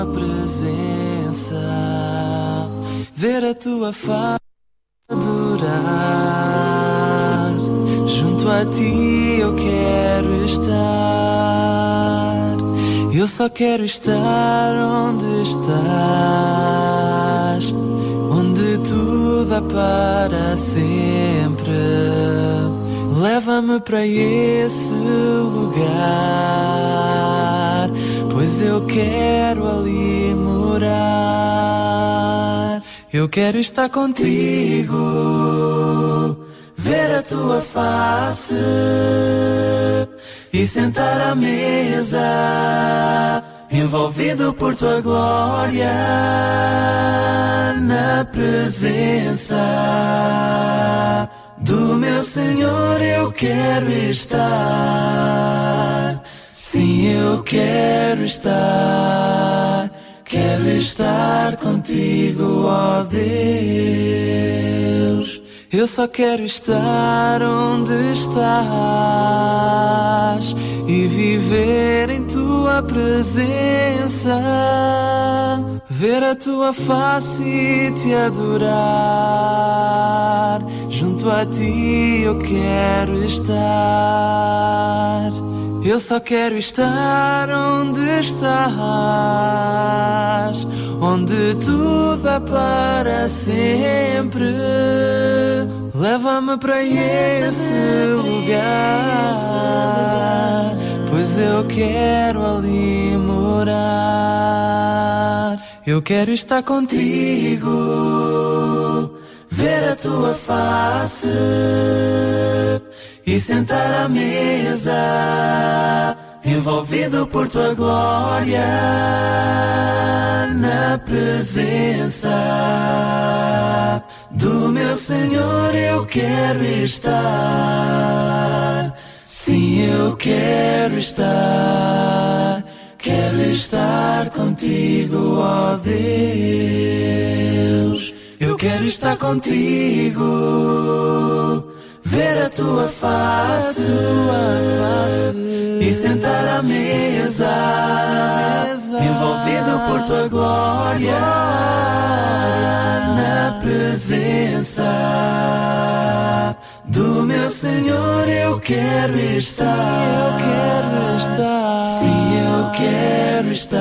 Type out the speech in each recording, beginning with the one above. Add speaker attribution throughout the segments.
Speaker 1: tua presença, ver a tua face adorar. Junto a ti eu quero estar. Eu só quero estar onde estás, onde tudo é para sempre. Leva-me para esse lugar, eu quero ali morar. Eu quero estar contigo, ver a tua face e sentar à mesa, envolvido por tua glória, na presença do meu Senhor. Eu quero estar, sim, eu quero estar. Quero estar contigo, ó Deus. Eu só quero estar onde estás e viver em tua presença, ver a tua face e te adorar. Junto a ti eu quero estar. Eu só quero estar onde estás, onde tudo é para sempre. Leva-me para esse lugar, pois eu quero ali morar. Eu quero estar contigo, ver a tua face e sentar à mesa, envolvido por tua glória, na presença do meu Senhor. Eu quero estar, sim, eu quero estar. Quero estar contigo, ó Deus. Eu quero estar contigo ver a tua face, e sentar à mesa, envolvido por tua glória, na presença do meu Senhor. Eu quero estar, eu quero estar, sim, eu quero estar,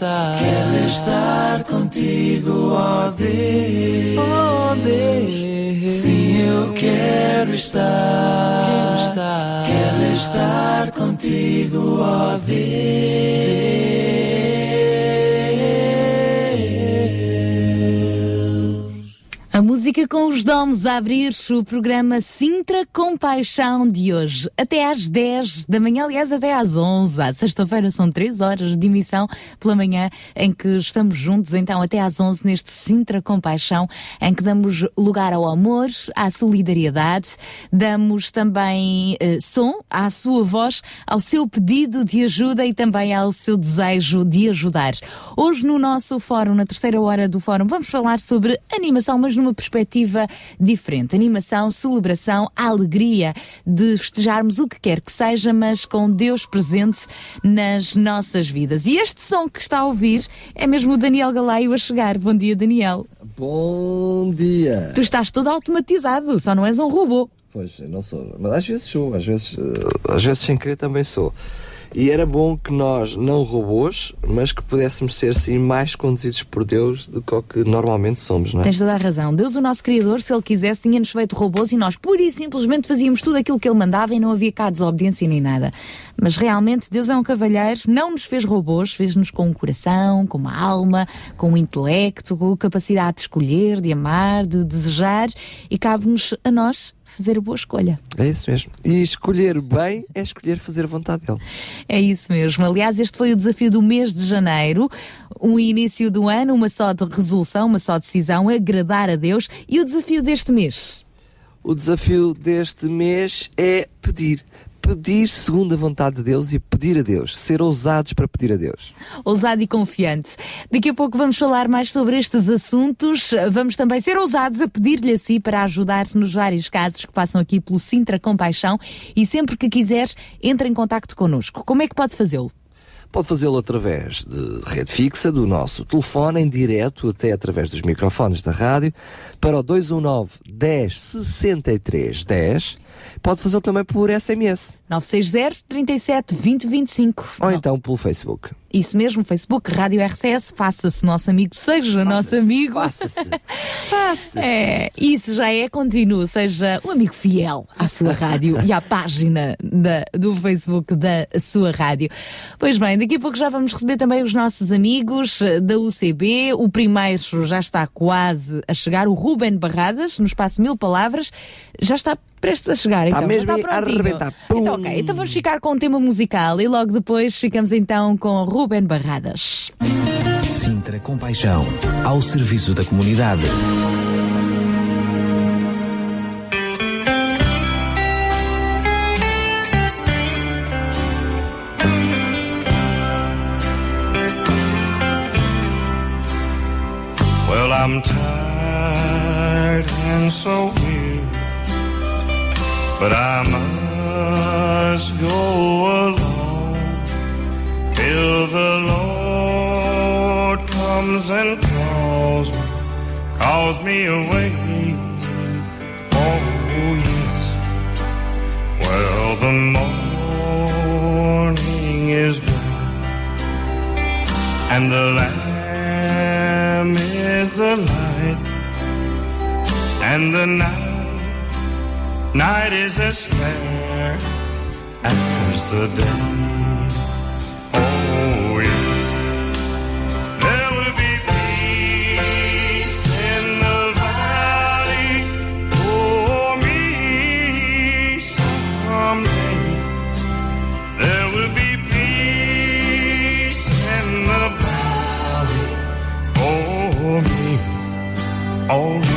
Speaker 1: estar, quero estar contigo, ó Deus, ó Deus. Sim, eu quero estar, quero estar, quero estar contigo, ó Deus.
Speaker 2: A música com os domos a abrir o programa Sintra Compaixão de hoje. Até às 10 da manhã, aliás, até às 11. À sexta-feira são 3 horas de emissão pela manhã em que estamos juntos, então até às 11 neste Sintra Compaixão, em que damos lugar ao amor, à solidariedade, damos também eh, som à sua voz, ao seu pedido de ajuda e também ao seu desejo de ajudar. Hoje no nosso fórum, na terceira hora do fórum, vamos falar sobre animação, mas numa perspectiva diferente. Animação, celebração, alegria de festejarmos o que quer que seja, mas com Deus presente nas nossas vidas. E este som que está a ouvir é mesmo o Daniel Galaio a chegar. Bom dia, Daniel.
Speaker 3: Bom dia!
Speaker 2: Tu estás todo automatizado, só não és um robô.
Speaker 3: Pois, eu não sou, mas às vezes sou, às vezes, eh, às vezes sem querer também sou. E era bom que nós, não robôs, mas que pudéssemos ser sim mais conduzidos por Deus do que o que normalmente somos, não é?
Speaker 2: Tens toda a razão. Deus, o nosso Criador, se Ele quisesse, tinha-nos feito robôs e nós, pura e simplesmente, fazíamos tudo aquilo que Ele mandava e não havia cá desobediência nem nada. Mas realmente, Deus é um cavalheiro, não nos fez robôs, fez-nos com um coração, com uma alma, com um intelecto, com capacidade de escolher, de amar, de desejar e cabe-nos a nós fazer a boa escolha.
Speaker 4: É isso mesmo. E escolher bem é escolher fazer a vontade dele.
Speaker 2: É isso mesmo. Aliás, este foi o desafio do mês de janeiro. O início do ano, uma só de resolução, uma só decisão, agradar a Deus. E o desafio deste mês?
Speaker 4: O desafio deste mês é pedir pedir segundo a vontade de Deus e pedir a Deus, ser ousados para pedir a Deus.
Speaker 2: Ousado e confiante. Daqui a pouco vamos falar mais sobre estes assuntos. Vamos também ser ousados a pedir-lhe a si para ajudar nos vários casos que passam aqui pelo Sintra Compaixão e sempre que quiser, entre em contato connosco. Como é que pode fazê-lo?
Speaker 4: Pode fazê-lo através de rede fixa, do nosso telefone, em direto, até através dos microfones da rádio, para o 219 10 63 10 Pode fazê-lo também por SMS.
Speaker 2: 960 37 20 25.
Speaker 4: Ou Não. então pelo Facebook.
Speaker 2: Isso mesmo, Facebook, Rádio RCS, faça-se nosso amigo, seja nosso amigo.
Speaker 4: Faça-se. faça-se.
Speaker 2: É, isso já é contínuo, seja um amigo fiel à sua rádio e à página da, do Facebook da sua rádio. Pois bem, daqui a pouco já vamos receber também os nossos amigos da UCB. O primeiro já está quase a chegar, o Ruben Barradas, no espaço Mil Palavras, já está prestes a chegar.
Speaker 4: Está
Speaker 2: então,
Speaker 4: mesmo
Speaker 2: está
Speaker 4: a arrebentar.
Speaker 2: Então, ok, então vamos ficar com um tema musical e logo depois ficamos então com Ruben Barradas.
Speaker 3: Sintra Compaixão, ao serviço da comunidade.
Speaker 5: Well, I'm tired and so but I must go alone till the Lord comes and calls me, calls me away. Oh, yes. Well, the morning is bright, and the Lamb is the light, and the night, night is as fair as the day. Oh. There will be peace in the valley oh, me someday. There will be peace in the valley. Oh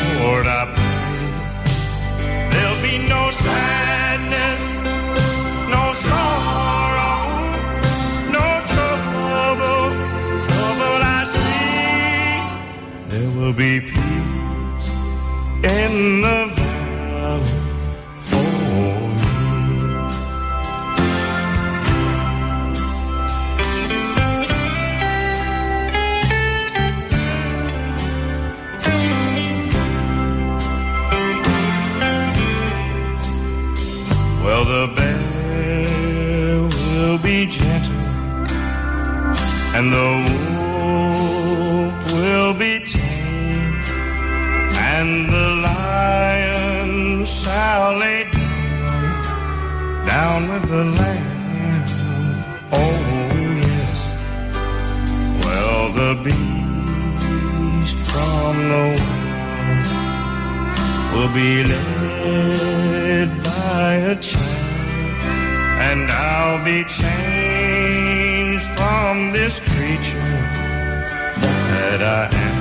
Speaker 5: Be peace in the valley for me. Well, the bear will be gentle, and the shall lay down, with the lamb. Oh, yes. Well, the beast from the wild will be led by a child, and I'll be changed from this creature that I am.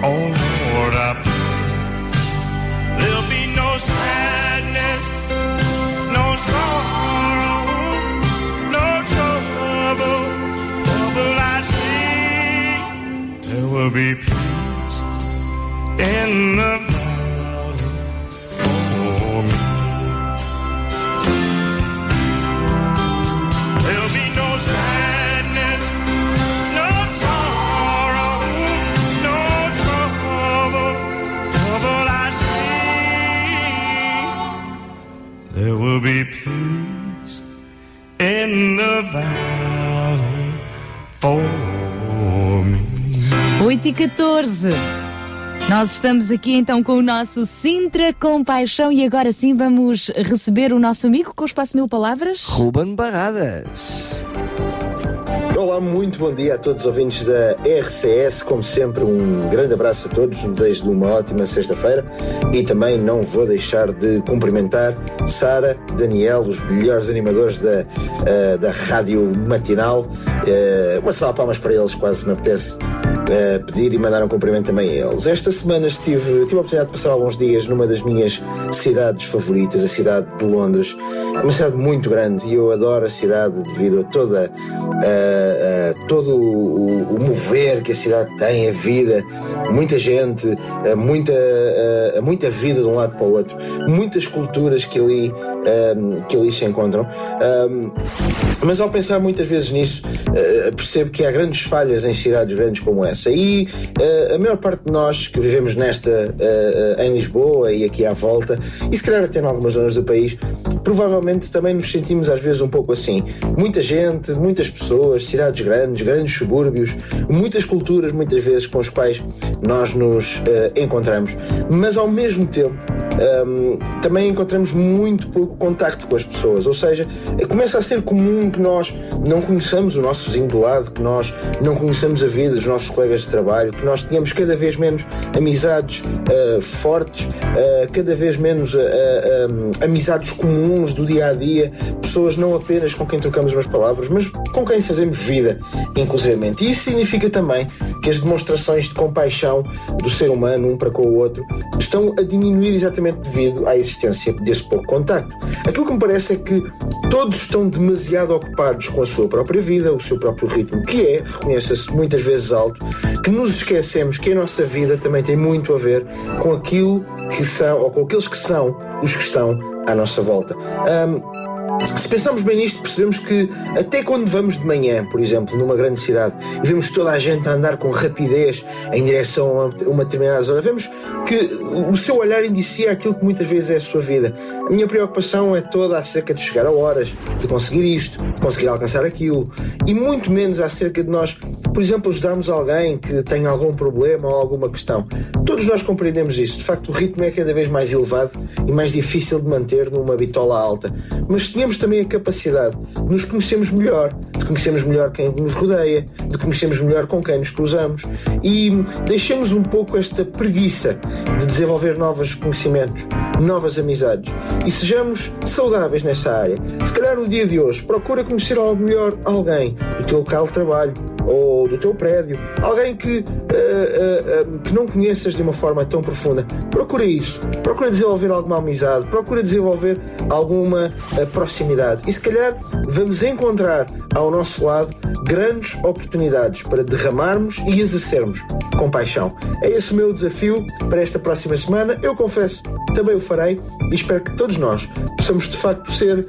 Speaker 5: Lord, I pray. There'll be no sadness, no sorrow, no trouble, trouble I see. There will be peace in the be peace in the valley for me.
Speaker 2: 8 e 14. Nós estamos aqui então com o nosso Sintra Compaixão e agora sim vamos receber o nosso amigo com o espaço mil palavras.
Speaker 3: Ruben Barradas.
Speaker 6: Olá, muito bom dia a todos os ouvintes da RCS. Como sempre, um grande abraço a todos, desejo de uma ótima sexta-feira e também não vou deixar de cumprimentar Sara, Daniel, os melhores animadores da, uh, da rádio matinal. Uh, uma salva palmas para eles, quase me apetece uh, pedir e mandar um cumprimento também a eles. Esta semana estive, tive a oportunidade de passar alguns dias numa das minhas cidades favoritas, a cidade de Londres. Uma cidade muito grande e eu adoro a cidade devido a toda a uh, todo o, o, mover que a cidade tem, a vida, muita gente, uh, muita, muita vida de um lado para o outro, muitas culturas que ali, que ali se encontram. mas ao pensar muitas vezes nisso, percebo que há grandes falhas em cidades grandes como essa. E a maior parte de nós que vivemos nesta, em Lisboa e aqui à volta, e se calhar até em algumas zonas do país, provavelmente também nos sentimos às vezes um pouco assim. Muita gente, muitas pessoas, cidades grandes, grandes subúrbios, muitas culturas, muitas vezes, com as quais nós nos uh, encontramos. Mas ao mesmo tempo, um, ehm, também encontramos muito pouco contacto com as pessoas. Ou seja, começa a ser comum que nós não conheçamos o nosso vizinho do lado, que nós não conheçamos a vida dos nossos colegas de trabalho, que nós tenhamos cada vez menos amizades uh, fortes, uh, cada vez menos amizades comuns do dia a dia, pessoas não apenas com quem trocamos umas palavras, mas com quem fazemos vida, inclusivamente. E isso significa também que as demonstrações de compaixão do ser humano um para com o outro estão a diminuir exatamente devido à existência desse pouco contacto. Aquilo que me parece é que todos estão demasiado ocupados com a sua própria vida, o seu próprio ritmo, que é, reconheça-se muitas vezes alto, que nos esquecemos que a nossa vida também tem muito a ver com aquilo que são, ou com aqueles que são os que estão à nossa volta. Um, se pensamos bem nisto, percebemos que até quando vamos de manhã, por exemplo, numa grande cidade, e vemos toda a gente a andar com rapidez em direção a uma determinada zona, vemos que o seu olhar indicia aquilo que muitas vezes é a sua vida. A minha preocupação é toda acerca de chegar a horas, de conseguir isto, de conseguir alcançar aquilo, e muito menos acerca de nós, por exemplo, ajudarmos alguém que tem algum problema ou alguma questão. Todos nós compreendemos isso. De facto, o ritmo é cada vez mais elevado e mais difícil de manter numa bitola alta. Mas tínhamos também a capacidade de nos conhecermos melhor, de conhecermos melhor quem nos rodeia, de conhecermos melhor com quem nos cruzamos e deixemos um pouco esta preguiça de desenvolver novos conhecimentos, novas amizades e sejamos saudáveis nessa área. Se calhar no dia de hoje procura conhecer algo melhor alguém do teu local de trabalho ou do teu prédio, alguém que, uh, uh, uh, que não conheças de uma forma tão profunda. Procura isso, procura desenvolver alguma amizade, procura desenvolver alguma proximidade e se calhar vamos encontrar ao nosso lado grandes oportunidades para derramarmos e exercermos compaixão. É esse o meu desafio para esta próxima semana. Eu confesso, também o farei e espero que todos nós possamos de facto ser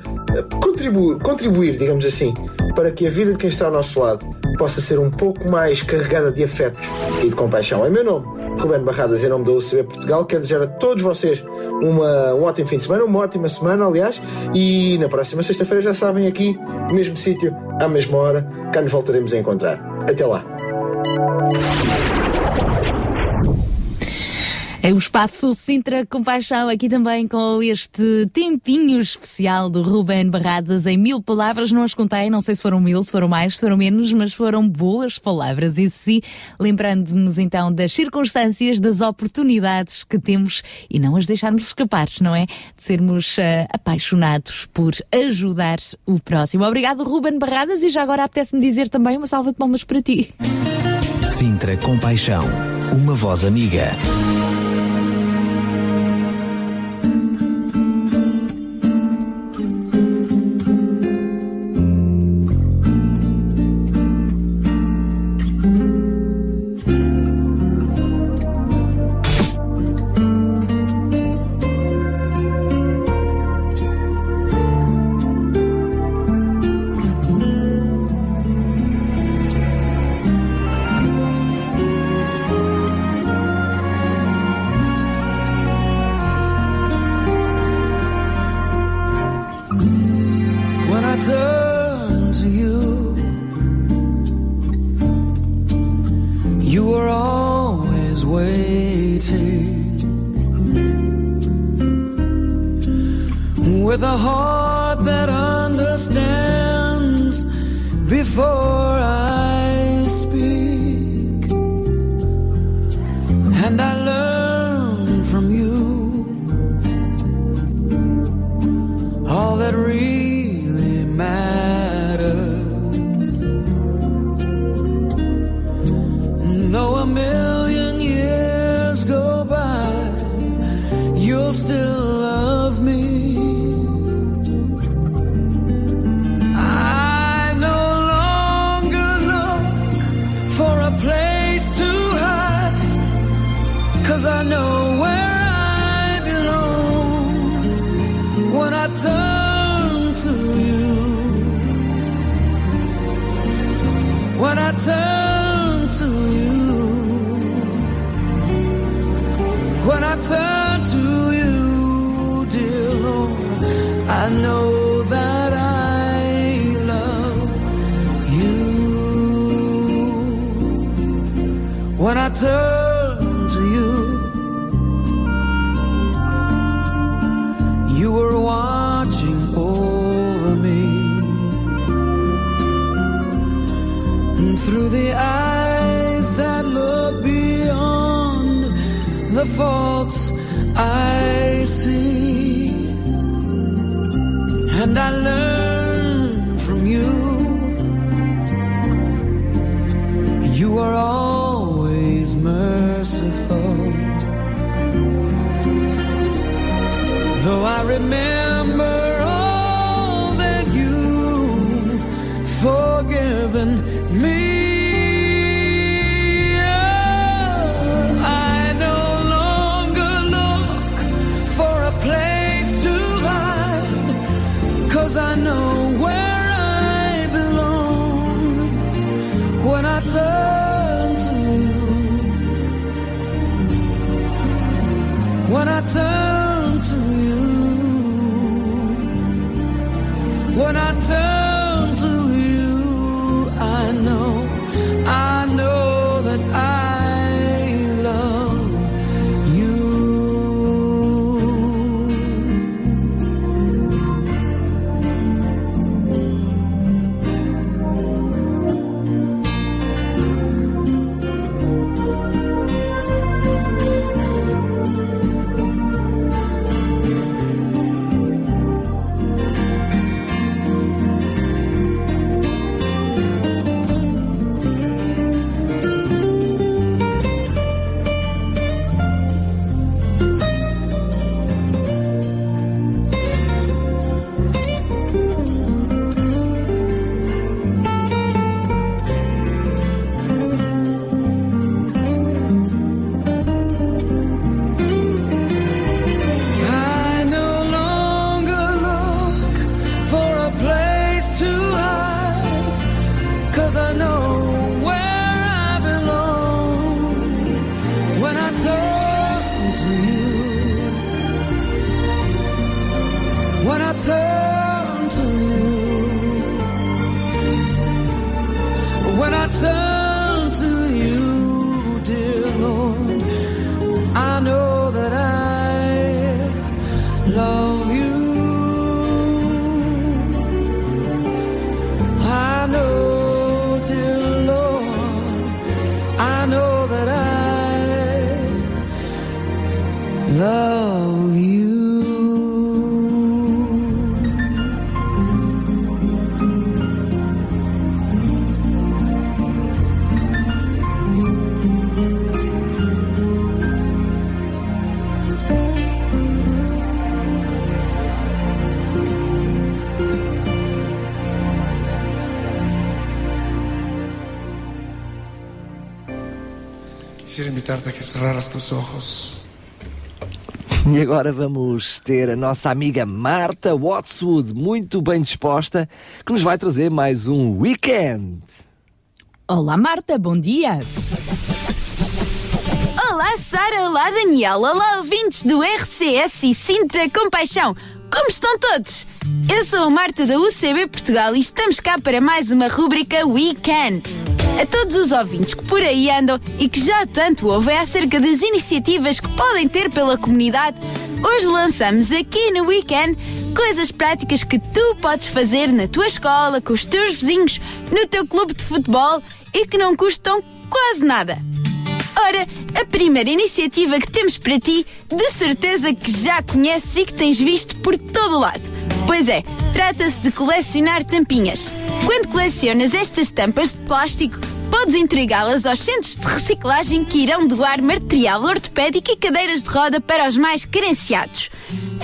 Speaker 6: contribuir, contribuir, digamos assim, para que a vida de quem está ao nosso lado possa ser um pouco mais carregada de afetos e de compaixão. Em meu nome, Ruben Barradas, em nome da UCB Portugal, quero desejar a todos vocês uma, um ótimo fim de semana, uma ótima semana, aliás, e na próxima sexta-feira já sabem, aqui, no mesmo sítio, à mesma hora, cá nos voltaremos a encontrar. Até lá.
Speaker 2: É o espaço Sintra Compaixão, aqui também com este tempinho especial do Ruben Barradas em mil palavras. Não as contei, não sei se foram mil, se foram mais, se foram menos, mas foram boas palavras. E sim, lembrando-nos então das circunstâncias, das oportunidades que temos e não as deixarmos escapar, não é? De sermos uh, apaixonados por ajudar o próximo. Obrigado, Ruben Barradas, e já agora apetece-me dizer também uma salva de palmas para ti.
Speaker 3: Sintra Compaixão, uma voz amiga.
Speaker 7: 走。invitarte a que cerraras tus ojos.
Speaker 3: E agora vamos ter a nossa amiga Marta Watswood, muito bem disposta, que nos vai trazer mais um weekend.
Speaker 2: Olá Marta, bom dia.
Speaker 8: Olá Sara, olá Daniel, olá ouvintes do RCS e Sintra Compaixão. Como estão todos? Eu sou a Marta da UCB Portugal e estamos cá para mais uma rúbrica Weekend a todos os ouvintes que por aí andam e que já tanto ouvem acerca das iniciativas que podem ter pela comunidade, hoje lançamos aqui no Weekend coisas práticas que tu podes fazer na tua escola, com os teus vizinhos, no teu clube de futebol e que não custam quase nada. Ora, a primeira iniciativa que temos para ti, de certeza que já conheces e que tens visto por todo o lado Pois é, trata-se de colecionar tampinhas. Quando colecionas estas tampas de plástico, podes entregá-las aos centros de reciclagem que irão doar material ortopédico e cadeiras de roda para os mais carenciados.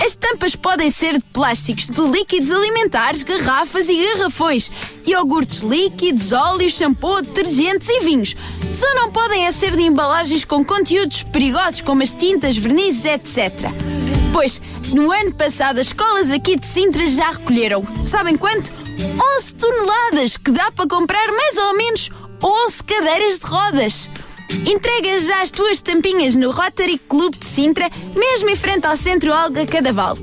Speaker 8: As tampas podem ser de plásticos de líquidos alimentares, garrafas e garrafões, iogurtes líquidos, óleos, shampoo, detergentes e vinhos. Só não podem ser de embalagens com conteúdos perigosos como as tintas, vernizes, etc. Pois, no ano passado, as escolas aqui de Sintra já recolheram, sabem quanto? 11 toneladas, que dá para comprar mais ou menos 11 cadeiras de rodas. Entrega já as tuas tampinhas no Rotary Clube de Sintra, mesmo em frente ao Centro Olga Cadaval.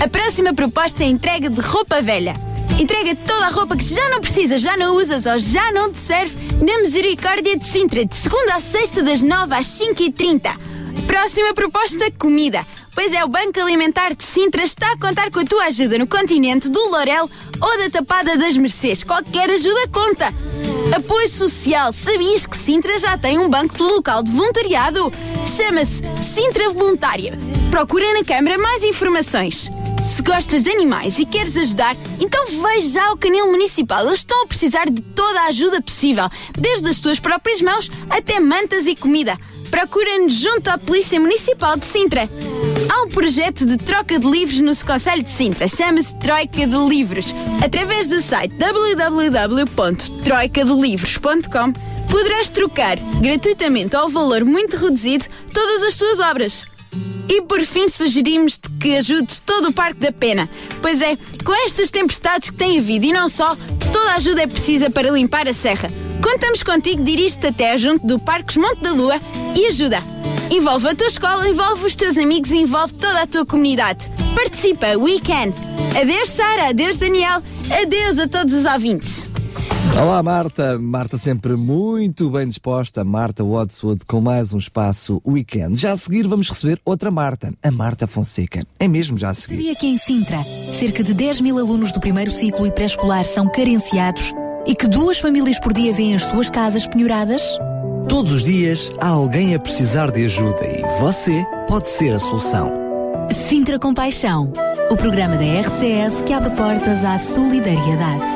Speaker 8: A próxima proposta é entrega de roupa velha. Entrega toda a roupa que já não precisas, já não usas ou já não te serve na Misericórdia de Sintra, de segunda a sexta, das 9 às 5h30. Próxima proposta: comida. Pois é, o Banco Alimentar de Sintra está a contar com a tua ajuda no continente do Lorel ou da Tapada das Mercês. Qualquer ajuda conta. Apoio Social. Sabias que Sintra já tem um banco de local de voluntariado? Chama-se Sintra Voluntária. Procura na Câmara mais informações. Se gostas de animais e queres ajudar, então veja já o canil municipal. Eles estão a precisar de toda a ajuda possível, desde as tuas próprias mãos até mantas e comida. Procura-nos junto à Polícia Municipal de Sintra. Há um projeto de troca de livros no Conselho de Sintra. Chama-se Troika de Livros. Através do site www.troicadelivros.com poderás trocar gratuitamente ao valor muito reduzido todas as tuas obras. E por fim sugerimos-te que ajudes todo o Parque da Pena. Pois é, com estas tempestades que tem havido e não só, toda a ajuda é precisa para limpar a serra. Contamos contigo de ir até junto do Parques Monte da Lua e ajuda. Envolve a tua escola, envolve os teus amigos e envolve toda a tua comunidade. Participa, we can. Adeus, Sara, adeus, Daniel, adeus a todos os ouvintes.
Speaker 3: Olá Marta, Marta sempre muito bem disposta, Marta Wadswood com mais um espaço weekend. Já a seguir vamos receber outra Marta, a Marta Fonseca. É mesmo já a seguir.
Speaker 9: Sabia que em Sintra, cerca de 10 mil alunos do primeiro ciclo e pré-escolar são carenciados e que duas famílias por dia vêm as suas casas penhoradas?
Speaker 3: Todos os dias há alguém a precisar de ajuda e você pode ser a solução.
Speaker 9: Sintra Compaixão, o programa da RCS que abre portas à solidariedade.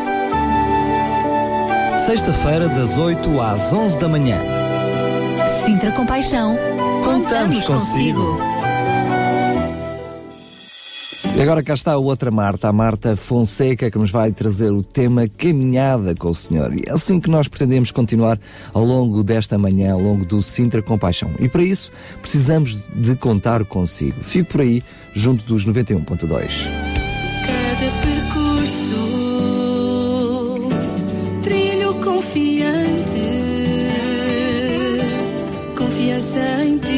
Speaker 3: Sexta-feira, das 8 às 11 da manhã.
Speaker 9: Sintra Compaixão, contamos, consigo.
Speaker 3: E agora cá está a outra Marta, a Marta Fonseca, que nos vai trazer o tema Caminhada com o Senhor. E é assim que nós pretendemos continuar ao longo desta manhã, ao longo do Sintra Compaixão. E para isso, precisamos de contar consigo. Fico por aí, junto dos 91.2.
Speaker 10: Cada percurso, trilho confiante, confiança em ti.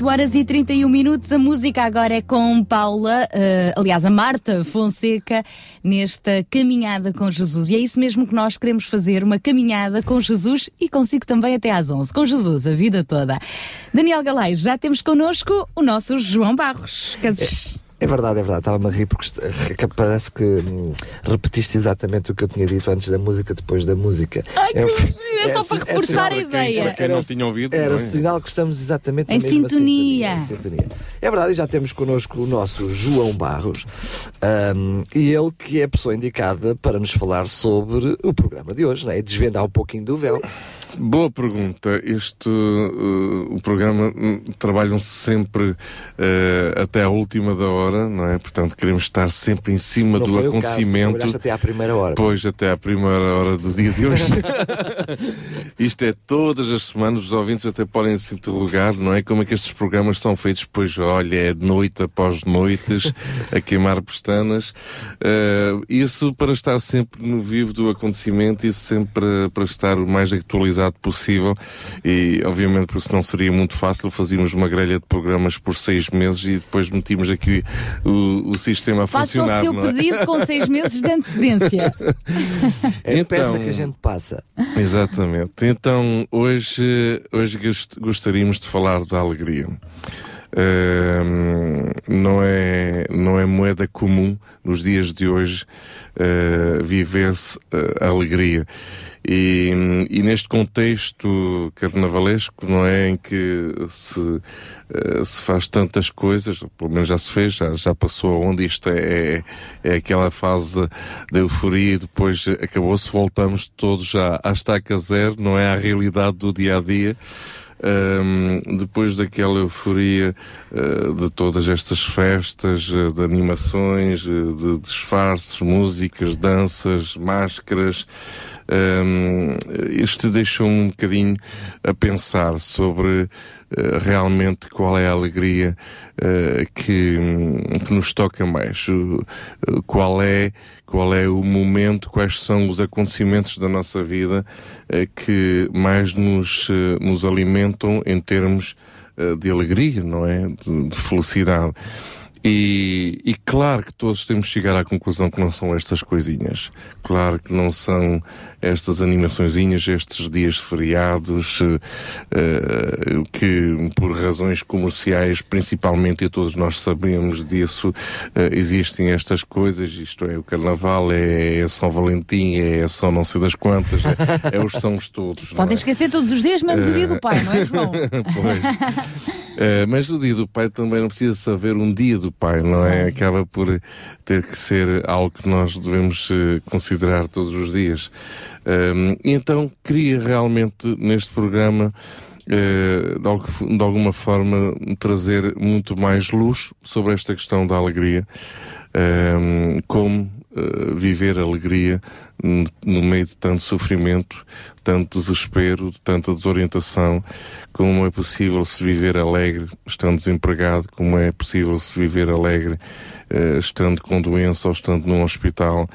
Speaker 2: 8 horas e 31 minutos. A música agora é com Paula, uh, aliás, a Marta Fonseca, nesta caminhada com Jesus. E é isso mesmo que nós queremos fazer: uma caminhada com Jesus e consigo também até às 11, com Jesus, a vida toda. Daniel Galais, já temos connosco o nosso João Barros. Casos...
Speaker 4: É verdade, é verdade. Estava-me a rir porque parece que hum, repetiste exatamente o que eu tinha dito antes da música, depois da música.
Speaker 2: Ai, que
Speaker 4: É-
Speaker 2: é só
Speaker 4: é-
Speaker 2: para
Speaker 4: é-
Speaker 2: reforçar a
Speaker 11: Para quem,
Speaker 2: ideia.
Speaker 11: para quem não tinha ouvido,
Speaker 4: Era
Speaker 11: não é?
Speaker 4: sinal que estamos exatamente na
Speaker 2: Em
Speaker 4: mesma
Speaker 2: sintonia.
Speaker 4: sintonia, em sintonia. É verdade, e já temos connosco o nosso João Barros, hum, e ele que é a pessoa indicada para nos falar sobre o programa de hoje, não é? desvendar um pouquinho do véu.
Speaker 11: Boa pergunta. Este uh, o programa hum, trabalham sempre uh, até a última da hora, não é? Portanto, queremos estar sempre em cima
Speaker 4: Não
Speaker 11: do
Speaker 4: caso,
Speaker 11: acontecimento.
Speaker 4: trabalhaste até à primeira hora.
Speaker 11: Pois, até à primeira hora do dia de hoje. Isto é todas as semanas, os ouvintes até podem se interrogar, não é? Como é que estes programas são feitos? Pois, olha, é de noite após noites, a queimar pestanas. Uh, isso para estar sempre no vivo do acontecimento e sempre para estar o mais atualizado possível. E, obviamente, por isso não seria muito fácil. Fazíamos uma grelha de programas por seis meses e depois metíamos aqui o, o sistema a
Speaker 2: Faça o
Speaker 11: funcionar.
Speaker 2: seu
Speaker 11: não é?
Speaker 2: pedido com seis meses de antecedência.
Speaker 4: É a
Speaker 11: Então-
Speaker 4: peça que a gente passa.
Speaker 11: Exatamente. Então, hoje, hoje gost- gostaríamos de falar da alegria. Não, é, não é moeda comum nos dias de hoje ah, viver-se a alegria. E, e neste contexto carnavalesco, não é? Em que se, ah, se faz tantas coisas, pelo menos já se fez, já, já passou a onda, isto é, é aquela fase da euforia e depois acabou-se, voltamos todos já à estaca zero, não é? À realidade do dia a dia. Um, depois daquela euforia uh, de todas estas festas, uh, de animações, uh, de disfarces, músicas, danças, máscaras, um, isto deixou-me um bocadinho a pensar sobre realmente qual é a alegria uh, que, que nos toca mais, uh, qual é qual é o momento, quais são os acontecimentos da nossa vida que mais nos, nos alimentam em termos de alegria, não é? De, de felicidade. E, e claro que todos temos de chegar à conclusão que não são estas coisinhas. Claro que não são estas animaçõezinhas, estes dias feriados, eh, eh, que por razões comerciais, principalmente, e todos nós sabemos disso, eh, existem estas coisas, isto é o Carnaval, é, é São Valentim, é São não sei das quantas, é, é os sãos todos.
Speaker 2: Podem
Speaker 11: é?
Speaker 2: esquecer todos os dias, menos o dia do pai, não é, João?
Speaker 11: Pois. Eh, mas o dia do pai também não precisa saber um dia do pai, não é? Acaba por ter que ser algo que nós devemos eh, considerar todos os dias. Um, então queria realmente neste programa eh, de, alguma forma trazer muito mais luz sobre esta questão da alegria, como eh, viver alegria no meio de tanto sofrimento, tanto desespero, de tanta desorientação, como é possível se viver alegre estando desempregado, como é possível se viver alegre eh, estando com doença ou estando num hospital.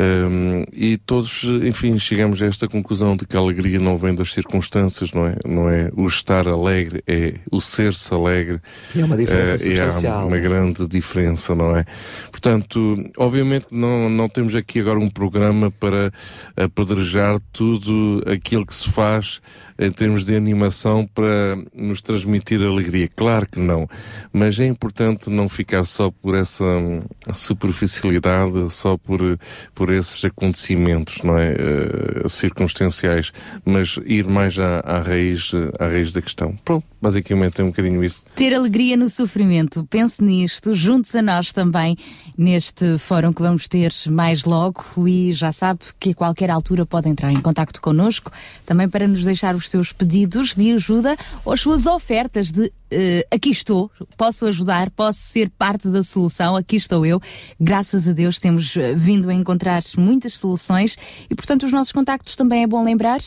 Speaker 11: Um, e todos, enfim, chegamos a esta conclusão de que a alegria não vem das circunstâncias, não é? Não é o estar alegre, é o ser-se alegre.
Speaker 3: E é uma diferença
Speaker 11: e
Speaker 3: substancial,
Speaker 11: há uma
Speaker 3: é?
Speaker 11: grande diferença, não é? Portanto, obviamente não, não temos aqui agora um programa para apedrejar tudo aquilo que se faz em termos de animação para nos transmitir alegria. Claro que não. Mas é importante não ficar só por essa hum, superficialidade, só por, por esses acontecimentos, não é? Eh, circunstanciais, mas ir mais à, à raiz, à raiz da questão. Pronto, basicamente é um bocadinho isso.
Speaker 2: Ter alegria no sofrimento. Pense nisto, juntos a nós também, neste fórum que vamos ter mais logo. E já sabe que a qualquer altura pode entrar em contacto connosco, também para nos deixar os seus pedidos de ajuda ou as suas ofertas de eh, aqui estou, posso ajudar, posso ser parte da solução, aqui estou eu. Graças a Deus temos eh, vindo a encontrar muitas soluções e, portanto, os nossos contactos também é bom lembrar.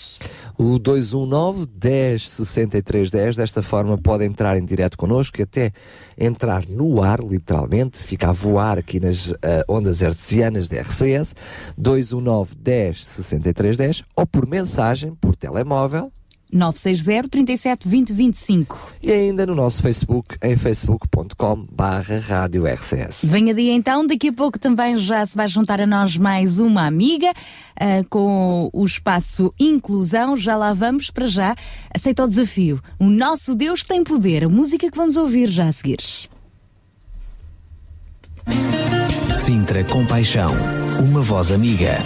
Speaker 3: O 219 10 63 10, desta forma pode entrar em direto connosco e até entrar no ar, literalmente, fica a voar aqui nas eh, ondas artesianas da RCS, 219 10 63 10, ou por mensagem, por telemóvel,
Speaker 2: 960 37 20 25.
Speaker 3: e ainda no nosso Facebook, em facebook.com barra rádio RCS.
Speaker 2: Venha dia então, daqui a pouco também já se vai juntar a nós mais uma amiga ah, com o espaço Inclusão. Já lá vamos para já. Aceita o desafio. O nosso Deus tem poder. A música que vamos ouvir já a seguir.
Speaker 12: Sintra Compaixão, uma voz amiga.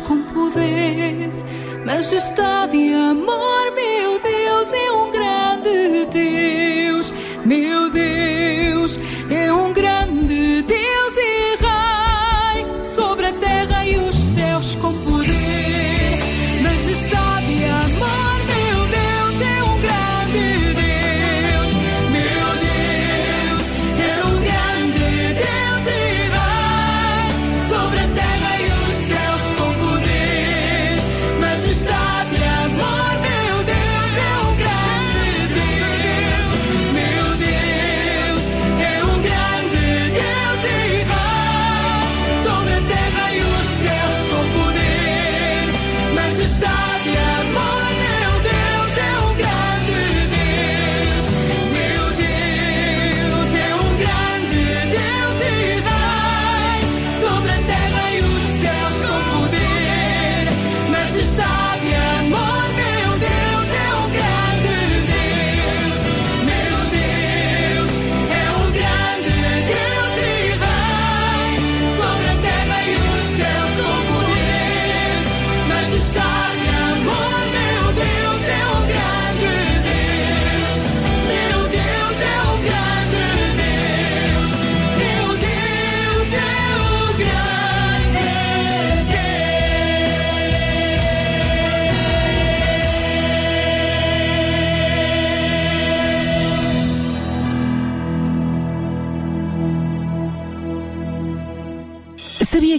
Speaker 13: Com poder, majestade e amor. Meu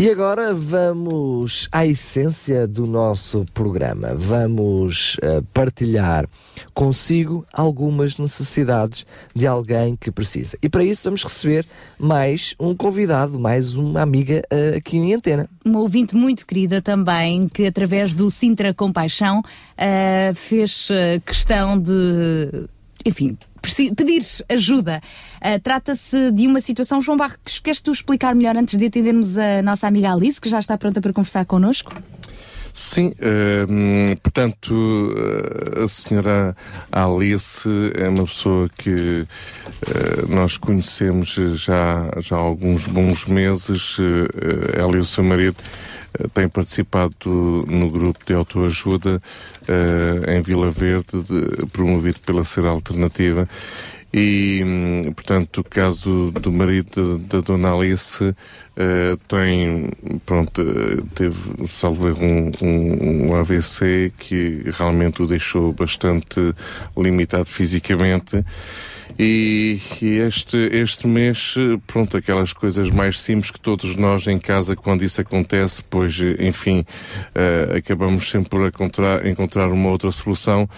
Speaker 3: E agora vamos à essência do nosso programa. Vamos uh, partilhar consigo algumas necessidades de alguém que precisa. E para isso vamos receber mais um convidado, mais uma amiga uh, aqui em antena.
Speaker 2: Uma ouvinte muito querida também, que através do Sintra Compaixão uh, fez questão de, enfim, pedir ajuda. Uh, Trata-se de uma situação. João Barros, queres tu explicar melhor antes de atendermos a nossa amiga Alice, que já está pronta para conversar connosco?
Speaker 11: Sim, uh, portanto, uh, a senhora Alice é uma pessoa que uh, nós conhecemos já, já há alguns bons meses, ela e o seu marido têm participado no grupo de autoajuda em Vila Verde, de, promovido pela Ser Alternativa, e, hum, portanto, o caso do marido da Dona Alice uh, tem, pronto, teve, salvo um, um, um, AVC que realmente o deixou bastante limitado fisicamente. E, e, este, este mês, pronto, aquelas coisas mais simples que todos nós em casa, quando isso acontece, pois, enfim, uh, acabamos sempre por encontrar, encontrar uma outra solução.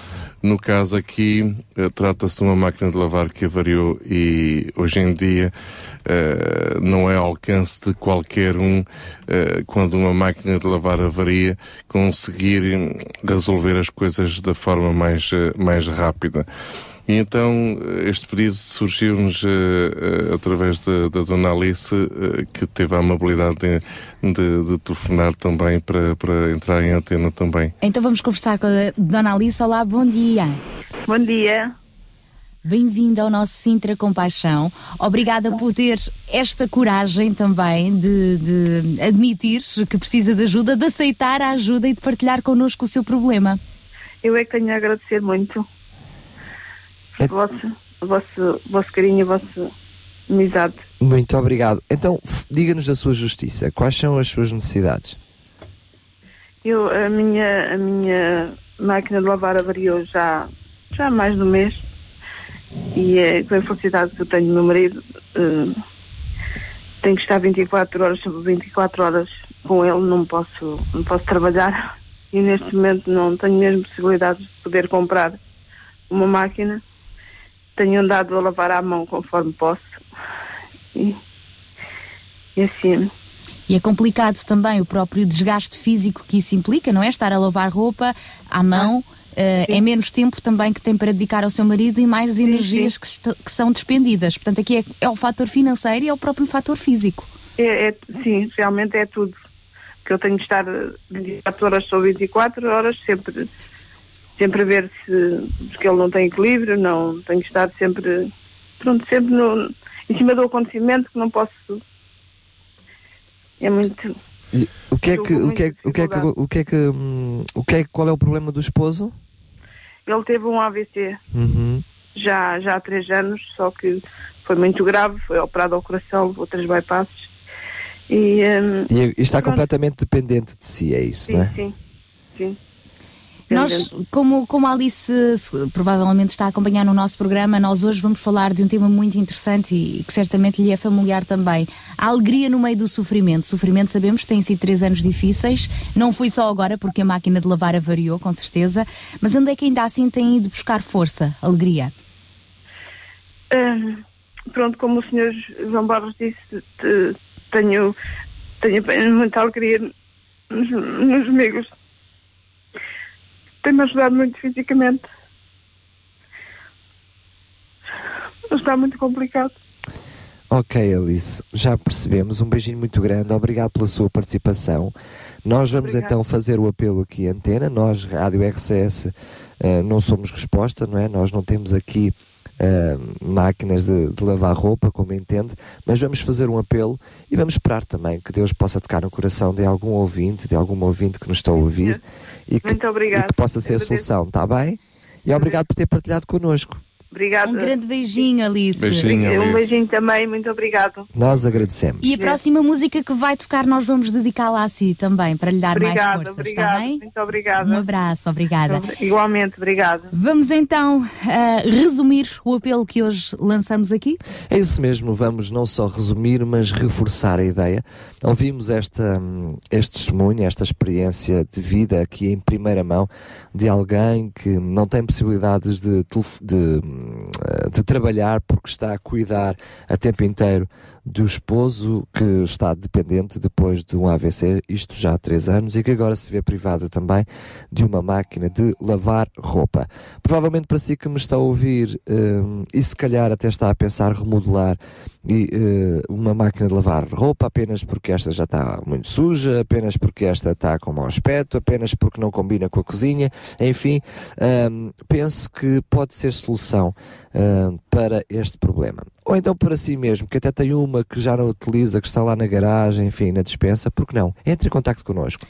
Speaker 11: No caso aqui, uh, trata-se de uma máquina de lavar que avariou e hoje em dia uh, não é ao alcance de qualquer um, quando uma máquina de lavar avaria, conseguir resolver as coisas da forma mais, mais rápida. E então este pedido surgiu-nos uh, uh, através da, da Dona Alice, uh, que teve a amabilidade de, de, de, telefonar também para, para entrar em antena também.
Speaker 2: Então vamos conversar com a Dona Alice. Olá, bom dia.
Speaker 14: Bom dia.
Speaker 2: Bem-vinda ao nosso Sintra Compaixão. Obrigada por ter esta coragem também de, de admitir que precisa de ajuda, de aceitar a ajuda e de partilhar connosco o seu problema.
Speaker 14: Eu é que tenho a agradecer muito é... vosso, vosso, vosso carinho, a vossa amizade.
Speaker 3: Muito obrigado. Então, diga-nos da sua justiça. Quais são as suas necessidades?
Speaker 14: Eu, a minha, a minha máquina de lavar avariou já, já há mais de um mês. E é, com a infelicidade que eu tenho meu marido, uh, tenho que estar 24 horas sobre 24 horas com ele, não posso, não posso trabalhar. E neste momento não tenho mesmo possibilidade de poder comprar uma máquina tenho andado a lavar à mão conforme posso. E, e assim.
Speaker 2: E é complicado também o próprio desgaste físico que isso implica, não é? Estar a lavar roupa à mão. Ah. Uh, é menos tempo também que tem para dedicar ao seu marido e mais sim, energias sim. Que, que, são despendidas. Portanto, aqui é, é, o fator financeiro e é o próprio fator físico.
Speaker 14: É, é, sim, realmente é tudo. Que eu tenho de estar 24 horas ou 24 horas sempre sempre a ver se porque ele não tem equilíbrio, não tenho que estar sempre pronto, sempre no, em cima do acontecimento que não posso é muito
Speaker 3: o que é que o que é, o que é que o que é que o que é qual é o problema do esposo?
Speaker 14: Ele teve um AVC
Speaker 3: uhum.
Speaker 14: já já há três anos, só que foi muito grave, foi operado ao coração, levou três bypasses e, um,
Speaker 3: e está completamente dependente de si, é isso,
Speaker 14: sim,
Speaker 3: não é?
Speaker 14: Sim, sim.
Speaker 2: Nós, como, como a Alice provavelmente está a acompanhar no nosso programa, nós hoje vamos falar de um tema muito interessante e que certamente lhe é familiar também. A alegria no meio do sofrimento. Sofrimento, sabemos, tem sido três anos difíceis. Não foi só agora, porque a máquina de lavar avariou, com certeza. Mas onde é que ainda assim tem ido buscar força, alegria?
Speaker 14: Hum, pronto, como o senhor João Barros disse, tenho, tenho muita alegria nos, nos amigos tem-me ajudado muito fisicamente. Está muito complicado.
Speaker 3: Ok, Alice, já percebemos. Um beijinho muito grande. Obrigado pela sua participação. Nós vamos Obrigada. então fazer o apelo aqui antena. Nós, Rádio RCS, eh, não somos resposta, não é? Nós não temos aqui uh, máquinas de, de, lavar roupa, como entende, mas vamos fazer um apelo e vamos esperar também que Deus possa tocar no coração de algum ouvinte, de algum ouvinte que nos está a ouvir e que, e que possa ser a solução, está bem? E obrigado por ter partilhado connosco.
Speaker 14: Obrigada.
Speaker 2: Um grande beijinho, Alice.
Speaker 11: Beijinho, Alice.
Speaker 14: Um beijinho também, muito obrigado.
Speaker 3: Nós agradecemos.
Speaker 2: E a próxima música que vai tocar, nós vamos dedicá-la a si também, para lhe dar
Speaker 14: obrigada,
Speaker 2: mais forças,
Speaker 14: obrigada,
Speaker 2: está bem?
Speaker 14: Muito obrigada.
Speaker 2: Um abraço, obrigada.
Speaker 14: Igualmente, obrigada.
Speaker 2: Vamos então uh, resumir o apelo que hoje lançamos aqui?
Speaker 3: É isso mesmo, vamos não só resumir, mas reforçar a ideia. Ouvimos esta, este testemunho, esta experiência de vida aqui em primeira mão de alguém que não tem possibilidades de, de, de trabalhar porque está a cuidar a tempo inteiro do esposo que está dependente depois de um AVC, isto já há três anos, e que agora se vê privado também de uma máquina de lavar roupa. Provavelmente para si que me está a ouvir um, e se calhar até está a pensar remodelar e, uh, uma máquina de lavar roupa apenas porque esta já está muito suja, apenas porque esta está com mau aspecto, apenas porque não combina com a cozinha, enfim, um, pense que pode ser solução uh, para este problema. Ou então para si mesmo, que até tem uma que já não utiliza, que está lá na garagem, enfim, na dispensa, porque não? Entre em contato connosco.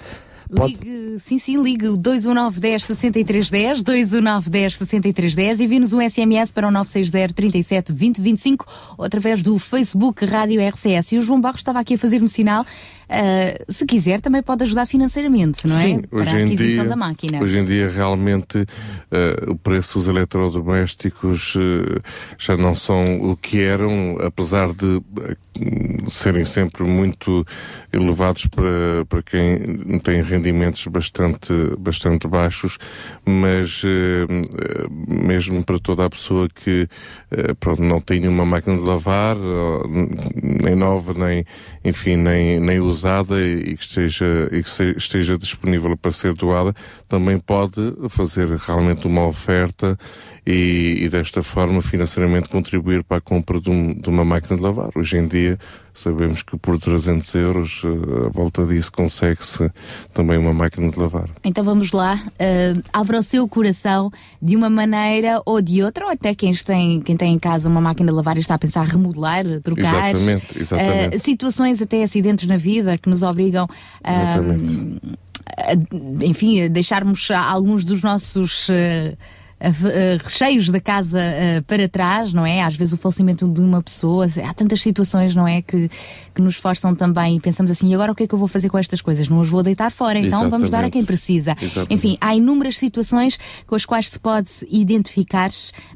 Speaker 2: Pode... Ligue, sim, sim, ligue o 219 10 63 10, 219 10 63 10 e vi-nos um SMS para o 960 37 20 25 ou através do Facebook Rádio RCS. E o João Barros estava aqui a fazer-me sinal Uh, se quiser, também pode ajudar financeiramente, não é?
Speaker 11: Sim,
Speaker 2: Para a aquisição
Speaker 11: dia,
Speaker 2: da máquina.
Speaker 11: Hoje em dia, realmente, uh, o preço dos eletrodomésticos uh, já não são o que eram, apesar de serem sempre muito elevados para, para quem tem rendimentos bastante, bastante baixos, mas mesmo para toda a pessoa que pronto, não tem nenhuma máquina de lavar, nem nova, nem, enfim, nem, nem usada e que esteja, e que esteja disponível para ser doada, também pode fazer realmente uma oferta e, e desta forma financeiramente contribuir para a compra de, um, de, uma máquina de lavar. Hoje em dia sabemos que por 300 euros uh, à volta disso consegue-se também uma máquina de lavar.
Speaker 2: Então vamos lá, uh, abra o seu coração de uma maneira ou de outra, ou até quem tem, quem tem em casa uma máquina de lavar e está a pensar remodelar, trocar.
Speaker 11: Exatamente, exatamente.
Speaker 2: Uh, situações até acidentes na vida que nos obrigam a, enfim, a deixarmos alguns dos nossos recheios da casa para trás, não é? Às vezes o falecimento de uma pessoa, há tantas situações, não é? Que, que nos forçam também e pensamos assim, e agora o que é que eu vou fazer com estas coisas? Não as vou deitar fora, então Exatamente. vamos dar a quem precisa.
Speaker 11: Exatamente.
Speaker 2: Enfim, há inúmeras situações com as quais se pode identificar,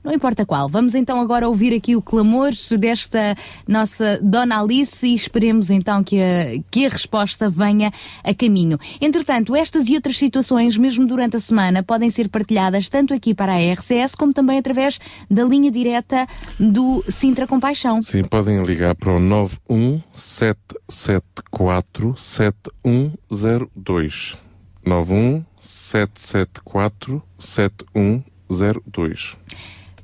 Speaker 2: não importa qual. Vamos então agora ouvir aqui o clamor desta nossa Dona Alice e esperemos então que a, que a resposta venha a caminho. Entretanto, estas e outras situações, mesmo durante a semana, podem ser partilhadas tanto aqui para a RCS, como também através da linha direta do Sintra Compaixão.
Speaker 11: Sim, podem ligar para o 91774 7102. 91774 7102.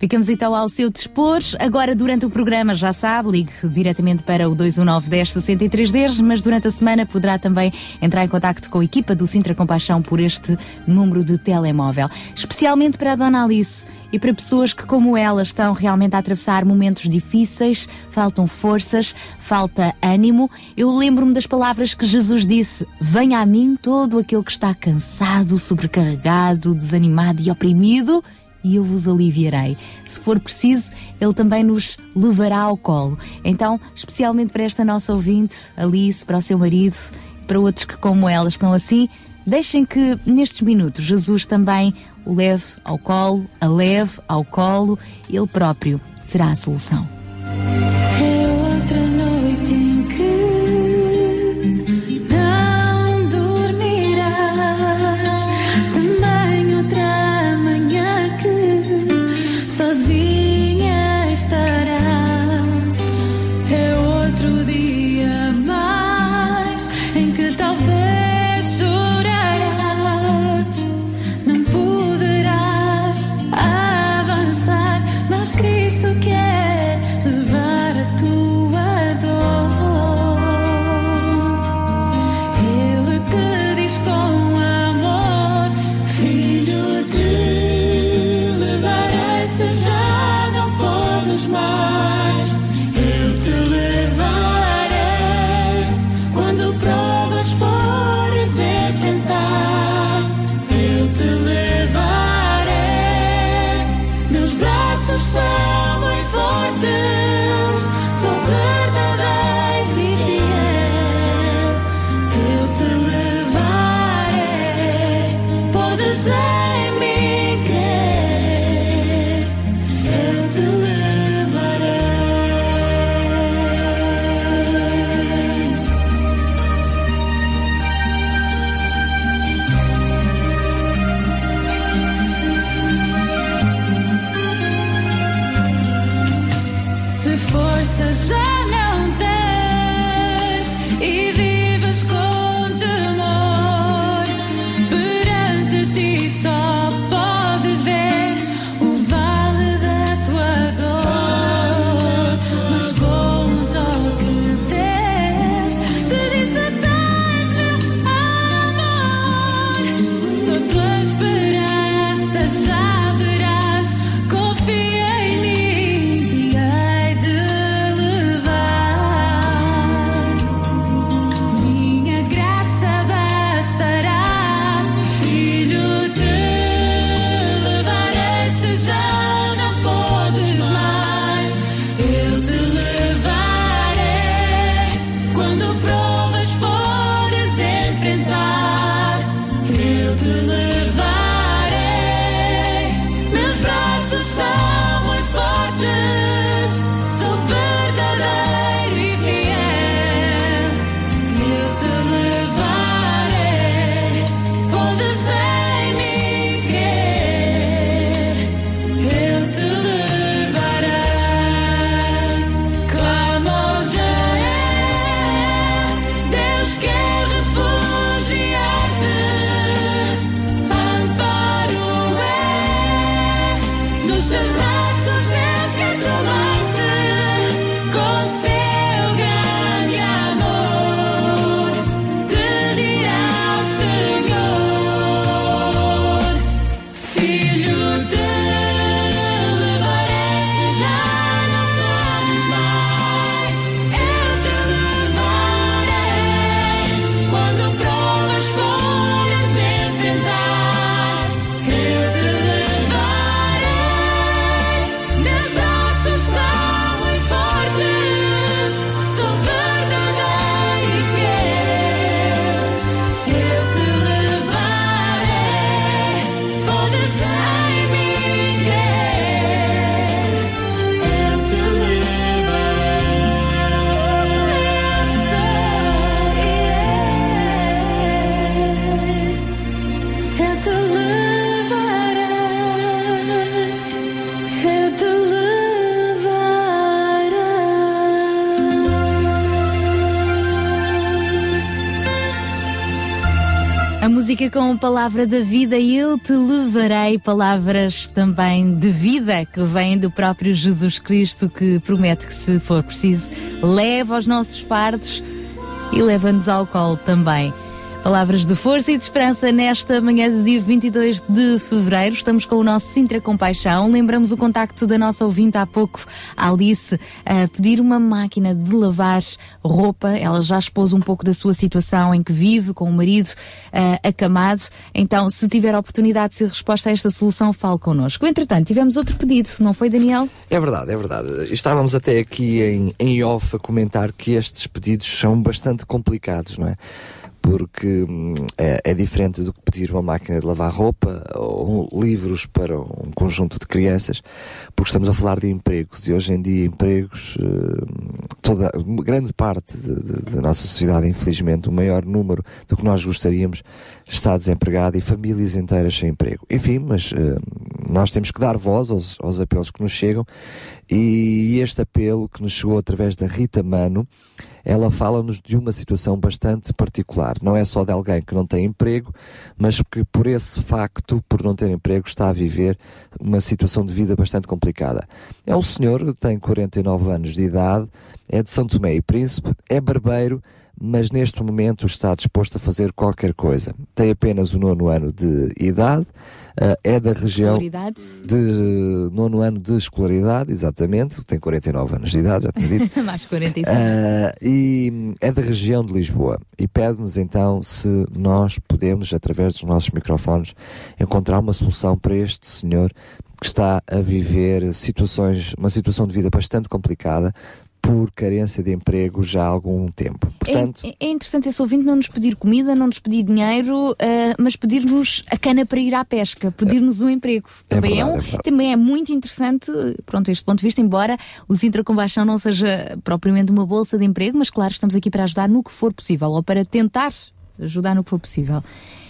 Speaker 2: Ficamos então ao seu dispor. Agora, durante o programa, já sabe, ligue diretamente para o 219 10 63 10, mas durante a semana poderá também entrar em contato com a equipa do Sintra Compaixão por este número de telemóvel. Especialmente para a Dona Alice e para pessoas que, como ela, estão realmente a atravessar momentos difíceis, faltam forças, falta ânimo. Eu lembro-me das palavras que Jesus disse: Venha a mim todo aquele que está cansado, sobrecarregado, desanimado e oprimido e eu vos aliviarei. Se for preciso, ele também nos levará ao colo. Então, especialmente para esta nossa ouvinte, Alice, para o seu marido, para outros que, como ela, estão assim, deixem que nestes minutos Jesus também o leve ao colo, a leve ao colo, ele próprio será a solução.
Speaker 10: Com
Speaker 2: a palavra da vida, eu te levarei palavras também de vida que vêm do próprio Jesus Cristo, que promete que, se for preciso, leva os nossos fardos e leva-nos ao colo também. Palavras de força e de esperança nesta manhã de dia 22 de fevereiro. Estamos com o nosso Sintra Compaixão. Lembramos o contacto da nossa ouvinte há pouco, Alice, a pedir uma máquina de lavar roupa. Ela já expôs um pouco da sua situação em que vive com o marido ah, acamado. Então, se tiver a oportunidade de ser resposta a esta solução, fale connosco. Entretanto, tivemos outro pedido, não foi, Daniel?
Speaker 3: É verdade, é verdade. Estávamos até aqui em, em off a comentar que estes pedidos são bastante complicados, não é? Porque hum, é, é diferente do que pedir uma máquina de lavar roupa ou livros para um conjunto de crianças, porque estamos a falar de empregos e hoje em dia empregos, hum, toda, grande parte da nossa sociedade, infelizmente, o maior número do que nós gostaríamos está desempregado e famílias inteiras sem emprego. Enfim, mas hum, nós temos que dar voz aos, aos apelos que nos chegam e este apelo que nos chegou através da Rita Mano, ela fala-nos de uma situação bastante particular. Não é só de alguém que não tem emprego, mas que por esse facto, por não ter emprego, está a viver uma situação de vida bastante complicada. É um senhor tem 49 anos de idade, é de São Tomé e Príncipe, é barbeiro, mas neste momento está disposto a fazer qualquer coisa. Tem apenas o nono ano de idade, é da região de nono ano de escolaridade, exatamente, tem 49 anos de idade, já tinha dito.
Speaker 2: Mais 45.
Speaker 3: Ah, e é da região de Lisboa e pede-nos então se nós podemos, através dos nossos microfones, encontrar uma solução para este senhor que está a viver situações, uma situação de vida bastante complicada, por carência de emprego já há algum tempo. Portanto,
Speaker 2: é, é interessante esse ouvinte não nos pedir comida, não nos pedir dinheiro, uh, mas pedir-nos a cana para ir à pesca, pedir-nos um emprego.
Speaker 3: É
Speaker 2: Também é,
Speaker 3: verdade,
Speaker 2: um,
Speaker 3: é
Speaker 2: também é muito interessante, pronto, este ponto de vista, embora o Sintra Combaixão não seja propriamente uma bolsa de emprego, mas claro, estamos aqui para ajudar no que for possível, ou para tentar ajudar no que for possível.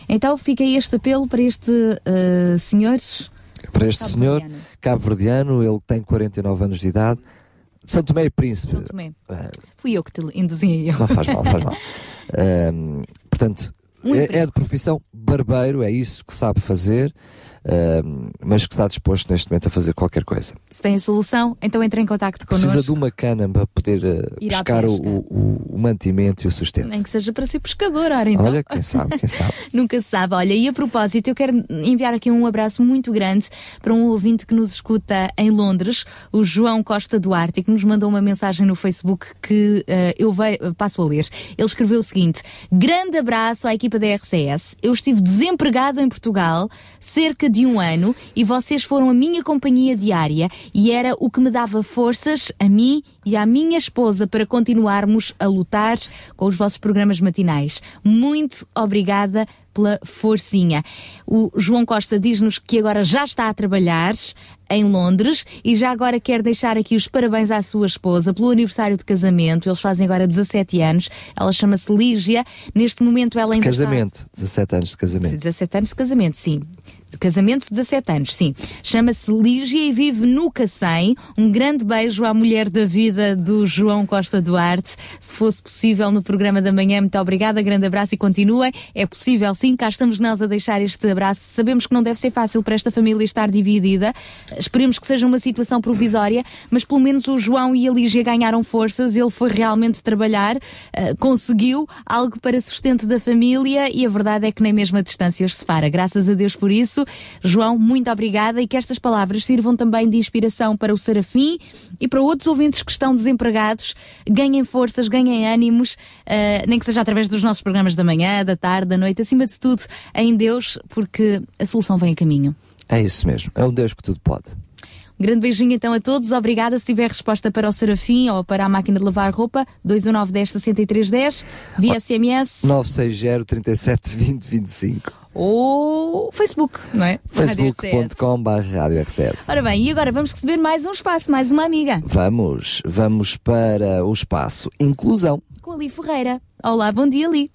Speaker 2: Então fica este apelo para este uh, senhor.
Speaker 3: para este senhor cabo-verdiano, ele tem 49 anos de idade, de São Tomé e Príncipe.
Speaker 2: São Tomé. Fui eu que te induzi a.
Speaker 3: Não faz mal, faz mal. Portanto, é, é de profissão barbeiro, é isso que sabe fazer, mas que está disposto neste momento a fazer qualquer coisa.
Speaker 2: Se tem a solução, então entre em contacto connosco.
Speaker 3: Precisa de uma cana para poder
Speaker 2: à
Speaker 3: pescar o, o- o mantimento e o sustento.
Speaker 2: Nem que seja para ser pescador, ora então.
Speaker 3: Olha, quem sabe, quem sabe.
Speaker 2: Nunca se sabe. Olha, e a propósito, eu quero enviar aqui um abraço muito grande para um ouvinte que nos escuta em Londres, o João Costa Duarte, que nos mandou uma mensagem no Facebook que eh, eu ve- passo a ler. Ele escreveu o seguinte: Grande abraço à equipa da RCS. Eu estive desempregado em Portugal cerca de um ano e vocês foram a minha companhia diária e era o que me dava forças a mim e à minha esposa para continuarmos a lutar com os vossos programas matinais. Muito obrigada pela forcinha. O João Costa diz-nos que agora já está a trabalhar em Londres e já agora quer deixar aqui os parabéns à sua esposa pelo aniversário de casamento. Eles fazem agora 17 anos. Ela chama-se Lígia. Neste momento ela ainda está...
Speaker 3: Casamento, 17 anos de casamento.
Speaker 2: 17 anos de casamento, sim. De casamento, 17 anos, sim. Chama-se Lígia e vive no Cacém. Um grande beijo à mulher da vida do João Costa Duarte. Se fosse possível no programa da manhã, muito obrigada, grande abraço e continuem. É possível, sim, cá estamos nós a deixar este abraço. Sabemos que não deve ser fácil para esta família estar dividida. Esperemos que seja uma situação provisória, mas pelo menos o João e a Lígia ganharam forças. Ele foi realmente trabalhar, eh, conseguiu algo para sustento da família e a verdade é que nem mesmo a distância os separa. Graças a Deus por isso. João, muito obrigada e que estas palavras sirvam também de inspiração para o Serafim e para outros ouvintes que estão desempregados. Ganhem forças, ganhem ânimos, eh, nem que seja através dos nossos programas da manhã, da tarde, da noite, acima de tudo, em Deus, porque a solução vem a caminho.
Speaker 3: É isso mesmo, é um Deus que tudo pode.
Speaker 2: Grande beijinho então a todos. Obrigada. Se tiver resposta para o Serafim ou para a máquina de lavar roupa, 219 10 63 10, via SMS
Speaker 3: 960 37 20 25.
Speaker 2: ou Facebook, não é? Da Rádio RCS.
Speaker 3: facebook.com rádio RCS.
Speaker 2: Ora bem, e agora vamos receber mais um espaço, mais uma amiga,
Speaker 3: Vamos, vamos para o espaço Inclusão.
Speaker 2: com a Li Ferreira. Olá, bom dia, Li.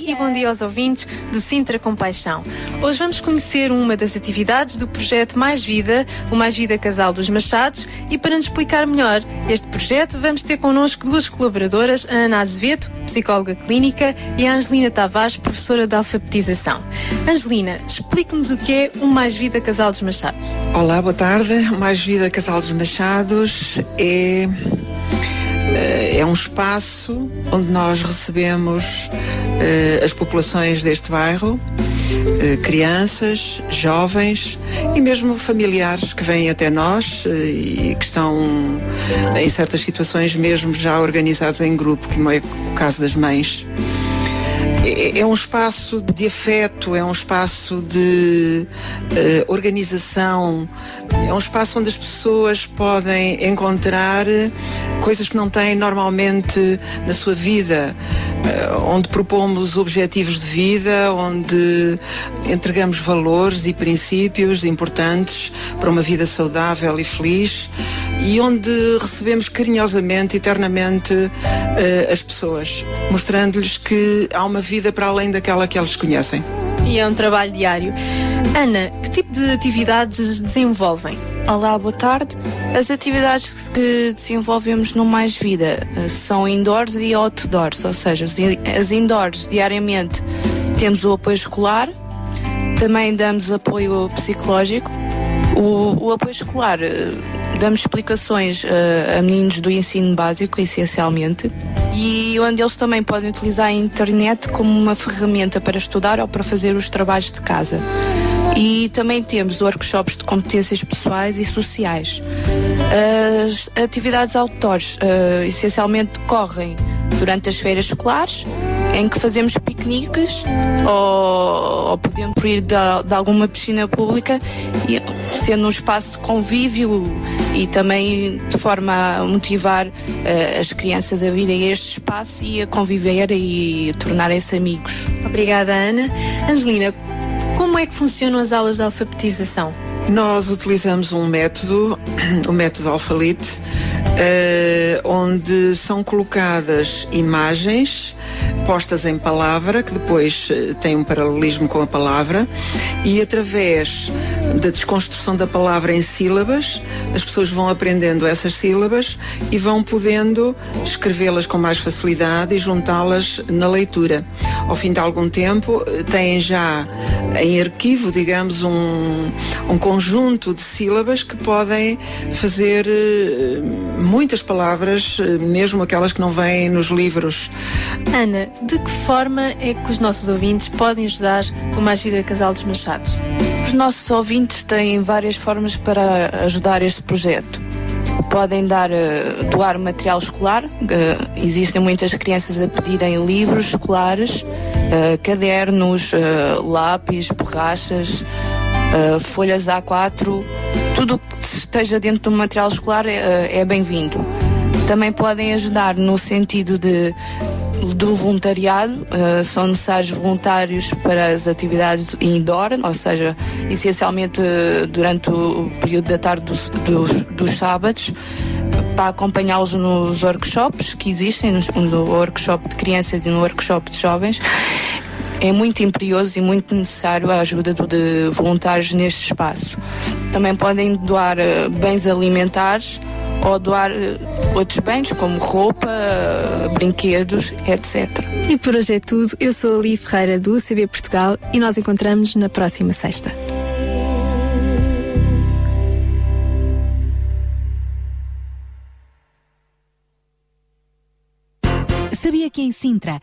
Speaker 15: E bom dia aos ouvintes de Sintra Compaixão. Hoje vamos conhecer uma das atividades do projeto Mais Vida, o Mais Vida Casal dos Machados, e para nos explicar melhor este projeto, vamos ter connosco duas colaboradoras, a Ana Azevedo, psicóloga clínica, e a Angelina Tavares, professora de alfabetização. Angelina, explique-nos o que é o Mais Vida Casal dos Machados.
Speaker 16: Olá, boa tarde. Mais Vida Casal dos Machados é, é um espaço onde nós recebemos eh, as populações deste bairro, eh, crianças, jovens e mesmo familiares que vêm até nós eh, e que estão em certas situações mesmo já organizados em grupo, como é o caso das mães. É, é um espaço de afeto, é um espaço de eh, organização, é um espaço onde as pessoas podem encontrar coisas que não têm normalmente na sua vida, eh, onde propomos objetivos de vida, onde entregamos valores e princípios importantes para uma vida saudável e feliz e onde recebemos carinhosamente, eternamente eh, as pessoas, mostrando-lhes que há uma vida para além daquela que elas conhecem.
Speaker 15: E é um trabalho diário. Ana, que tipo de atividades desenvolvem?
Speaker 17: Olá, boa tarde. As atividades que desenvolvemos no Mais Vida eh, são indoors e outdoors, ou seja, as indoors diariamente temos o apoio escolar, também damos apoio psicológico. O, o apoio escolar eh, damos explicações eh, a meninos do ensino básico, essencialmente, e onde eles também podem utilizar a internet como uma ferramenta para estudar ou para fazer os trabalhos de casa. E também temos workshops de competências pessoais e sociais. As atividades outdoors eh, essencialmente decorrem durante as feiras escolares, em que fazemos piqueniques ou, ou podendo ir de, de alguma piscina pública, e, sendo um espaço de convívio e também de forma a motivar uh, as crianças a virem a este espaço e a conviver e tornarem-se amigos.
Speaker 15: Obrigada, Ana. Angelina, como é que funcionam as aulas de alfabetização?
Speaker 16: Nós utilizamos um método, o método Alphalite, uh, onde são colocadas imagens postas em palavra, que depois uh, tem um paralelismo com a palavra, e através da desconstrução da palavra em sílabas, as pessoas vão aprendendo essas sílabas e vão podendo escrevê-las com mais facilidade e juntá-las na leitura. Ao fim de algum tempo, eh, têm já em arquivo, digamos, um, um conjunto de sílabas que podem fazer uh, muitas palavras, mesmo aquelas que não vêm nos livros.
Speaker 15: Ana, de que forma é que os nossos ouvintes podem ajudar o Mais Vida Casal dos Machados?
Speaker 17: Os nossos ouvintes têm várias formas para ajudar este projeto. Podem dar, uh, doar material escolar. Uh, existem muitas crianças a pedirem livros escolares, uh, cadernos, lápis, borrachas, folhas A4. Tudo que esteja dentro do material escolar é bem-vindo. Também podem ajudar no sentido de do voluntariado, uh, são necessários voluntários para as atividades indoor, ou seja, essencialmente uh, durante o período da tarde dos, dos, dos sábados, para acompanhá-los nos workshops que existem, no, no workshop de crianças e no workshop de jovens. É muito imperioso e muito necessário a ajuda de voluntários neste espaço. Também podem doar uh, bens alimentares ou doar eh, outros bens como roupa, brinquedos, etc.
Speaker 15: E por hoje é tudo. Eu sou a Li Ferreira do UCB Portugal e nós encontramos na próxima sexta.
Speaker 9: Sabia que em Sintra,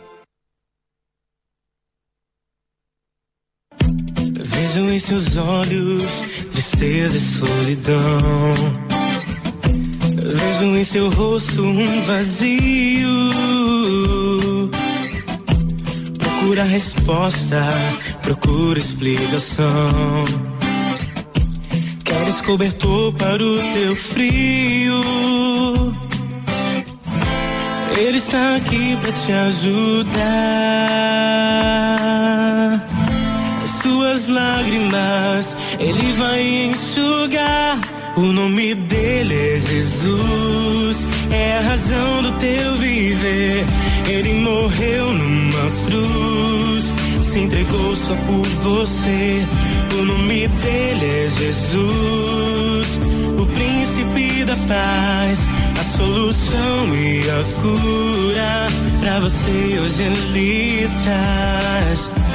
Speaker 5: Vejo em seus olhos tristeza e solidão. Vejo em seu rosto um vazio procura resposta, procura explicação. Queres cobertor para o teu frio? Ele está aqui para te ajudar. As suas lágrimas ele vai enxugar. O nome dele é Jesus, é a razão do teu viver. Ele morreu numa cruz, se entregou só por você. O nome dele é Jesus, o príncipe da paz, a solução e a cura. Pra você hoje ele traz.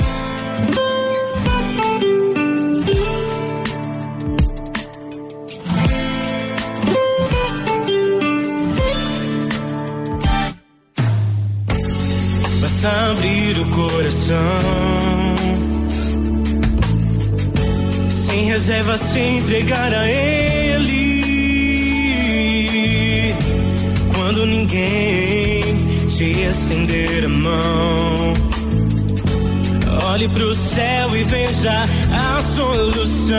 Speaker 5: Abrir o coração. Sem reserva, se entregar a Ele. Quando ninguém te estender a mão. Olhe pro céu e veja a solução.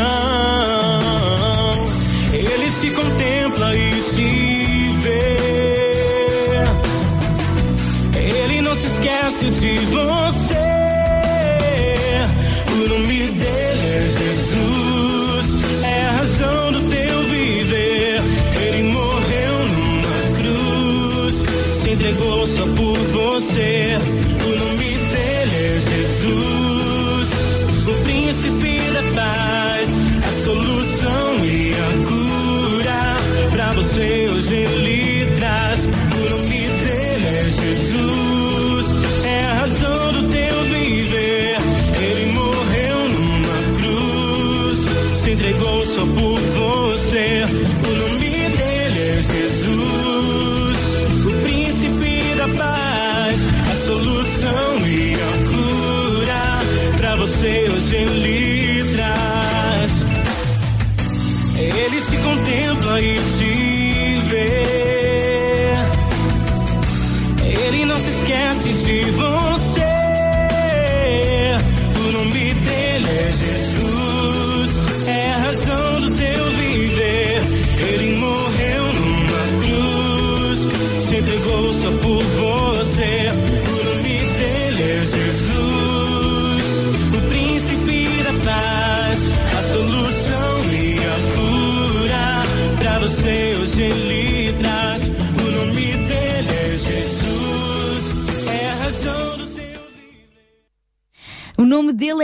Speaker 5: Ele te contempla e esquece de você. O nome dele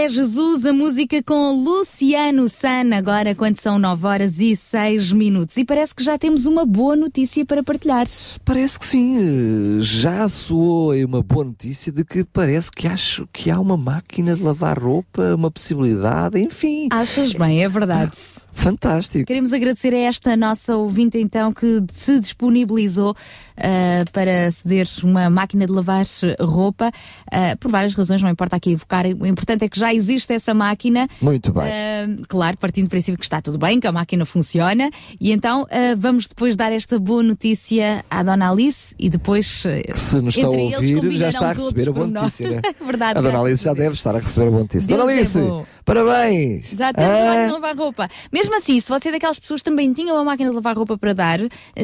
Speaker 5: é Jesus, a
Speaker 2: música com Luciano San, agora quando são 9 horas e 6 minutos. E parece que já temos uma boa notícia para partilhar.
Speaker 3: Parece que sim, já soou aí uma boa notícia de que parece que acho que há uma máquina de lavar roupa, uma possibilidade, enfim.
Speaker 2: Achas bem, é verdade.
Speaker 3: Fantástico.
Speaker 2: Queremos agradecer a esta nossa ouvinte então que se disponibilizou uh, para ceder uma máquina de lavar roupa uh, por várias razões, não importa aqui evocar. O importante é que já existe essa máquina.
Speaker 3: Muito bem.
Speaker 2: Uh, claro, partindo do princípio que está tudo bem, que a máquina funciona. E então vamos depois dar esta boa notícia à Dona Alice e depois.
Speaker 3: Que se nos está a ouvir, já está a receber a boa notícia, né?
Speaker 2: Verdade.
Speaker 3: A Dona Alice já deve estar a receber a boa notícia.
Speaker 2: Deus
Speaker 3: Dona
Speaker 2: é
Speaker 3: Alice,
Speaker 2: bom.
Speaker 3: Parabéns!
Speaker 2: Já temos a máquina de lavar roupa. Mesmo assim, se você é daquelas pessoas que também tinham uma máquina de lavar roupa para dar,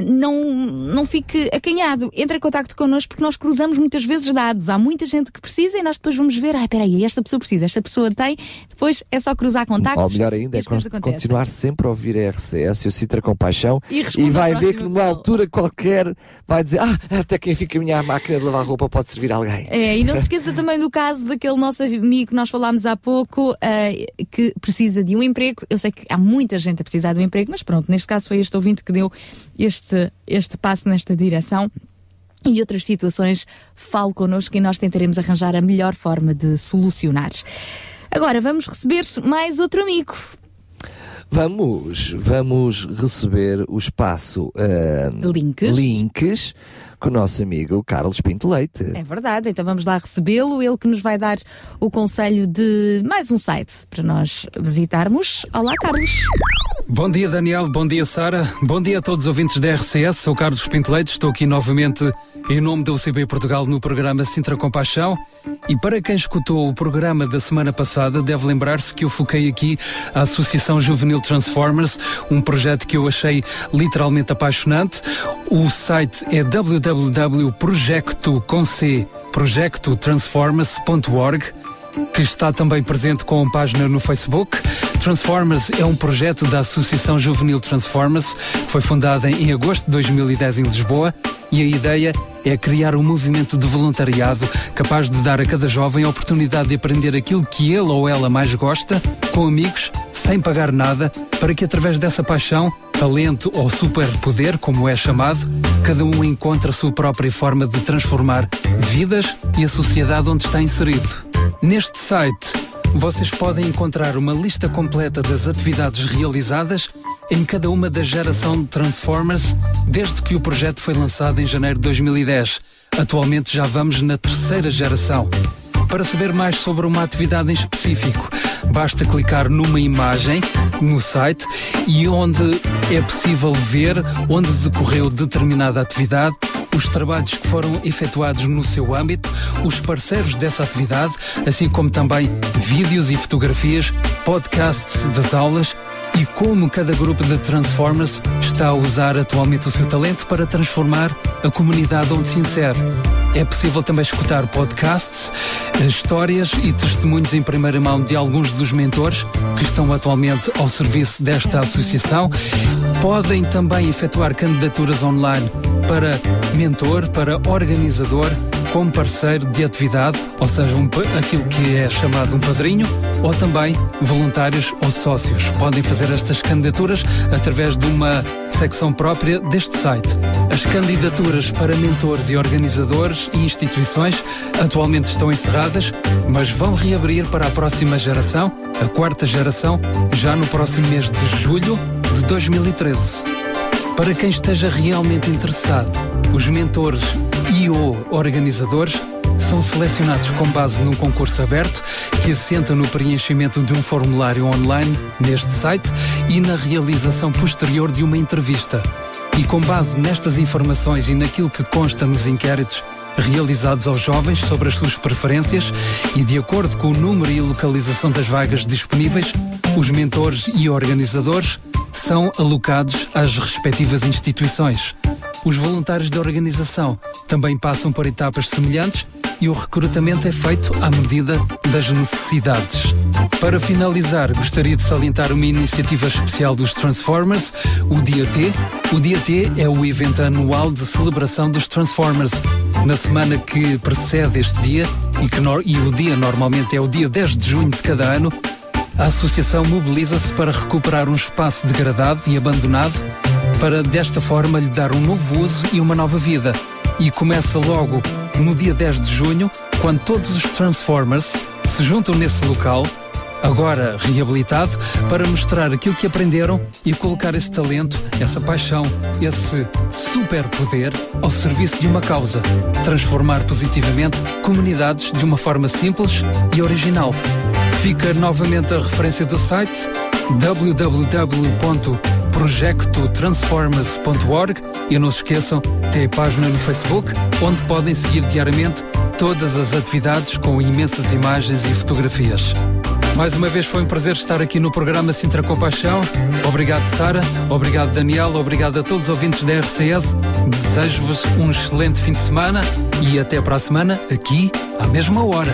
Speaker 2: não, não fique acanhado. Entre em contato connosco porque nós cruzamos muitas vezes dados. Há muita gente que precisa e nós depois vamos ver, ah, peraí, esta pessoa precisa, esta pessoa tem, depois é só cruzar contactos.
Speaker 3: Ou melhor ainda, é con- continuar sempre a ouvir a RCS e o Citra Compaixão
Speaker 2: E responder
Speaker 3: vai ver que numa altura qualquer vai dizer, ah, até quem fica a minha máquina de lavar roupa pode servir a alguém.
Speaker 2: É, e não se esqueça também do caso daquele nosso amigo que nós falámos há pouco, eh, que precisa de um emprego. Eu sei que há muita gente a precisar de um emprego, mas pronto, neste caso foi este ouvinte que deu este, este passo nesta direção. E outras situações, fale connosco e nós tentaremos arranjar a melhor forma de solucionar. Agora vamos receber mais outro amigo.
Speaker 3: Vamos, vamos receber o espaço ah,
Speaker 2: Links.
Speaker 3: links com o nosso amigo Carlos Pinto Leite.
Speaker 2: É verdade, então vamos lá recebê-lo. Ele que nos vai dar o conselho de mais um site para nós visitarmos. Olá, Carlos.
Speaker 12: Bom dia, Daniel. Bom dia, Sara. Bom dia a todos os ouvintes da RCS. Sou Carlos Pinto Leite. Estou aqui novamente em nome da UCB Portugal no programa Sintra Compaixão. E para quem escutou o programa da semana passada, deve lembrar-se que eu foquei aqui a Associação Juvenil Transformers, um projeto que eu achei literalmente apaixonante. O site é www.projecto com C, projectotransformers.org que está também presente com a página no Facebook. Transformers é um projeto da Associação Juvenil Transformers, que foi fundada em agosto de 2010 em Lisboa, e a ideia é criar um movimento de voluntariado capaz de dar a cada jovem a oportunidade de aprender aquilo que ele ou ela mais gosta, com amigos, sem pagar nada, para que através dessa paixão, talento ou superpoder, como é chamado, cada um encontre a sua própria forma de transformar vidas e a sociedade onde está inserido. Neste site, vocês podem encontrar uma lista completa das atividades realizadas em cada uma da geração de Transformers desde que o projeto foi lançado em janeiro de 2010. Atualmente já vamos na terceira geração. Para saber mais sobre uma atividade em específico, basta clicar numa imagem no site e onde é possível ver onde decorreu determinada atividade, os trabalhos que foram efetuados no seu âmbito, os parceiros dessa atividade, assim como também vídeos e fotografias, podcasts das aulas e como cada grupo de Transformers está a usar atualmente o seu talento para transformar a comunidade onde se insere. É possível também escutar podcasts, eh, histórias e testemunhos em primeira mão de alguns dos mentores que estão atualmente ao serviço desta associação. Podem também efetuar candidaturas online para mentor, para organizador, como parceiro de atividade, ou seja, um aquilo que é chamado um padrinho, ou também voluntários ou sócios. Podem fazer estas candidaturas através de uma secção própria deste site. As candidaturas para mentores e organizadores e instituições atualmente estão encerradas, mas vão reabrir para a próxima geração, a quarta geração, já no próximo mês de julho de 2013. Para quem esteja realmente interessado, os mentores e ou organizadores são selecionados com base num concurso aberto que assenta no preenchimento de um formulário online neste site e na realização posterior de uma entrevista. E com base nestas informações e naquilo que consta nos inquéritos realizados aos jovens sobre as suas preferências e de acordo com o número e localização das vagas disponíveis, os mentores e organizadores são alocados às respectivas instituições. Os voluntários da organização também passam por etapas semelhantes e o recrutamento é feito à medida das necessidades. Para finalizar, gostaria de salientar uma iniciativa especial dos Transformers, o Dia T. O Dia T é o evento anual de celebração dos Transformers. Na semana que precede este dia, e, que no- e o dia normalmente é o dia 10 de junho de cada ano, a Associação mobiliza-se para recuperar um espaço degradado e abandonado para desta forma lhe dar um novo uso e uma nova vida. E começa logo no dia 10 de junho, quando todos os Transformers se juntam nesse local, agora reabilitado, para mostrar aquilo que aprenderam e colocar esse talento, essa paixão, esse superpoder ao serviço de uma causa. Transformar positivamente comunidades de uma forma simples e original. Fica novamente a referência do site www.projectotransformers.org e não se esqueçam, tem a página no Facebook onde podem seguir diariamente todas as atividades com imensas imagens e fotografias. Mais uma vez foi um prazer estar aqui no programa Sintra Compaixão. Obrigado, Sara. Obrigado, Daniel. Obrigado a todos os ouvintes da RCS. Desejo-vos um excelente fim de semana e até para a semana, aqui, à mesma hora.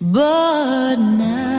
Speaker 10: but now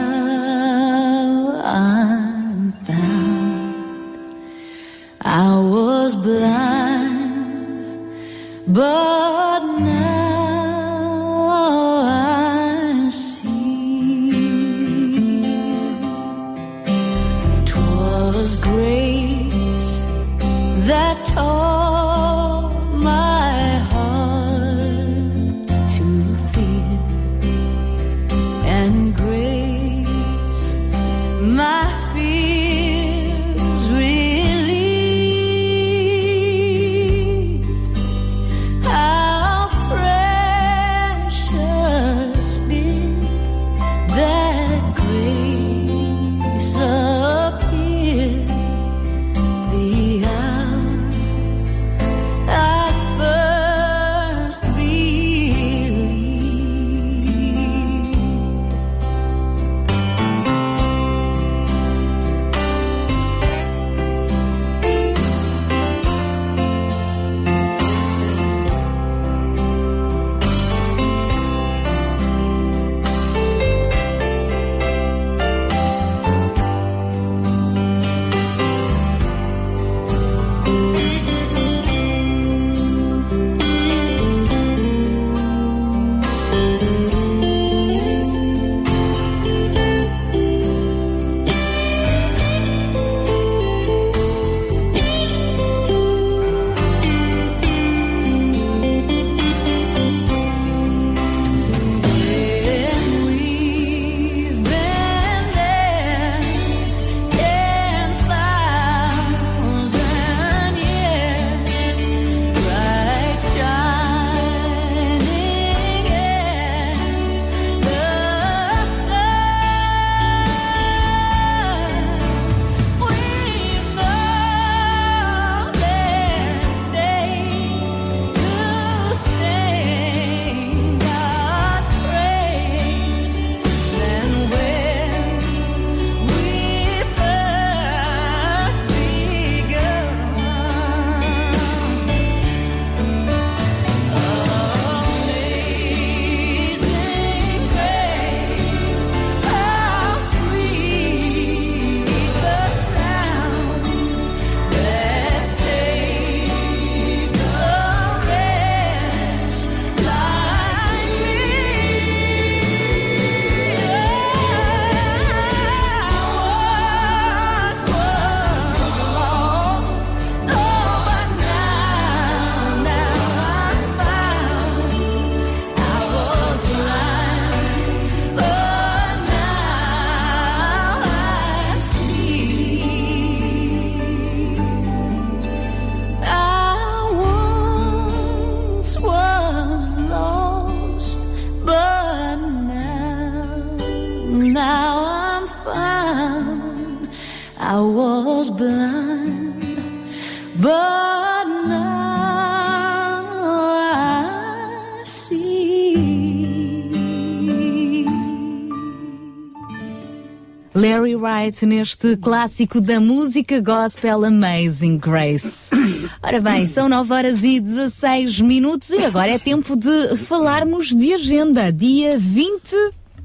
Speaker 2: Wright neste clássico da música gospel Amazing Grace. Ora bem, são 9 horas e 16 minutos e agora é tempo de falarmos de agenda. Dia 20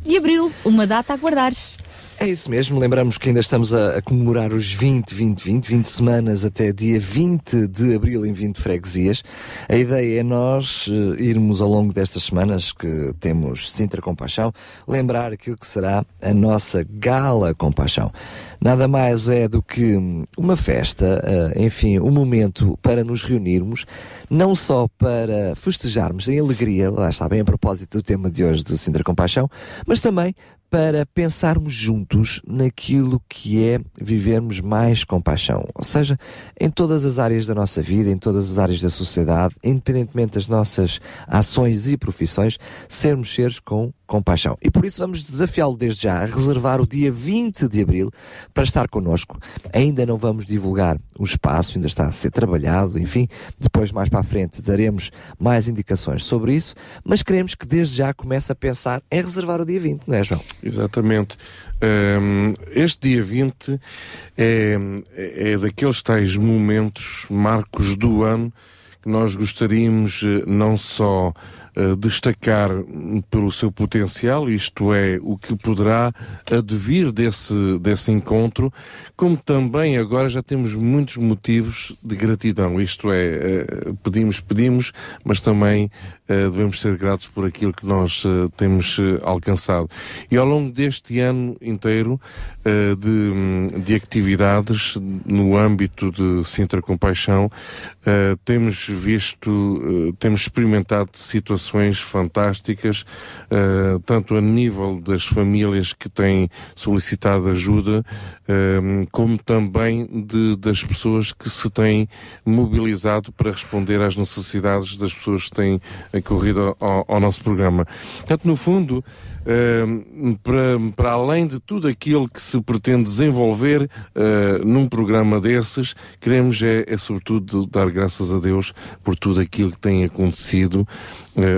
Speaker 2: de abril, uma data a guardar.
Speaker 3: É isso mesmo, lembramos que ainda estamos a, a, comemorar os 20, 20, 20, 20 semanas até dia 20 de abril em 20 freguesias. A ideia é nós uh, irmos ao longo destas semanas que temos Sintra Compaixão, lembrar aquilo que será a nossa Gala Compaixão. Nada mais é do que uma festa, uh, enfim, um momento para nos reunirmos, não só para festejarmos em alegria, lá está bem a propósito do tema de hoje do Sintra Compaixão, mas também para pensarmos juntos naquilo que é vivermos mais compaixão. Ou seja, em todas as áreas da nossa vida, em todas as áreas da sociedade, independentemente das nossas ações e profissões, sermos seres com compaixão. E por isso vamos desafiá-lo desde já a reservar o dia 20 de abril para estar connosco. Ainda não vamos divulgar o espaço, ainda está a ser trabalhado, enfim, depois mais para a frente daremos mais indicações sobre isso, mas queremos que desde já comece a pensar em reservar o dia 20, não é, João?
Speaker 11: Exatamente. Um, este dia 20 é, é daqueles tais momentos, marcos do ano, que nós gostaríamos eh, não só destacar pelo seu potencial, isto é, o que poderá advir desse, desse encontro, como também agora já temos muitos motivos de gratidão, isto é, uh, pedimos, pedimos, mas também uh, devemos ser gratos por aquilo que nós temos alcançado. E ao longo deste ano inteiro de, de atividades no âmbito de Sintra Compaixão, temos visto, temos experimentado situações fantásticas, uh, tanto a nível das famílias que têm solicitado ajuda, uh, como também de, das pessoas que se têm mobilizado para responder às necessidades das pessoas que têm acorrido ao, ao nosso programa. Portanto, no fundo, uh, para, para além de tudo aquilo que se pretende desenvolver num programa desses, queremos é, é, sobretudo dar graças a Deus por tudo aquilo que tem acontecido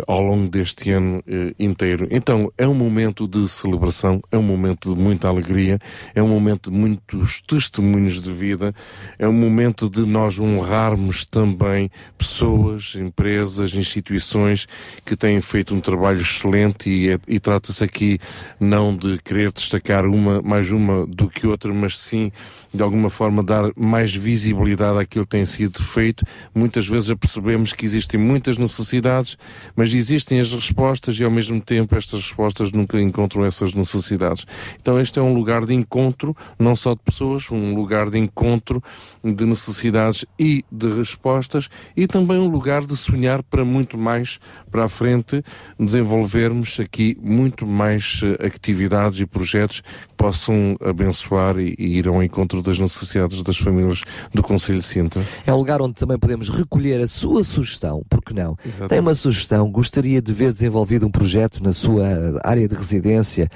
Speaker 11: ao longo deste ano inteiro. Então, é um momento de celebração, é um momento de muita alegria, é um momento de muitos testemunhos de vida, é um momento de nós honrarmos também pessoas, empresas, instituições que têm feito um trabalho excelente e, é, e trata-se trata-se aqui não de querer destacar uma mais uma do que outra, mas sim de alguma forma dar mais visibilidade àquilo que tem sido feito. Muitas vezes percebemos que existem muitas necessidades, mas existem as respostas e ao mesmo tempo estas respostas nunca encontram essas necessidades. Então este é um lugar de encontro, não só de pessoas, um lugar de encontro de necessidades e de respostas e também um lugar de sonhar para muito mais para a frente, desenvolvermos aqui muito mais eh, atividades e projetos que possam abençoar e, e ir ao encontro das necessidades das famílias do Conselho de Sintra.
Speaker 3: É um lugar onde também podemos recolher a sua sugestão, porque não? Exatamente. Tem uma sugestão, gostaria de ver desenvolvido um projeto na sua área de residência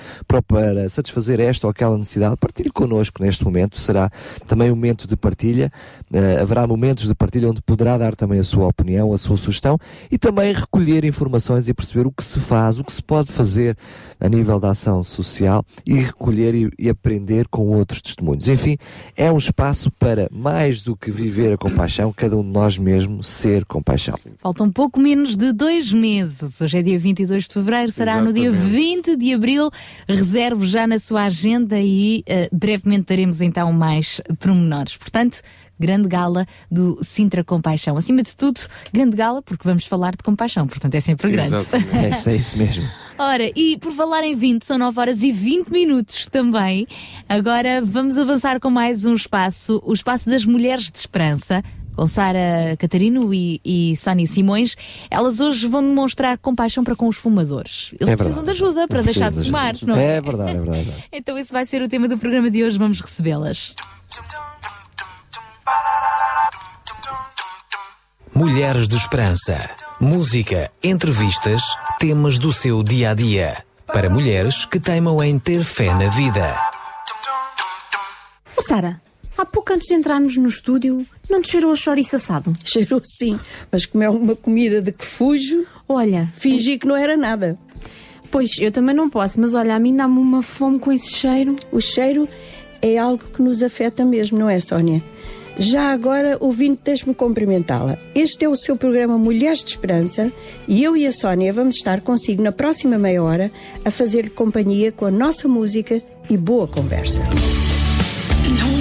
Speaker 3: para satisfazer esta ou aquela necessidade, partilhe connosco neste momento, será também um momento de partilha, uh, haverá momentos de partilha onde poderá dar também a sua opinião, a sua sugestão e também recolher informações e perceber o que se faz, o que se pode fazer a nível da ação social e recolher e, e aprender com outros testemunhos. Enfim, é um espaço para mais do que viver a compaixão, cada um de nós mesmo ser compaixão.
Speaker 2: Faltam pouco menos de dois meses. Hoje é dia 22 de fevereiro, será Exatamente. no dia 20 de abril. Reserve já na sua agenda e uh, brevemente daremos então mais pormenores. Portanto, grande gala do Sintra Compaixão. Acima de tudo, grande gala, porque vamos falar de compaixão, portanto é sempre grande.
Speaker 3: é, é isso mesmo.
Speaker 2: Ora, e por falar em 20, são 9 horas e 20 minutos também. Agora vamos avançar com mais um espaço, o espaço das Mulheres de Esperança com Sara Catarino e, e Sónia Simões, elas hoje vão demonstrar compaixão para com os fumadores. Eles é precisam de ajuda para deixar de fumar, não
Speaker 3: é? É verdade, é verdade.
Speaker 2: então esse vai ser o tema do programa de hoje, vamos recebê-las.
Speaker 18: Mulheres de Esperança. Música, entrevistas, temas do seu dia a dia. Para mulheres que teimam em ter fé na vida.
Speaker 19: Oh, Sara, há pouco antes de entrarmos no estúdio, não te cheirou a chouriço assado?
Speaker 20: Cheirou sim, mas como é uma comida de que fujo,
Speaker 19: olha,
Speaker 20: fingi que não era nada.
Speaker 19: Pois, eu também não posso, mas olha, a mim dá-me uma fome com esse cheiro.
Speaker 20: O cheiro é algo que nos afeta mesmo, não é, Sónia? Já agora, ouvinte, deixe-me cumprimentá-la. Este é o seu programa Mulheres de Esperança e eu e a Sónia vamos estar consigo na próxima meia hora a fazer companhia com a nossa música e boa conversa.
Speaker 12: Não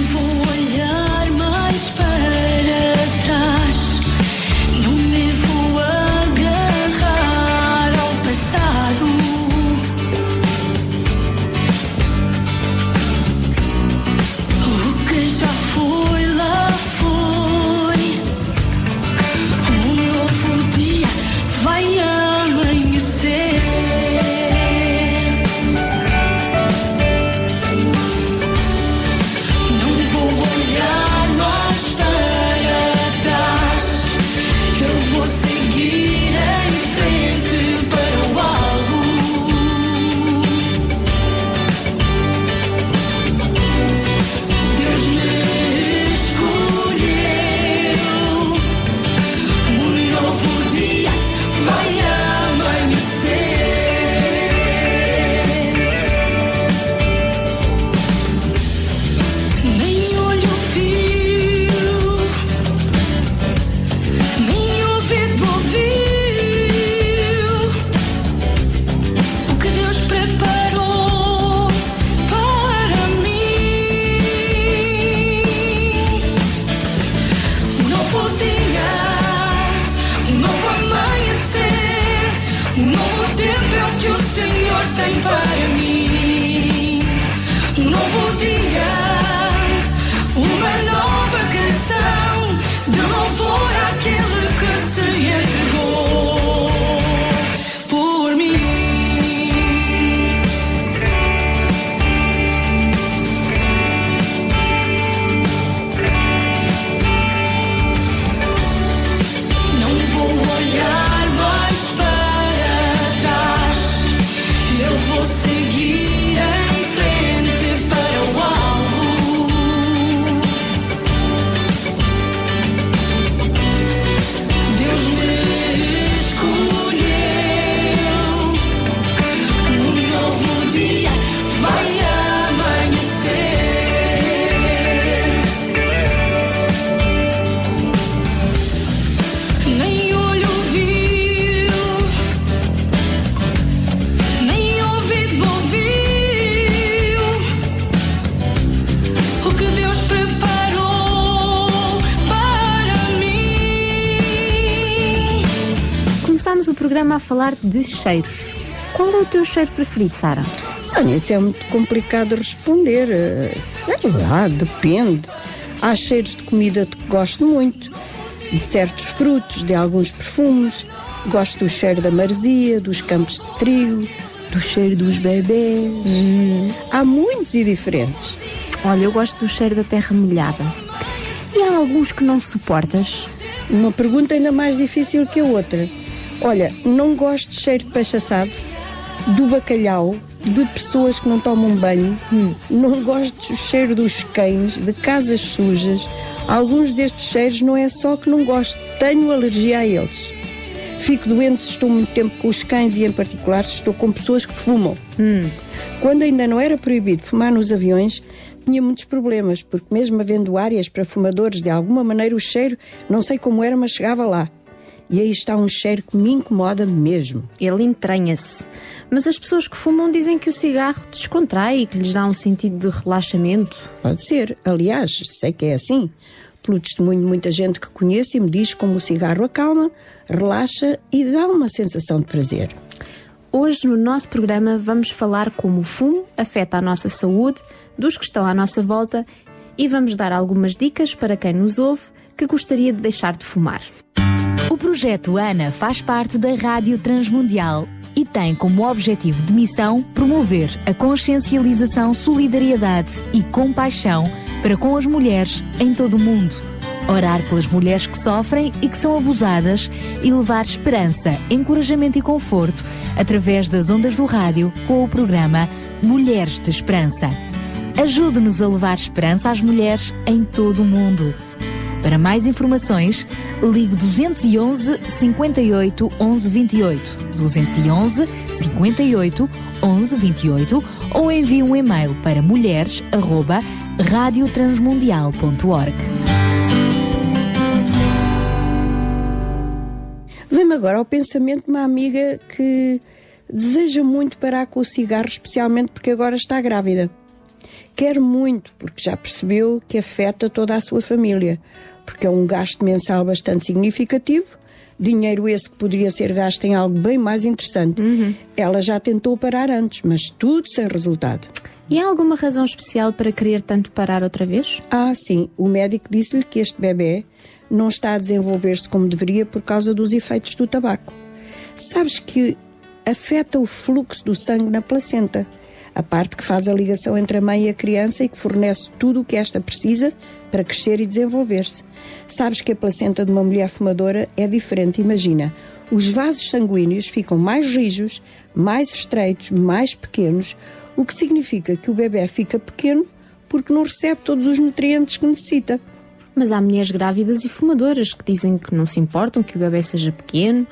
Speaker 19: programa a falar de cheiros. Qual é o teu cheiro preferido, Sara?
Speaker 20: Sónia, isso é muito complicado de responder. Eh, Sei lá, depende. Há cheiros de comida que gosto muito, de certos frutos, de alguns perfumes. Gosto do cheiro da maresia, dos campos de trigo, do cheiro dos bebês. Há muitos e diferentes.
Speaker 19: Olha, eu gosto do cheiro da terra molhada. E há alguns que não suportas?
Speaker 20: Uma pergunta ainda mais difícil que a outra. Olha, não gosto de cheiro de peixe assado, do bacalhau, de pessoas que não tomam banho, não gosto do cheiro dos cães, de casas sujas. Alguns destes cheiros não é só que não gosto, tenho alergia a eles. Fico doente se estou muito tempo com os cães e, em particular, se estou com pessoas que fumam. Quando ainda não era proibido fumar nos aviões, tinha muitos problemas, porque mesmo havendo áreas para fumadores, de alguma maneira o cheiro, não sei como era, mas chegava lá. E aí está um cheiro que me incomoda mesmo.
Speaker 19: Ele entranha-se. Mas as pessoas que fumam dizem que o cigarro descontrai e que lhes dá um sentido de relaxamento.
Speaker 20: Pode ser. Aliás, sei que é assim. Pelo testemunho de muita gente que conheço e me diz como o cigarro acalma, relaxa e dá uma sensação de prazer.
Speaker 19: Hoje, no nosso programa, vamos falar como o fumo afeta a nossa saúde, dos que estão à nossa volta e vamos dar algumas dicas para quem nos ouve que gostaria de deixar de fumar.
Speaker 2: O projeto ANA faz parte da Rádio Transmundial e tem como objetivo de missão promover a consciencialização, solidariedade e compaixão para com as mulheres em todo o mundo. Orar pelas mulheres que sofrem e que são abusadas e levar esperança, encorajamento e conforto através das ondas do rádio com o programa Mulheres de Esperança. Ajude-nos a levar esperança às mulheres em todo o mundo.
Speaker 9: Para mais informações, ligue 211 58 11 28, 211 58 11 28 ou envie um e-mail para mulheres@radiotransmundial.org.
Speaker 20: Vem-me agora ao pensamento de uma amiga que deseja muito parar com o cigarro, especialmente porque agora está grávida. Quer muito, porque já percebeu que afeta toda a sua família, porque é um gasto mensal bastante significativo, dinheiro esse que poderia ser gasto em algo bem mais interessante. Ela já tentou parar antes, mas tudo sem resultado.
Speaker 19: E há alguma razão especial para querer tanto parar outra vez?
Speaker 20: Ah, sim. O médico disse-lhe que este bebê não está a desenvolver-se como deveria por causa dos efeitos do tabaco. Sabes que afeta o fluxo do sangue na placenta, a parte que faz a ligação entre a mãe e a criança e que fornece tudo o que esta precisa para crescer e desenvolver-se. Sabes que a placenta de uma mulher fumadora é diferente, imagina. Os vasos sanguíneos ficam mais rijos, mais estreitos, mais pequenos, o que significa que o bebê fica pequeno porque não recebe todos os nutrientes que necessita.
Speaker 19: Mas há mulheres grávidas e fumadoras que dizem que não se importam que o bebê seja pequeno,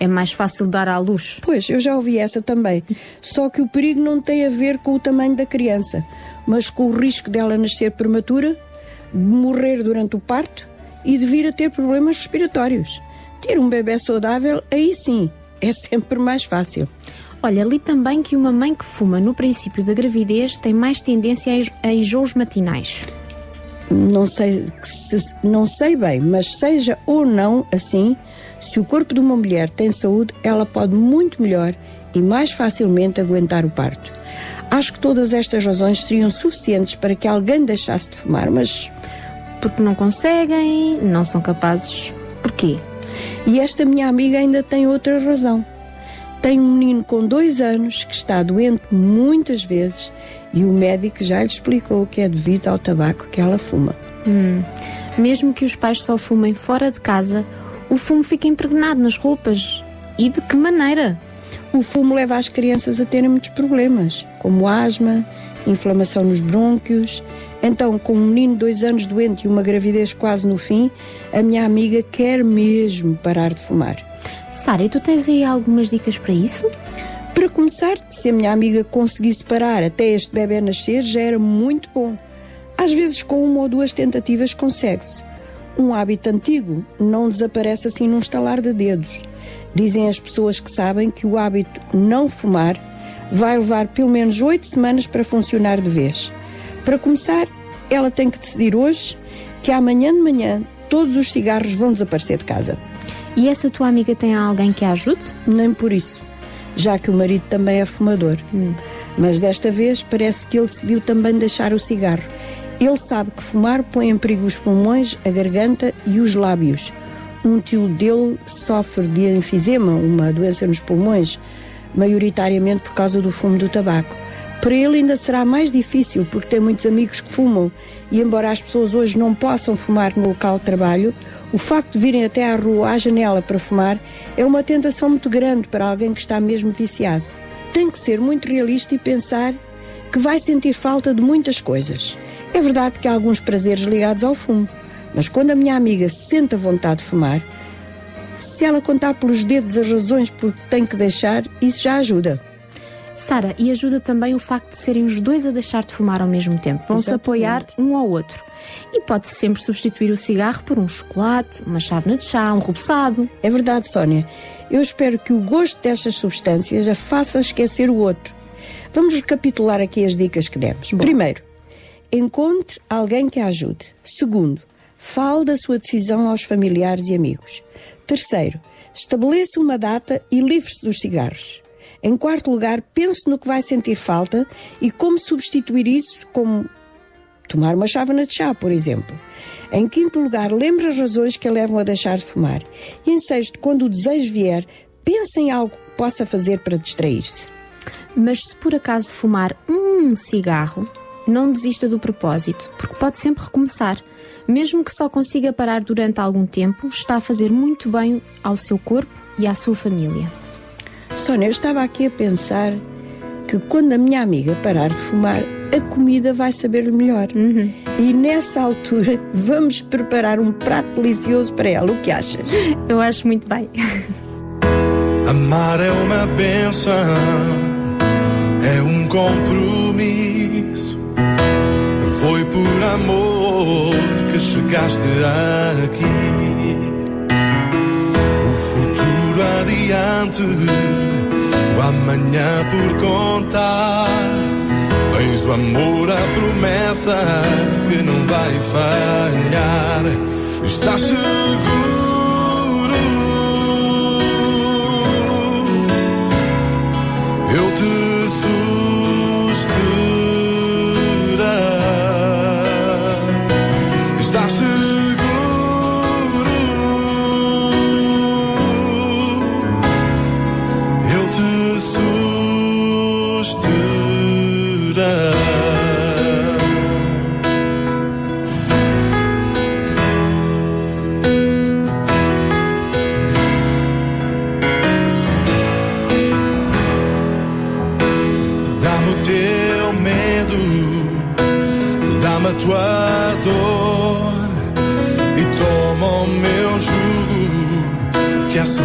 Speaker 19: é mais fácil dar à luz.
Speaker 20: Pois, eu já ouvi essa também. Só que o perigo não tem a ver com o tamanho da criança, mas com o risco dela nascer prematura, morrer durante o parto e de vir a ter problemas respiratórios. Ter um bebê saudável, aí sim, é sempre mais fácil.
Speaker 19: Olha, li também que uma mãe que fuma no princípio da gravidez tem mais tendência a enjo- a enjoos matinais.
Speaker 20: Não sei, se, não sei bem, mas seja ou não assim, se o corpo de uma mulher tem saúde, ela pode muito melhor e mais facilmente aguentar o parto. Acho que todas estas razões seriam suficientes para que alguém deixasse de fumar, mas.
Speaker 19: Porque não conseguem, não são capazes. Porquê?
Speaker 20: E esta minha amiga ainda tem outra razão. Tem um menino com dois anos que está doente muitas vezes e o médico já lhe explicou que é devido ao tabaco que ela fuma.
Speaker 19: Hum. Mesmo que os pais só fumem fora de casa, o fumo fica impregnado nas roupas. E de que maneira?
Speaker 20: O fumo leva as crianças a terem muitos problemas, como asma, inflamação nos brônquios. Então, com um menino de dois anos doente e uma gravidez quase no fim, a minha amiga quer mesmo parar de fumar.
Speaker 19: Sara, e tu tens aí algumas dicas para isso?
Speaker 20: Para começar, se a minha amiga conseguisse parar até este bebê nascer, já era muito bom. Às vezes, com uma ou duas tentativas, consegue-se. Um hábito antigo não desaparece assim num estalar de dedos. Dizem as pessoas que sabem que o hábito não fumar vai levar pelo menos oito semanas para funcionar de vez. Para começar, ela tem que decidir hoje que amanhã de manhã todos os cigarros vão desaparecer de casa.
Speaker 19: E essa tua amiga tem alguém que a ajude?
Speaker 20: Nem por isso, já que o marido também é fumador. Mas desta vez parece que ele decidiu também deixar o cigarro. Ele sabe que fumar põe em perigo os pulmões, a garganta e os lábios. Um tio dele sofre de enfisema, uma doença nos pulmões, maioritariamente por causa do fumo do tabaco. Para ele ainda será mais difícil porque tem muitos amigos que fumam e embora as pessoas hoje não possam fumar no local de trabalho, o facto de virem até à rua à janela para fumar é uma tentação muito grande para alguém que está mesmo viciado. Tem que ser muito realista e pensar que vai sentir falta de muitas coisas. É verdade que há alguns prazeres ligados ao fumo, mas quando a minha amiga sente a vontade de fumar, se ela contar pelos dedos as razões por que tem que deixar, isso já ajuda.
Speaker 19: Sara, e ajuda também o facto de serem os dois a deixar de fumar ao mesmo tempo. Vão-se apoiar um ao outro. E pode-se sempre substituir o cigarro por um chocolate, uma chávena de chá, um rubeçado.
Speaker 20: É verdade, Sónia. Eu espero que o gosto destas substâncias a faça esquecer o outro. Vamos recapitular aqui as dicas que demos. Primeiro, encontre alguém que a ajude. Segundo, fale da sua decisão aos familiares e amigos. Terceiro, estabeleça uma data e livre-se dos cigarros. Em quarto lugar, pense no que vai sentir falta e como substituir isso, como tomar uma chávena de chá, por exemplo. Em quinto lugar, lembre as razões que a levam a deixar de fumar. E em sexto, quando o desejo vier, pense em algo que possa fazer para distrair-se.
Speaker 19: Mas se por acaso fumar um cigarro, não desista do propósito, porque pode sempre recomeçar. Mesmo que só consiga parar durante algum tempo, está a fazer muito bem ao seu corpo e à sua família.
Speaker 20: Sónia, eu estava aqui a pensar que quando a minha amiga parar de fumar, a comida vai saber melhor. E nessa altura vamos preparar um prato delicioso para ela. O que achas?
Speaker 19: Eu acho muito bem.
Speaker 5: Amar é uma benção, é um compromisso. Foi por amor que chegaste aqui. O futuro adiante, o amanhã por contar. Tens do amor a promessa que não vai falhar. Estás seguro. Eu te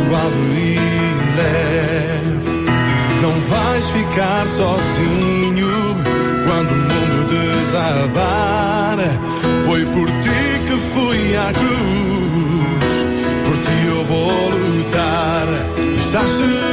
Speaker 5: suave e leve. Não vais ficar sozinho quando o mundo desabar. Foi por ti que fui à cruz, por ti eu vou lutar. Estás seguro?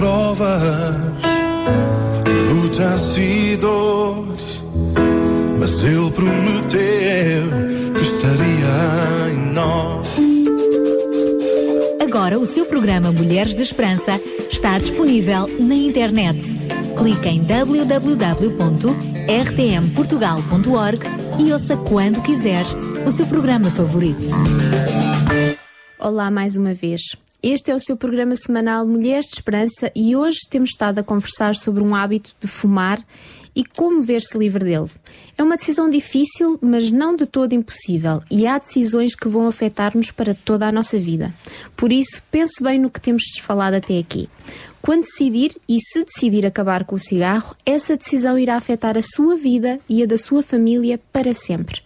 Speaker 5: Provas, lutas e dores, mas ele prometeu que estaria em nós.
Speaker 9: Agora o seu programa Mulheres de Esperança está disponível na internet. Clique em www.rtmportugal.org e ouça quando quiser o seu programa favorito.
Speaker 19: Olá mais uma vez. Este é o seu programa semanal Mulheres de Esperança e hoje temos estado a conversar sobre um hábito de fumar e como ver-se livre dele. É uma decisão difícil, mas não de todo impossível, e há decisões que vão afetar-nos para toda a nossa vida. Por isso, pense bem no que temos falado até aqui. Quando decidir e se decidir acabar com o cigarro, essa decisão irá afetar a sua vida e a da sua família para sempre.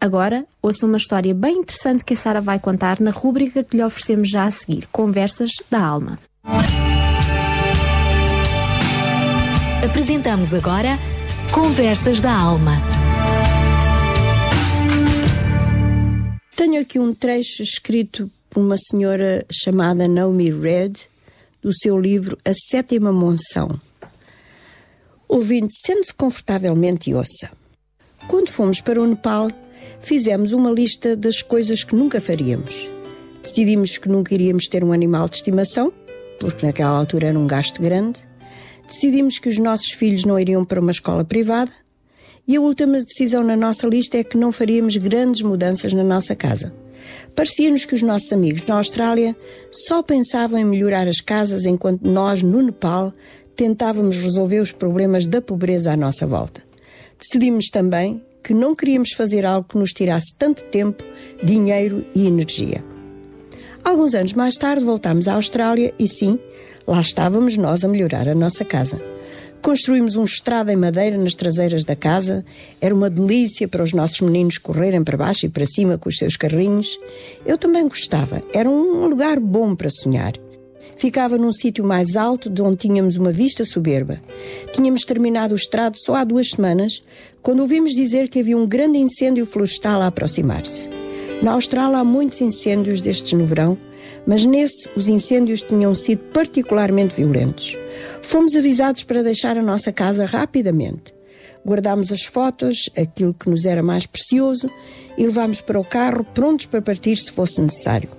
Speaker 19: Agora, ouça uma história bem interessante que a Sara vai contar na rúbrica que lhe oferecemos já a seguir, Conversas da Alma.
Speaker 9: Apresentamos agora Conversas da Alma.
Speaker 20: Tenho aqui um trecho escrito por uma senhora chamada Naomi Red, do seu livro A Sétima Monção. Ouvinte, sente-se confortavelmente e ouça. Quando fomos para o Nepal, fizemos uma lista das coisas que nunca faríamos. Decidimos que nunca iríamos ter um animal de estimação, porque naquela altura era um gasto grande. Decidimos que os nossos filhos não iriam para uma escola privada. E a última decisão na nossa lista é que não faríamos grandes mudanças na nossa casa. Parecia-nos que os nossos amigos na Austrália só pensavam em melhorar as casas enquanto nós, no Nepal, tentávamos resolver os problemas da pobreza à nossa volta. Decidimos também que não queríamos fazer algo que nos tirasse tanto tempo, dinheiro e energia. Alguns anos mais tarde voltámos à Austrália e sim, lá estávamos nós a melhorar a nossa casa. Construímos um estrado em madeira nas traseiras da casa. Era uma delícia para os nossos meninos correrem para baixo e para cima com os seus carrinhos. Eu também gostava. Era um lugar bom para sonhar. Ficava num sítio mais alto, de onde tínhamos uma vista soberba. Tínhamos terminado o estrado só há duas semanas, quando ouvimos dizer que havia um grande incêndio florestal a aproximar-se. Na Austrália há muitos incêndios destes no verão, mas nesse os incêndios tinham sido particularmente violentos. Fomos avisados para deixar a nossa casa rapidamente. Guardámos as fotos, aquilo que nos era mais precioso, e levámos para o carro, prontos para partir se fosse necessário.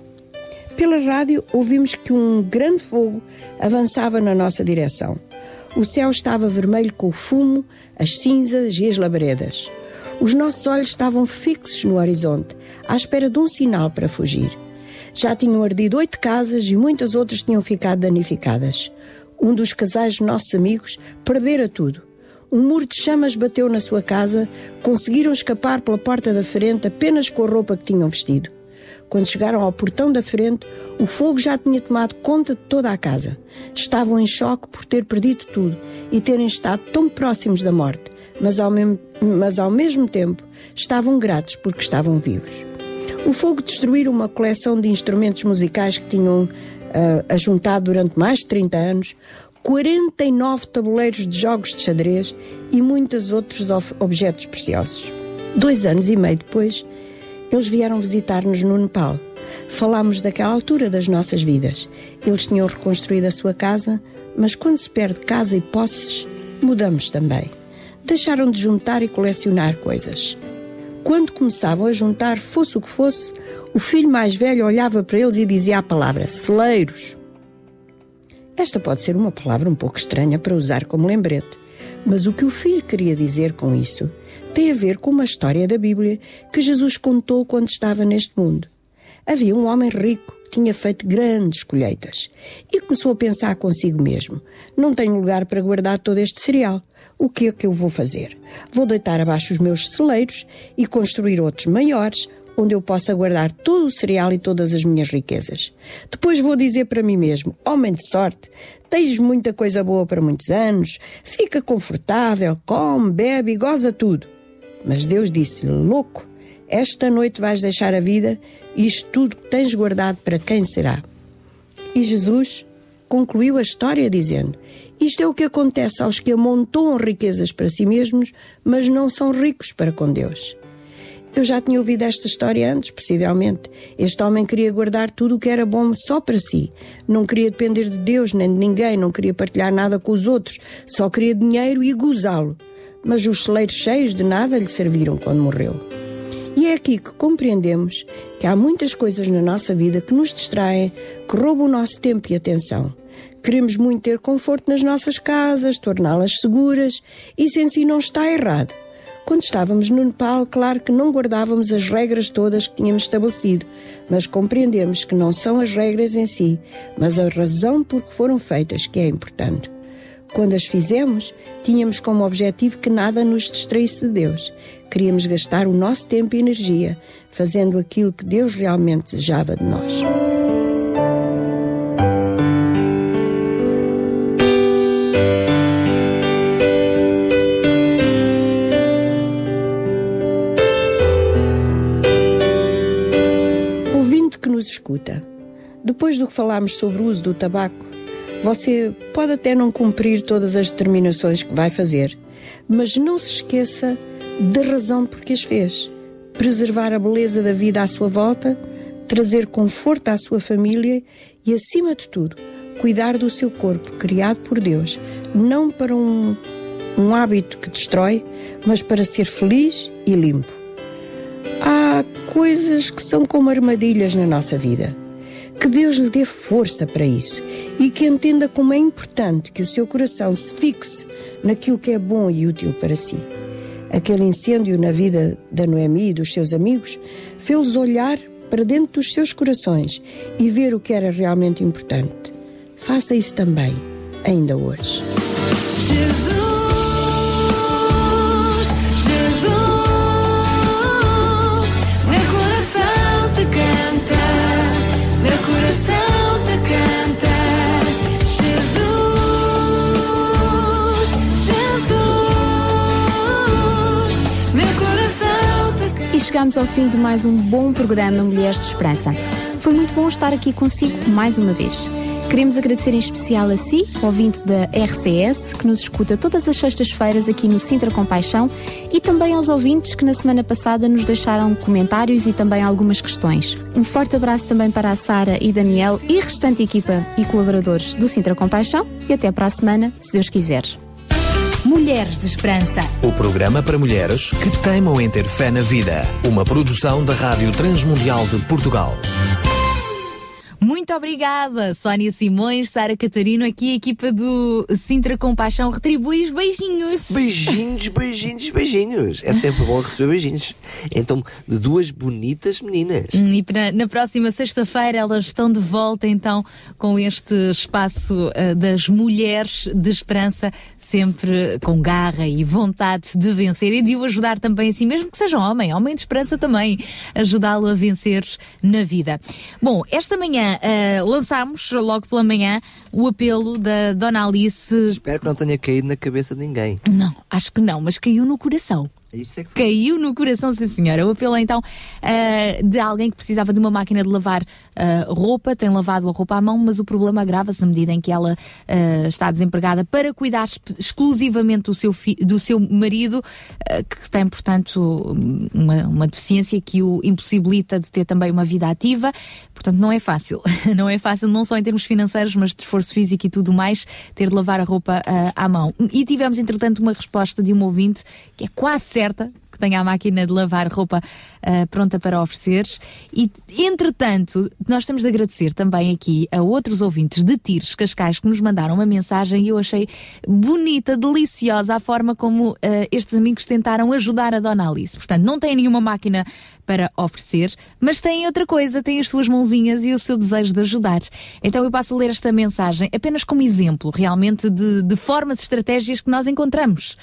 Speaker 20: Pela rádio, ouvimos que um grande fogo avançava na nossa direção. O céu estava vermelho com o fumo, as cinzas e as labaredas. Os nossos olhos estavam fixos no horizonte, à espera de um sinal para fugir. Já tinham ardido oito casas e muitas outras tinham ficado danificadas. Um dos casais nossos amigos perdera tudo. Um muro de chamas bateu na sua casa, conseguiram escapar pela porta da frente apenas com a roupa que tinham vestido. Quando chegaram ao portão da frente, o fogo já tinha tomado conta de toda a casa. Estavam em choque por ter perdido tudo e terem estado tão próximos da morte, mas ao mesmo, mas ao mesmo tempo estavam gratos porque estavam vivos. O fogo destruiu uma coleção de instrumentos musicais que tinham uh, ajuntado durante mais de 30 anos, 49 tabuleiros de jogos de xadrez e muitos outros objetos preciosos. Dois anos e meio depois, eles vieram visitar-nos no Nepal. Falámos daquela altura das nossas vidas. Eles tinham reconstruído a sua casa, mas quando se perde casa e posses, mudamos também. Deixaram de juntar e colecionar coisas. Quando começavam a juntar, fosse o que fosse, o filho mais velho olhava para eles e dizia a palavra celeiros. Esta pode ser uma palavra um pouco estranha para usar como lembrete, mas o que o filho queria dizer com isso tem a ver com uma história da Bíblia que Jesus contou quando estava neste mundo. Havia um homem rico que tinha feito grandes colheitas e começou a pensar consigo mesmo: não tenho lugar para guardar todo este cereal. O que é que eu vou fazer? Vou deitar abaixo os meus celeiros e construir outros maiores, onde eu possa guardar todo o cereal e todas as minhas riquezas. Depois vou dizer para mim mesmo: homem de sorte, tens muita coisa boa para muitos anos, fica confortável, come, bebe e goza tudo. Mas Deus disse-lhe: louco, esta noite vais deixar a vida e isto tudo que tens guardado para quem será? E Jesus concluiu a história dizendo: isto é o que acontece aos que amontoam riquezas para si mesmos, mas não são ricos para com Deus. Eu já tinha ouvido esta história antes, possivelmente. Este homem queria guardar tudo o que era bom só para si. Não queria depender de Deus nem de ninguém, não queria partilhar nada com os outros, só queria dinheiro e gozá-lo. Mas os celeiros cheios de nada lhe serviram quando morreu. E é aqui que compreendemos que há muitas coisas na nossa vida que nos distraem, que roubam o nosso tempo e atenção. Queremos muito ter conforto nas nossas casas, torná-las seguras. Isso em si não está errado. Quando estávamos no Nepal, claro que não guardávamos as regras todas que tínhamos estabelecido, mas compreendemos que não são as regras em si, mas a razão por que foram feitas que é importante. Quando as fizemos, tínhamos como objetivo que nada nos distraísse de Deus. Queríamos gastar o nosso tempo e energia fazendo aquilo que Deus realmente desejava de nós. escuta. Depois do que falámos sobre o uso do tabaco, você pode até não cumprir todas as determinações que vai fazer, mas não se esqueça da razão por que as fez. Preservar a beleza da vida à sua volta, trazer conforto à sua família e, acima de tudo, cuidar do seu corpo criado por Deus, não para um, um hábito que destrói, mas para ser feliz e limpo. Há coisas que são como armadilhas na nossa vida. Que Deus lhe dê força para isso e que entenda como é importante que o seu coração se fixe naquilo que é bom e útil para si. Aquele incêndio na vida da Noemi e dos seus amigos fez-los olhar para dentro dos seus corações e ver o que era realmente importante. Faça isso também, ainda hoje.
Speaker 19: Chegamos ao fim de mais um bom programa Mulheres de Esperança. Foi muito bom estar aqui consigo mais uma vez. Queremos agradecer em especial a si, ouvinte da RCS, que nos escuta todas as sextas-feiras aqui no Sintra Compaixão, e também aos ouvintes que na semana passada nos deixaram comentários e também algumas questões. Um forte abraço também para a Sara e Daniel e restante equipa e colaboradores do Sintra Compaixão, e até para a semana, se Deus quiser.
Speaker 9: Mulheres de Esperança.
Speaker 18: O programa para mulheres que teimam em ter fé na vida. Uma produção da Rádio Transmundial de Portugal.
Speaker 2: Muito obrigada, Sónia Simões, Sara Catarino, aqui a equipa do Sintra Compaixão retribui os beijinhos.
Speaker 21: Beijinhos, beijinhos, beijinhos. É sempre bom receber beijinhos. Então, de duas bonitas meninas.
Speaker 2: Hum, E pra- na próxima sexta-feira elas estão de volta então com este espaço ah, das mulheres de esperança, sempre com garra e vontade de vencer e de o ajudar também assim, mesmo que seja um homem, homem de esperança também, ajudá-lo a vencer na vida. Bom, esta manhã ah, lançámos, logo pela manhã, o apelo da Dona Alice.
Speaker 21: Espero que não tenha caído na cabeça de ninguém.
Speaker 2: Não, acho que não, mas caiu no coração.
Speaker 21: Isso é que
Speaker 2: Caiu no coração, sim senhora. O apelo então ah, de alguém que precisava de uma máquina de lavar ah, roupa, tem lavado a roupa à mão, mas o problema agrava-se na medida em que ela ah, está desempregada para cuidar exclusivamente do seu, do seu marido, que tem, portanto, uma, uma deficiência que o impossibilita de ter também uma vida ativa. Portanto, não é fácil. Não é fácil, não só em termos financeiros, mas de esforço físico e tudo mais, ter de lavar a roupa à mão. E tivemos, entretanto, uma resposta de um ouvinte que é quase certa que tenha a máquina de lavar roupa ah, pronta para oferecer. E, entretanto, nós temos de agradecer também aqui a outros ouvintes de Tires Cascais que nos mandaram uma mensagem e eu achei bonita, deliciosa a forma como ah, estes amigos tentaram ajudar a Dona Alice. Portanto, não têm nenhuma máquina para oferecer, mas têm outra coisa, têm as suas mãozinhas e o seu desejo de ajudar. Então eu passo a ler esta mensagem apenas como exemplo, realmente, de, de formas estratégias que nós encontramos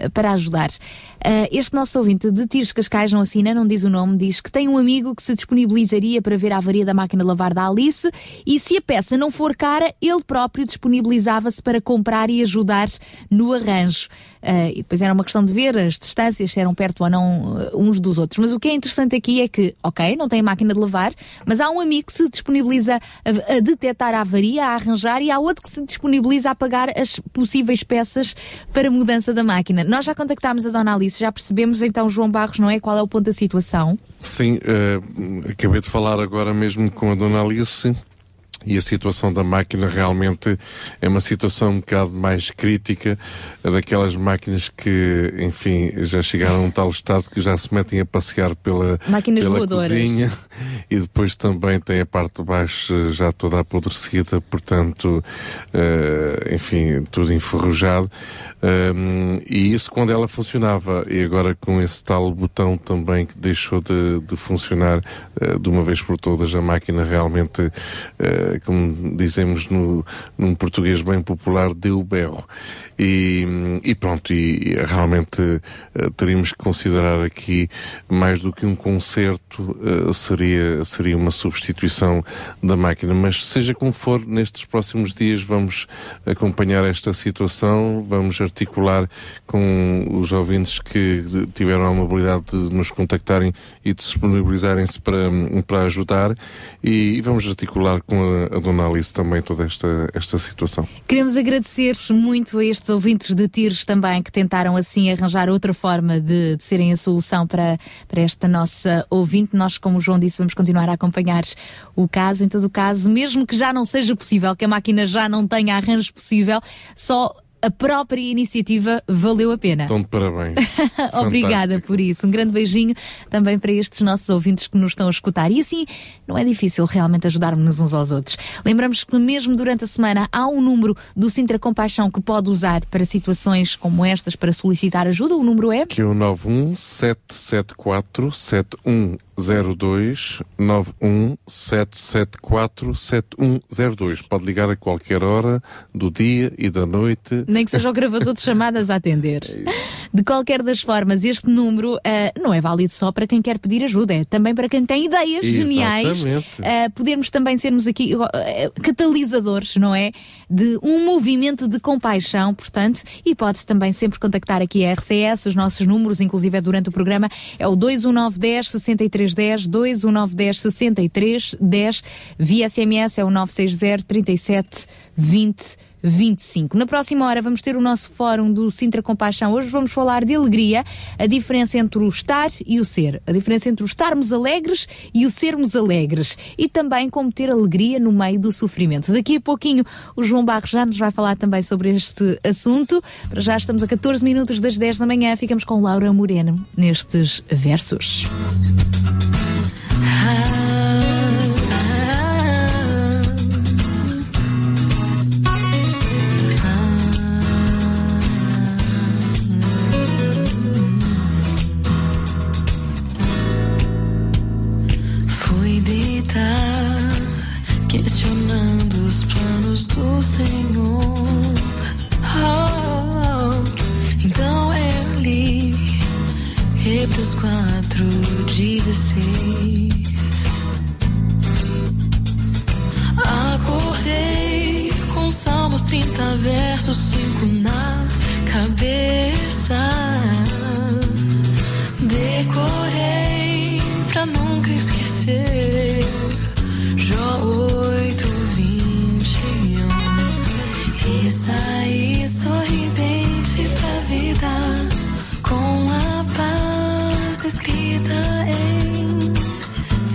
Speaker 2: eh, para ajudar. Eh, este nosso ouvinte de Tiros Cascais não assina, não diz o nome, diz que tem um amigo que se disponibilizaria para ver a avaria da máquina de lavar da Alice e se a peça não for cara, ele próprio disponibilizava-se para comprar e ajudar no arranjo. Eh, e depois era uma questão de ver as distâncias, se eram perto ou não eh, uns dos outros. Mas o que é interessante aqui é que, ok, não tem máquina de lavar, mas há um amigo que se disponibiliza a, a detectar a avaria, a arranjar, e há outro que se disponibiliza a pagar as possíveis peças para mudança da máquina. Nós já contactámos a Dona Alice, já percebemos então, João Barros, não é? Qual é o ponto da situação?
Speaker 11: Sim, eh, acabei de falar agora mesmo com a Dona Alice. E a situação da máquina realmente é uma situação um bocado mais crítica, daquelas máquinas que, enfim, já chegaram a um tal estado que já se metem a passear pela,
Speaker 2: Máquinas
Speaker 11: pela
Speaker 2: voadoras.
Speaker 11: cozinha e depois também tem a parte de baixo eh, já toda apodrecida, portanto, eh, enfim, tudo enferrujado. Um, e isso quando ela funcionava, e agora com esse tal botão também que deixou de, de funcionar eh, de uma vez por todas, a máquina realmente, eh, como dizemos no, num português bem popular, deu berro. E, e pronto, e realmente eh, teríamos que considerar aqui mais do que um conserto, eh, seria, seria uma substituição da máquina. Mas seja como for, nestes próximos dias vamos acompanhar esta situação, vamos articular com os ouvintes que tiveram a amabilidade de nos contactarem e disponibilizarem-se para, para ajudar e, e vamos articular com a, a Dona Alice também toda esta, esta situação.
Speaker 2: Queremos agradecer muito a estes ouvintes de tiros também que tentaram assim arranjar outra forma de, de serem a solução para, para esta nossa ouvinte. Nós, como o João disse, vamos continuar a acompanhar o caso. Em todo o caso, mesmo que já não seja possível, que a máquina já não tenha arranjo possível, só a própria iniciativa valeu a pena.
Speaker 11: Então, de parabéns.
Speaker 2: Obrigada por isso. Um grande beijinho também para estes nossos ouvintes que nos estão a escutar. E assim, não é difícil realmente ajudarmos uns aos outros. Lembramos que mesmo durante a semana há um número do Sintra Compaixão que pode usar para situações como estas para solicitar ajuda. O número é?
Speaker 11: Que é o 91774 7102 91774 7102. Pode ligar a qualquer hora do dia e da noite.
Speaker 2: Nem que seja o gravador de chamadas a atender. De qualquer das formas, este número ah, não é válido só para quem quer pedir ajuda, é também para quem tem ideias geniais.
Speaker 11: Exatamente.
Speaker 2: Ah, podermos também sermos aqui ah, catalisadores, não é? De um movimento de compaixão, portanto, e pode também sempre contactar aqui a RCS, os nossos números, inclusive é durante o programa, é o 21910 6310, 21910 6310, via SMS é o 960 37 20 25. Na próxima hora vamos ter o nosso fórum do Sintra Compaixão. Hoje vamos falar de alegria, a diferença entre o estar e o ser, a diferença entre o estarmos alegres e o sermos alegres e também como ter alegria no meio do sofrimento. Daqui a pouquinho o João Barros já nos vai falar também sobre este assunto. Para já estamos a 14 minutos das 10 da manhã, ficamos com Laura Moreno nestes versos.
Speaker 10: Fui nunca esquecer. Jó 8, 21. E saí sorridente pra vida com a paz descrita em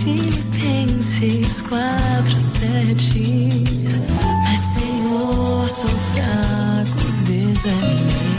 Speaker 10: Filipenses 4, 7. Mas, Senhor, sou fraco, desanimei.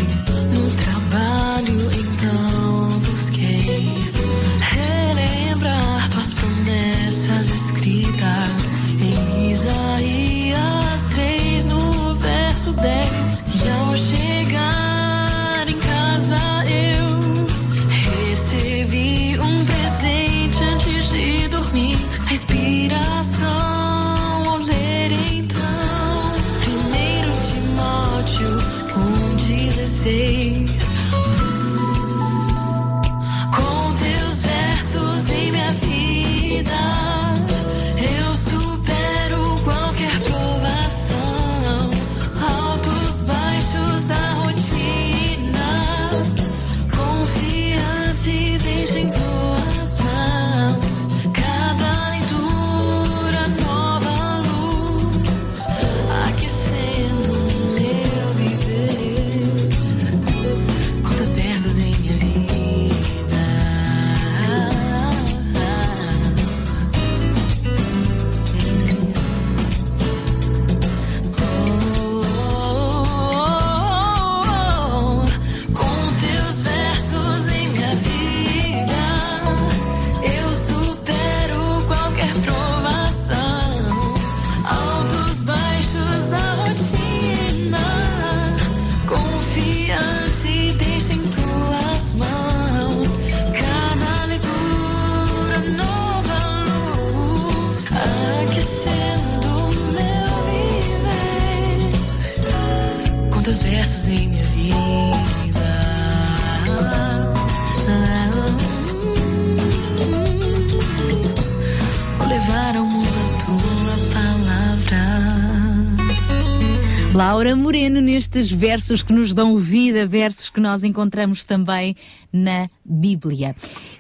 Speaker 2: Nestes versos que nos dão vida, versos que nós encontramos também na Bíblia.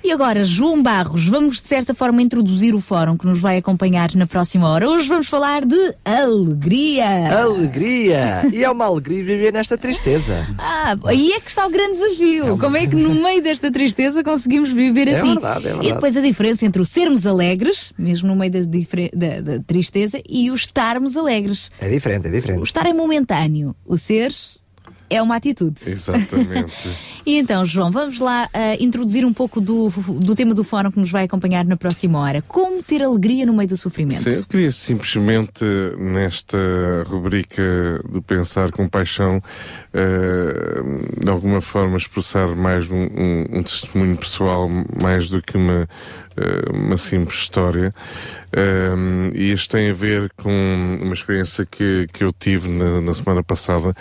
Speaker 2: E agora, João Barros, vamos de certa forma introduzir o fórum que nos vai acompanhar na próxima hora. Hoje vamos falar de alegria.
Speaker 3: Alegria! E é uma alegria viver nesta tristeza.
Speaker 2: Ah, aí é que está o grande desafio. Como é que no meio desta tristeza conseguimos viver
Speaker 3: É
Speaker 2: assim?
Speaker 3: verdade, é verdade.
Speaker 2: E depois a diferença entre o sermos alegres, mesmo no meio da, da- da tristeza, e o estarmos alegres.
Speaker 3: É diferente, é diferente.
Speaker 2: O estar é momentâneo, o ser é uma atitude.
Speaker 11: Exatamente.
Speaker 2: E então, João, vamos lá ah, introduzir um pouco do, do tema do fórum que nos vai acompanhar na próxima hora. Como ter alegria no meio do sofrimento?
Speaker 11: Sim, eu queria simplesmente, nesta rubrica de pensar com paixão, eh, de alguma forma expressar mais um, um- um testemunho pessoal, mais do que uma, uma simples história. Um, e isto tem a ver com uma experiência que, que eu tive na, na semana passada,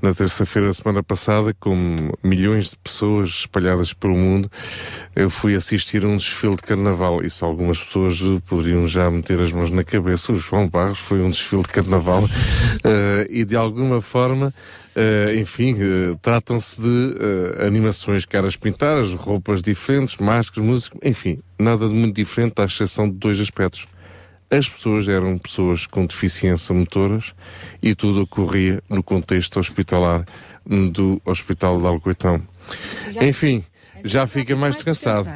Speaker 11: na terça-feira da semana passada, com milhões de pessoas espalhadas pelo mundo, eu fui assistir a um desfile de carnaval. Isso algumas pessoas eh, poderiam já meter as mãos na cabeça. O João Barros foi um desfile de carnaval eh, e de alguma forma eh, enfim, eh, tratam-se de eh, animações, caras pintadas, roupas diferentes, máscaras, música, enfim, nada de muito diferente, à exceção de dois aspectos. as pessoas eram pessoas com deficiência motoras e tudo ocorria no contexto hospitalar do Hospital de Alcoitão. Enfim, já fica mais descansado.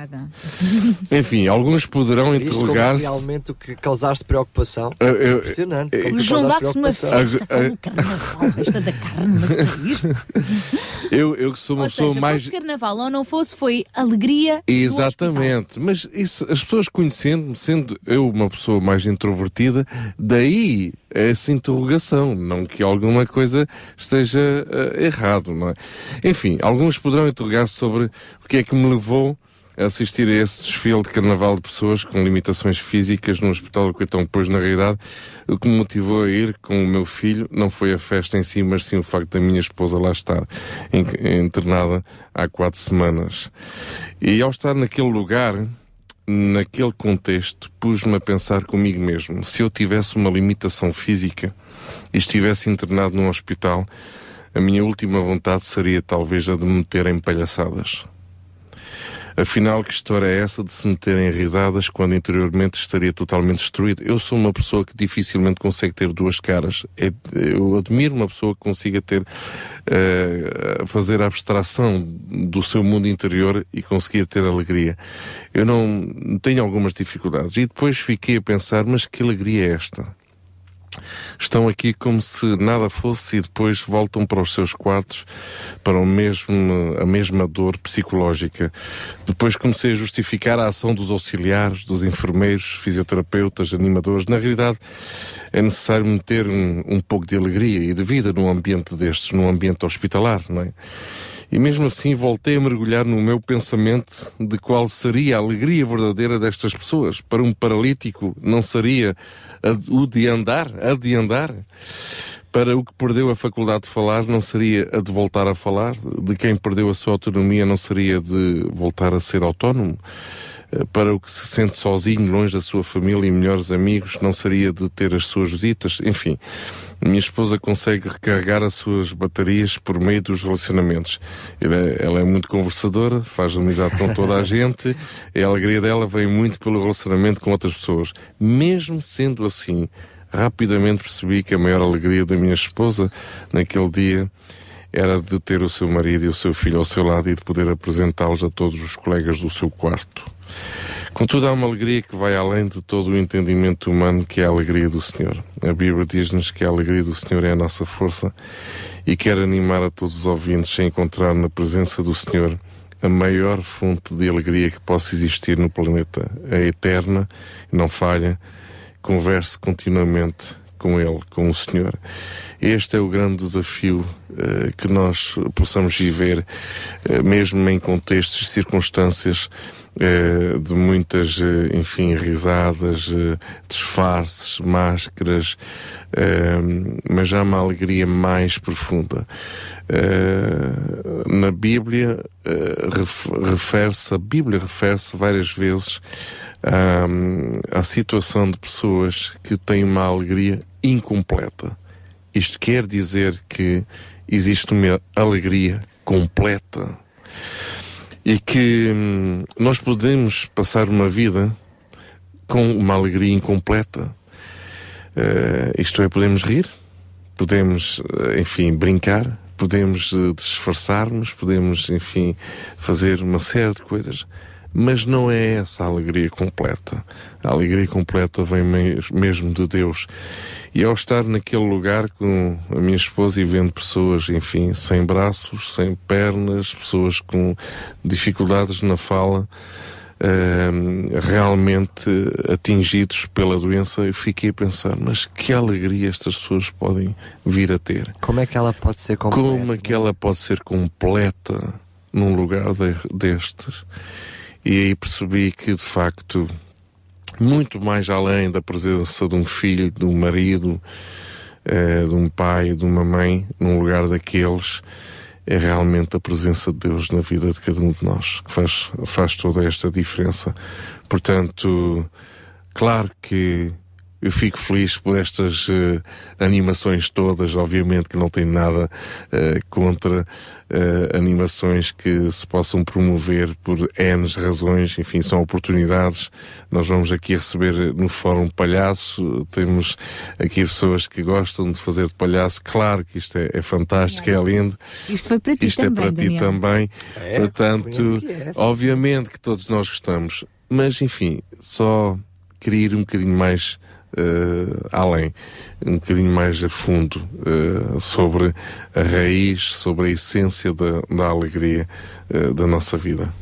Speaker 11: Enfim, alguns poderão interrogar-se.
Speaker 4: realmente o que causaste preocupação.
Speaker 11: Eu- eu-
Speaker 4: Impressionante.
Speaker 11: eu-
Speaker 4: como tu
Speaker 2: João dá-se uma carnaval, festa da carne, mas o que é isto?
Speaker 11: Eu, eu que sou uma
Speaker 2: Ou
Speaker 11: pessoa
Speaker 2: seja,
Speaker 11: mais.
Speaker 2: fosse carnaval ou não fosse, foi alegria
Speaker 11: Exatamente, mas isso, as pessoas conhecendo-me, sendo eu uma pessoa mais introvertida, daí essa interrogação, não que alguma coisa esteja eh, errado, não é? Enfim, alguns poderão interrogar sobre o que é que me levou a assistir a esse desfile de carnaval de pessoas com limitações físicas no Hospital do Coitão, pois na realidade o que me motivou a ir com o meu filho não foi a festa em si, mas sim o facto da minha esposa lá estar internada há quatro semanas. E ao estar naquele lugar, naquele contexto, pus-me a pensar comigo mesmo. Se eu tivesse uma limitação física e estivesse internado num hospital, a minha última vontade seria talvez a de me meter em palhaçadas. Afinal, que história é essa de se meter em risadas quando interiormente estaria totalmente destruído? Eu sou uma pessoa que dificilmente consegue ter duas caras. É- Eu admiro uma pessoa que consiga ter, eh, fazer a abstração do seu mundo interior e conseguir ter alegria. Eu não tenho algumas dificuldades. E depois fiquei a pensar, mas que alegria é esta? Estão aqui como se nada fosse e depois voltam para os seus quartos para o mesmo, a mesma dor psicológica. Depois comecei a justificar a ação dos auxiliares, dos enfermeiros, fisioterapeutas, animadores. Na realidade, é necessário meter um, um pouco de alegria e de vida num ambiente destes, num ambiente hospitalar, não é? E mesmo assim voltei a mergulhar no meu pensamento de qual seria a alegria verdadeira destas pessoas. Para um paralítico não seria o de andar, a de andar. Para o que perdeu a faculdade de falar não seria a de voltar a falar. De quem perdeu a sua autonomia não seria de voltar a ser autónomo. Eh, Para o que se sente sozinho, longe da sua família e melhores amigos, não seria de ter as suas visitas. Enfim, minha esposa consegue recarregar as suas baterias por meio dos relacionamentos. Ela é, ela é muito conversadora, faz amizade com toda a gente, a alegria dela vem muito pelo relacionamento com outras pessoas. Mesmo sendo assim, rapidamente percebi que a maior alegria da minha esposa naquele dia era de ter o seu marido e o seu filho ao seu lado e de poder apresentá-los a todos os colegas do seu quarto. Contudo, há uma alegria que vai além de todo o entendimento humano, que é a alegria do Senhor. A Bíblia diz-nos que a alegria do Senhor é a nossa força e quer animar a todos os ouvintes a encontrar na presença do Senhor a maior fonte de alegria que possa existir no planeta. É eterna, não falha, converse continuamente com Ele, com o Senhor. Este é o grande desafio eh, que nós possamos viver, eh, mesmo em contextos e circunstâncias eh, de muitas, enfim, risadas, disfarces, máscaras, mas há uma alegria mais profunda. Na Bíblia ref- refere-se, a Bíblia refere-se várias vezes à situação de pessoas que têm uma alegria incompleta. Isto quer dizer que existe uma alegria completa e que hum, nós podemos passar uma vida com uma alegria incompleta. Eh, isto é, podemos rir, podemos, eh, enfim, brincar, podemos eh, disfarçar-nos, podemos, enfim, fazer uma série de coisas. Mas não é essa a alegria completa. A alegria completa vem mes- mesmo de Deus. E ao estar naquele lugar com a minha esposa e vendo pessoas, enfim, sem braços, sem pernas, pessoas com dificuldades na fala, ehm, realmente atingidos pela doença, eu fiquei a pensar, mas que alegria estas pessoas podem vir a ter.
Speaker 4: Como é que ela pode ser completa?
Speaker 11: Como é que ela pode ser completa num lugar de- destes? E aí percebi que, de facto, muito mais além da presença de um filho, de um marido, eh, de um pai, de uma mãe, num lugar daqueles, é realmente a presença de Deus na vida de cada um de nós que faz, faz toda esta diferença. Portanto, claro que eu fico feliz por estas uh, animações todas, obviamente que não tenho nada uh, contra uh, animações que se possam promover por N razões, enfim, são oportunidades. Nós vamos aqui receber no Fórum Palhaço, temos aqui pessoas que gostam de fazer de palhaço, claro que isto é, é fantástico, é lindo.
Speaker 2: Isto foi para ti
Speaker 11: isto
Speaker 2: também,
Speaker 11: é para
Speaker 2: Daniel.
Speaker 11: ti também.
Speaker 21: É,
Speaker 11: Portanto,
Speaker 21: que é,
Speaker 11: obviamente que todos nós gostamos, mas enfim, só queria ir um bocadinho mais uh, além, um bocadinho mais a fundo uh, sobre a raiz, sobre a essência da, da alegria uh, da nossa vida.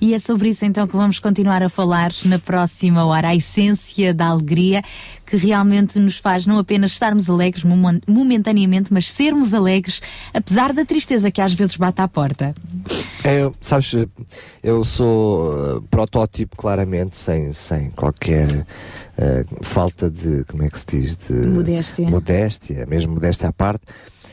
Speaker 2: E é sobre isso então que vamos continuar a falar na próxima hora, a essência da alegria que realmente nos faz não apenas estarmos alegres momen- momentaneamente, mas sermos alegres apesar da tristeza que às vezes bate à porta.
Speaker 3: É, sabes, eu sou uh, protótipo claramente, sem, sem qualquer uh, falta de, como é que se diz? De
Speaker 2: Modéstia.
Speaker 3: Modéstia, mesmo modéstia à parte.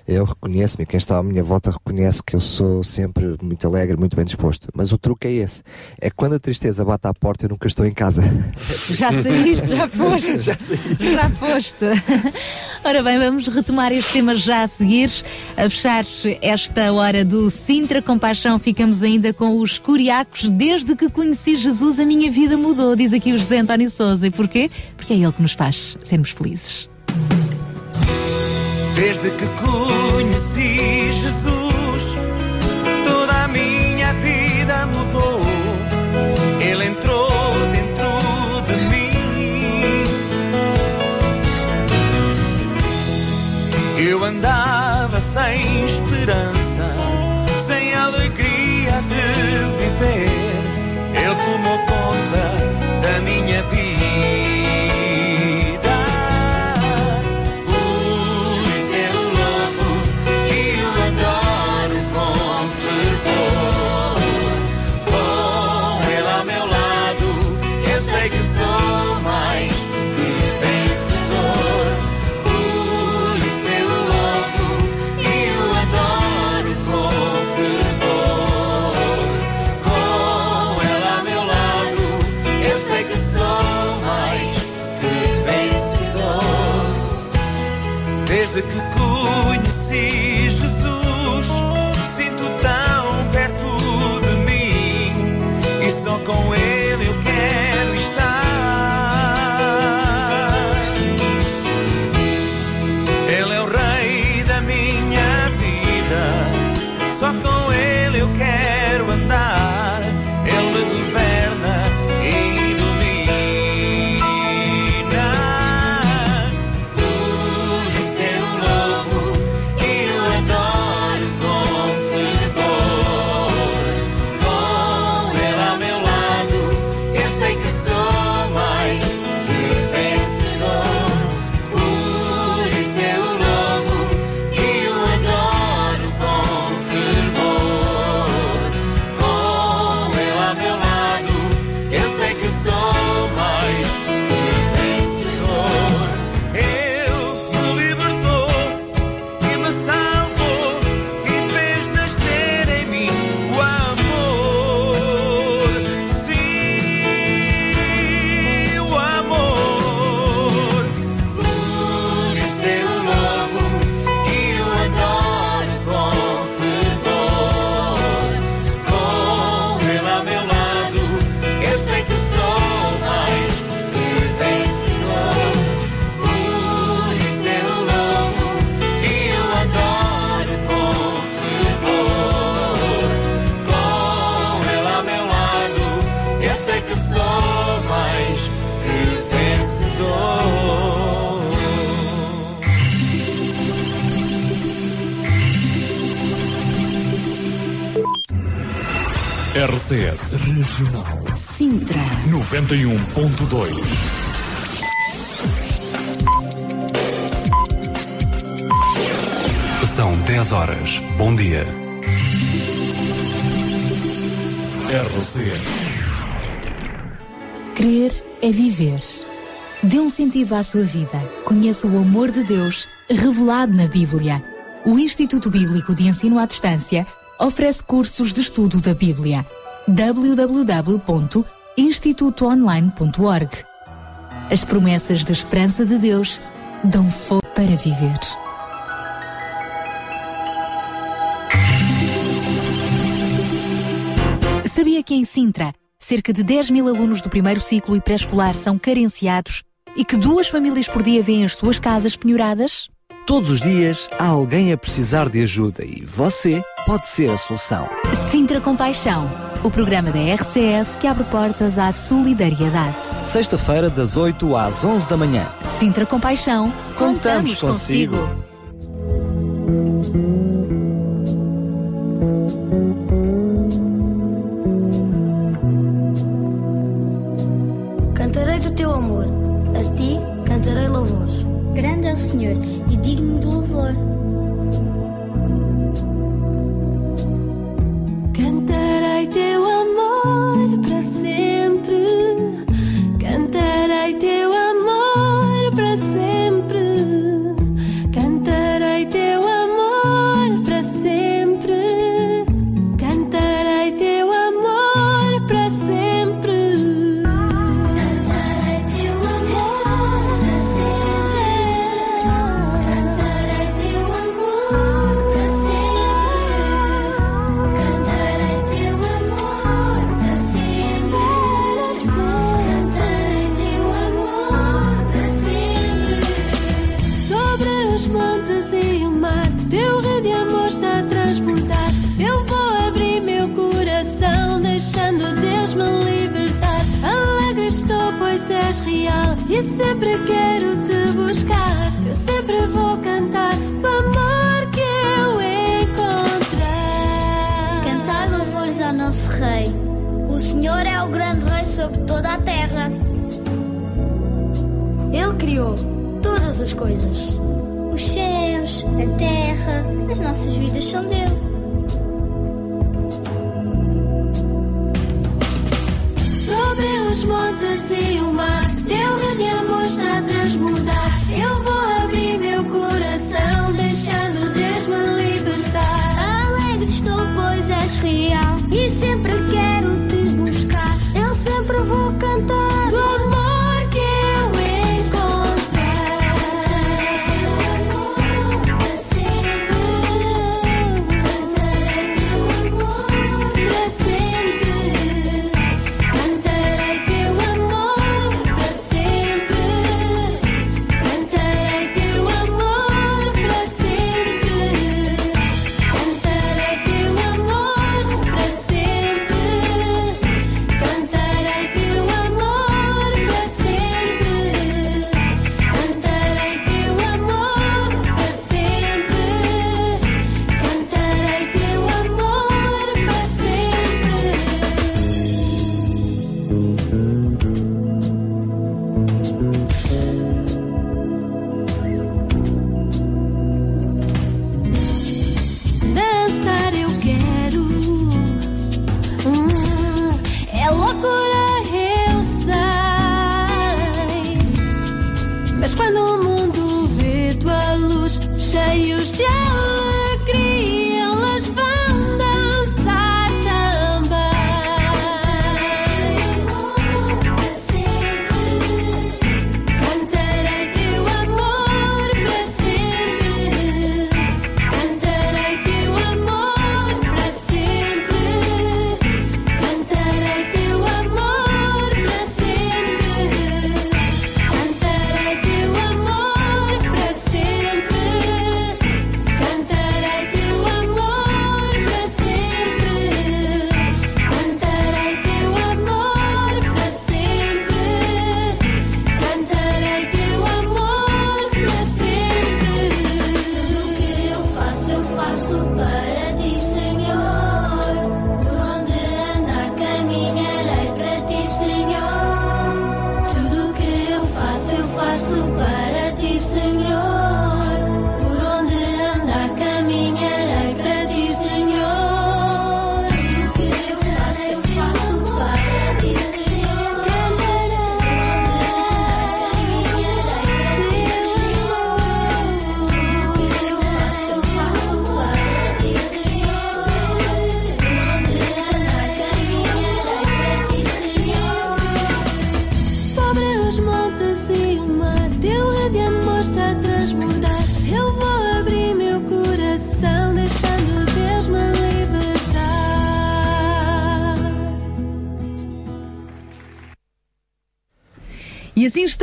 Speaker 3: Eu reconheço-me, quem está à minha volta reconhece que eu sou sempre muito alegre, muito bem disposto. Mas o truque é esse: é que quando a tristeza bate à porta, eu nunca estou em casa.
Speaker 2: Já saíste, já foste.
Speaker 3: Já saí.
Speaker 2: Já foste. Ora bem, vamos retomar este tema já a seguir. A fechar esta hora do Sintra Compaixão, ficamos ainda com os curiacos. Desde que conheci Jesus, a minha vida mudou, diz aqui o José António Souza. E porquê? Porque é ele que nos faz sermos felizes.
Speaker 5: Desde que conheci Jesus, toda a minha vida mudou. Ele entrou dentro de mim. Eu andava sem esperança,
Speaker 22: RCS Regional
Speaker 2: Sintra
Speaker 22: 91.2 São 10 horas. Bom dia. RCS
Speaker 9: Crer é viver. Dê um sentido à sua vida. Conheça o amor de Deus revelado na Bíblia. O Instituto Bíblico de Ensino à Distância oferece cursos de estudo da Bíblia www.institutoonline.org. As promessas de esperança de Deus dão fogo para viver. Sabia que em Sintra, cerca de 10 mil alunos do primeiro ciclo e pré-escolar são carenciados e que duas famílias por dia vêm as suas casas penhoradas?
Speaker 3: Todos os dias há alguém a precisar de ajuda e você pode ser a solução.
Speaker 9: Sintra Compaixão o programa da RCS que abre portas à solidariedade.
Speaker 3: Sexta-feira, das 8 às 11 da manhã.
Speaker 9: Sintra Compaixão,
Speaker 3: contamos, contamos consigo.
Speaker 23: Cantarei do teu amor, a ti cantarei louvores. Grande é o Senhor e digno de louvor.
Speaker 10: more. sobre
Speaker 23: toda a terra. Ele criou todas as coisas: os céus, a terra, as nossas vidas são dele.
Speaker 10: Sobre os montes e o mar, teu reino é
Speaker 2: está atrás.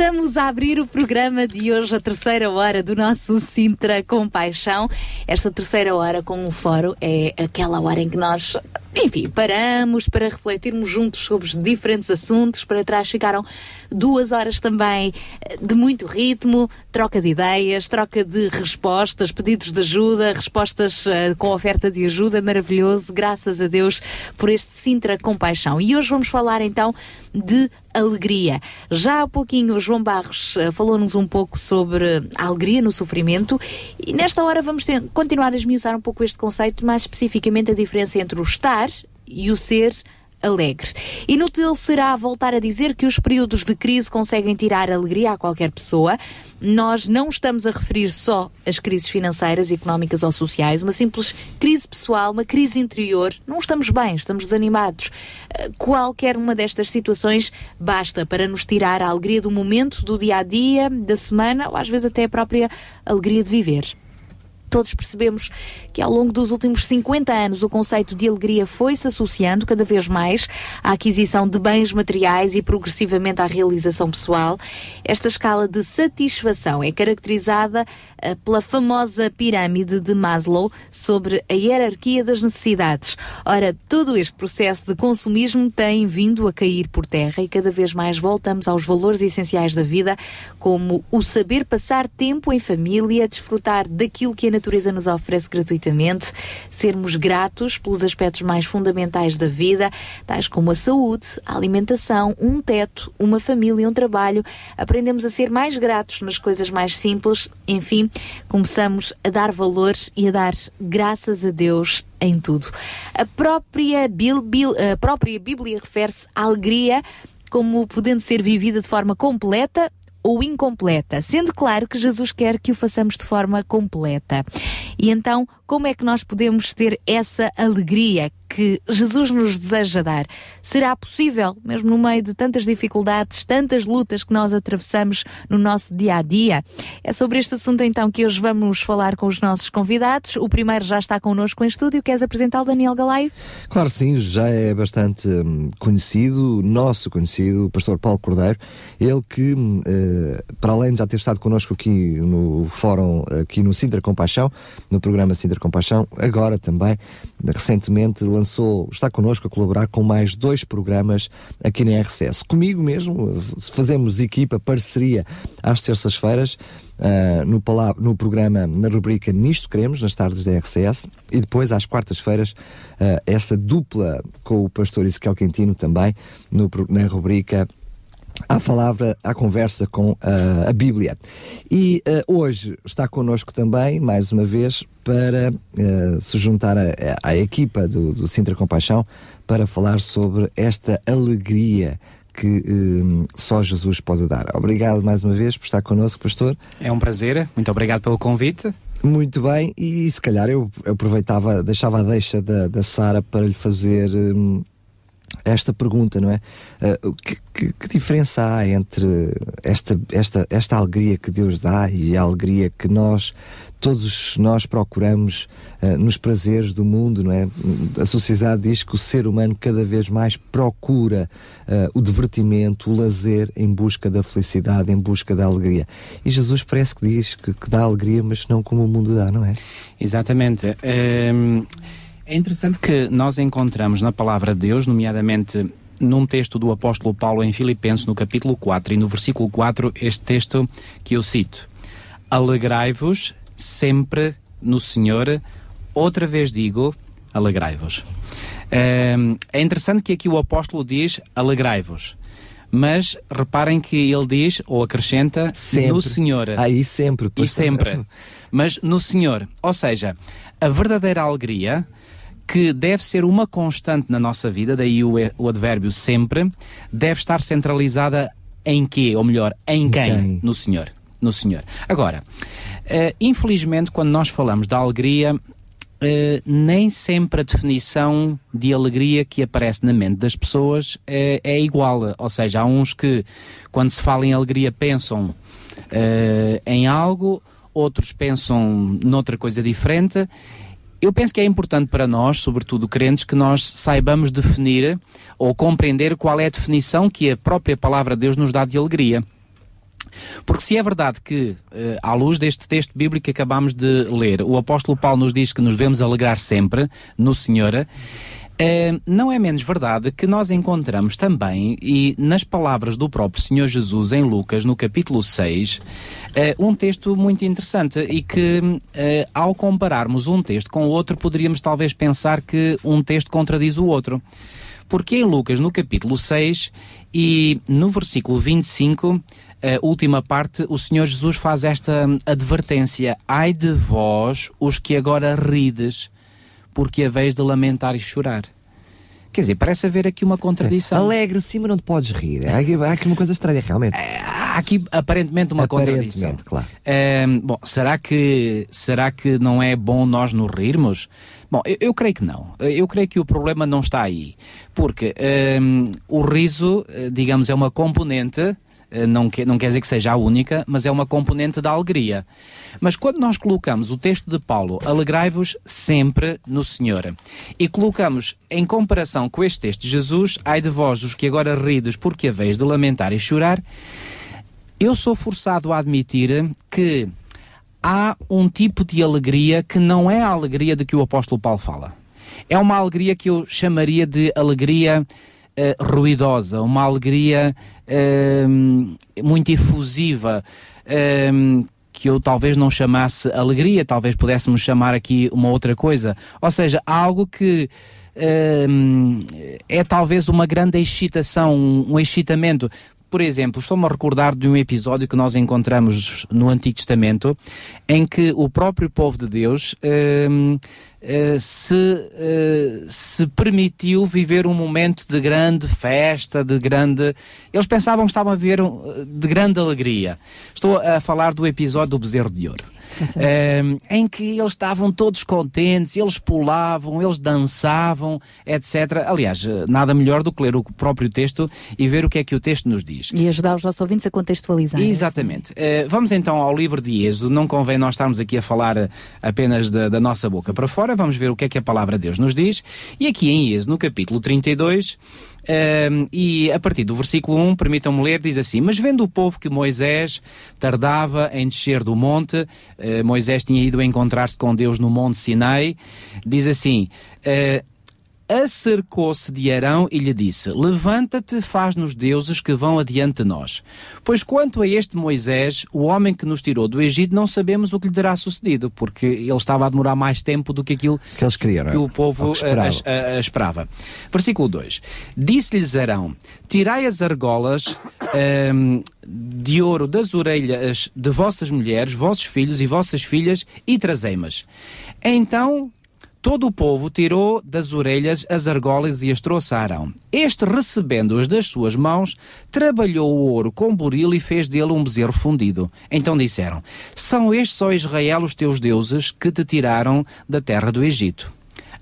Speaker 2: Estamos a abrir o programa de hoje, a terceira hora do nosso Sintra com Paixão. Esta terceira hora com o fórum é aquela hora em que nós, enfim, paramos para refletirmos juntos sobre os diferentes assuntos. Para trás ficaram duas horas também eh, de muito ritmo, troca de ideias, troca de respostas, pedidos de ajuda, respostas uh, com oferta de ajuda, maravilhoso. Graças a Deus por este Sintra com Paixão. E hoje vamos falar então de alegria. Já há pouquinho João Barros uh, falou-nos um pouco sobre a alegria no sofrimento e nesta hora vamos ter, continuar a esmiuçar um pouco este conceito, mais especificamente a diferença entre o estar e o ser alegre. Inútil será voltar a dizer que os períodos de crise conseguem tirar alegria a qualquer pessoa. Nós não estamos a referir só as crises financeiras, económicas ou sociais, uma simples crise pessoal, uma crise interior. Não estamos bem, estamos desanimados. Eh, qualquer uma destas situações basta para nos tirar a alegria do momento, do dia a dia, da semana ou às vezes até a própria alegria de viver. Todos percebemos que ao longo dos últimos 50 anos o conceito de alegria foi-se associando cada vez mais à aquisição de bens materiais e progressivamente à realização pessoal. Esta escala de satisfação é caracterizada uh, pela famosa pirâmide de Maslow sobre a hierarquia das necessidades. Ora, todo este processo de consumismo tem vindo a cair por terra e cada vez mais voltamos aos valores essenciais da vida, como o saber passar tempo em família, desfrutar daquilo que a natureza nos oferece gratuitamente, sermos gratos pelos aspectos mais fundamentais da vida, tais como a saúde, a alimentação, um teto, uma família, um trabalho. Aprendemos a ser mais gratos nas coisas mais simples, enfim, começamos a dar valor e a dar graças a Deus em tudo. A própria, Bil, Bil, a própria Bíblia refere-se à alegria como podendo ser vivida de forma completa ou incompleta, sendo claro que Jesus quer que o façamos de forma completa. E então, como é que nós podemos ter essa alegria que Jesus nos deseja dar? Será possível, mesmo no meio de tantas dificuldades, tantas lutas que nós atravessamos no nosso dia a dia? É sobre este assunto então que hoje vamos falar com os nossos convidados. O primeiro já está connosco em estúdio. Queres apresentar o Daniel Galaio?
Speaker 3: Claro, sim, já é bastante hum, conhecido, nosso conhecido, o pastor Paulo Cordeiro. Ele que, hum, eh, para além de já ter estado connosco aqui no fórum, aqui no Sintra Compaixão, no programa Sintra Compaixão, agora também, recentemente lançou, está connosco a colaborar com mais dois programas aqui na RCS. Comigo mesmo, fazemos equipa, parceria às terças-feiras, Uh, no, no, programa, na rubrica Nisto Queremos, nas tardes da RCS, e depois às quartas-feiras, uh, essa dupla com o pastor Ezequiel Quintino também, no, na rubrica à palavra, à conversa com uh, a Bíblia. E uh, hoje está connosco também, mais uma vez, para uh, se juntar à equipa do, do Sintra Compaixão para falar sobre esta alegria que só Jesus pode dar. Obrigado mais uma vez por estar connosco, pastor.
Speaker 24: É um prazer, muito obrigado pelo convite.
Speaker 3: Muito bem, e se calhar eu aproveitava, deixava a deixa da, da Sara para lhe fazer um, esta pergunta, não é? Uh, que, que, que, diferença há entre esta, esta, esta alegria que Deus dá e a alegria que nós, todos nós procuramos uh, nos prazeres do mundo, não é? A sociedade diz que o ser humano cada vez mais procura uh, o divertimento, o lazer em busca da felicidade, em busca da alegria. E Jesus parece que diz que, que dá alegria, mas não como o mundo dá, não é?
Speaker 24: Exatamente. Um é interessante que nós encontramos na palavra de Deus, nomeadamente num texto do apóstolo Paulo em Filipenses, no capítulo 4 e no versículo 4, este texto que eu cito: Alegrai-vos sempre no Senhor, outra vez digo, alegrai-vos. É interessante que aqui o apóstolo diz alegrai-vos. Mas reparem que ele diz, ou acrescenta, sempre. no Senhor.
Speaker 3: Aí sempre.
Speaker 24: E sempre. Mas no Senhor. Ou seja, a verdadeira alegria que deve ser uma constante na nossa vida, daí o, o advérbio sempre, deve estar centralizada em quê? Ou melhor, em quem? quem? No Senhor. No Senhor. Agora, uh, infelizmente, quando nós falamos da alegria, Uh, nem sempre a definição de alegria que aparece na mente das pessoas uh, é igual. Ou seja, há uns que, quando se fala em alegria, pensam uh, em algo, outros pensam noutra coisa diferente eu penso que é importante para nós, sobretudo crentes, que nós saibamos definir ou compreender qual é a definição que a própria palavra de Deus nos dá de alegria. Porque se é verdade que, eh, à luz deste texto bíblico que acabamos de ler, o apóstolo Paulo nos diz que nos devemos alegrar sempre no Senhor, eh, não é menos verdade que nós encontramos também, e nas palavras do próprio Senhor Jesus em Lucas, no capítulo 6, eh, um texto muito interessante e que, eh, ao compararmos um texto com o outro, poderíamos talvez pensar que um texto contradiz o outro. Porque em Lucas, no capítulo 6 e no versículo 25, a última parte, o Senhor Jesus faz esta advertência: Ai de vós, os que agora rides, porque a vez de lamentar e chorar. Quer dizer, parece haver aqui uma contradição.
Speaker 3: Alegre sim, mas não te podes rir. Há aqui, há aqui uma coisa estranha, realmente.
Speaker 24: Há aqui aparentemente uma
Speaker 3: Aparentemente,
Speaker 24: contradição.
Speaker 3: claro.
Speaker 24: Ahm, bom, será que, será que não é bom nós nos rirmos? Bom, eu, eu creio que não. Eu creio que o problema não está aí. Porque ahm, o riso, eh, digamos, é uma componente não quer, não quer dizer que seja a única, mas é uma componente da alegria. Mas quando nós colocamos o texto de Paulo, alegrai-vos sempre no Senhor, e colocamos em comparação com este texto de Jesus, ai de vós os que agora rides porque a vez de lamentar e chorar, eu sou forçado a admitir que há um tipo de alegria que não é a alegria de que o apóstolo Paulo fala. É uma alegria que eu chamaria de alegria eh, ruidosa, uma alegria eh, muito efusiva, eh, que eu talvez não chamasse alegria, talvez pudéssemos chamar aqui uma outra coisa. Ou seja, algo que hum, é talvez uma grande excitação, um excitamento. Por exemplo, estou-me a recordar de um episódio que nós encontramos no Antigo Testamento, em que o próprio povo de Deus hum, eh, se, eh, se permitiu viver um momento de grande festa, de grande. Eles pensavam que estavam a viver um, de grande alegria. Estou a falar do episódio do Bezerro de Ouro. Eh, em que eles estavam todos contentes, eles pulavam, eles dançavam, etc. Aliás, eh, nada melhor do que ler o próprio texto e ver o que é que o texto nos diz.
Speaker 2: E ajudar os nossos ouvintes a contextualizar.
Speaker 24: Exatamente. Eh, vamos então ao livro de Êxodo. Não convém nós estarmos aqui a falar eh, apenas da, da nossa boca para fora. Vamos ver o que é que a palavra de Deus nos diz. E aqui em Êxodo, no capítulo 32, e a partir do versículo 1, permitam-me ler, diz assim: Mas vendo o povo que Moisés tardava em descer do monte, eh, Moisés tinha ido encontrar-se com Deus no monte Sinai, diz assim. eh, acercou-se de Arão e lhe disse: Levanta-te, faz-nos deuses que vão adiante de nós. Pois quanto a este Moisés, o homem que nos tirou do Egito, não sabemos o que lhe terá sucedido, porque ele estava a demorar mais tempo do que aquilo
Speaker 3: que eles queriam,
Speaker 24: que
Speaker 3: é?
Speaker 24: o povo
Speaker 3: Ou que esperavam.
Speaker 24: eh, eh, eh, esperava. Versículo 2: Disse-lhes Arão: Tirai as argolas ehm, de ouro das orelhas de vossas mulheres, vossos filhos e vossas filhas, e trazei-mas. Então Todo o povo tirou das orelhas as argolas e as trouxe a Arão. Este, recebendo-as das suas mãos, trabalhou o ouro com buril e fez dele um bezerro fundido. Então disseram: São estes, ó Israel, os teus deuses que te tiraram da terra do Egito.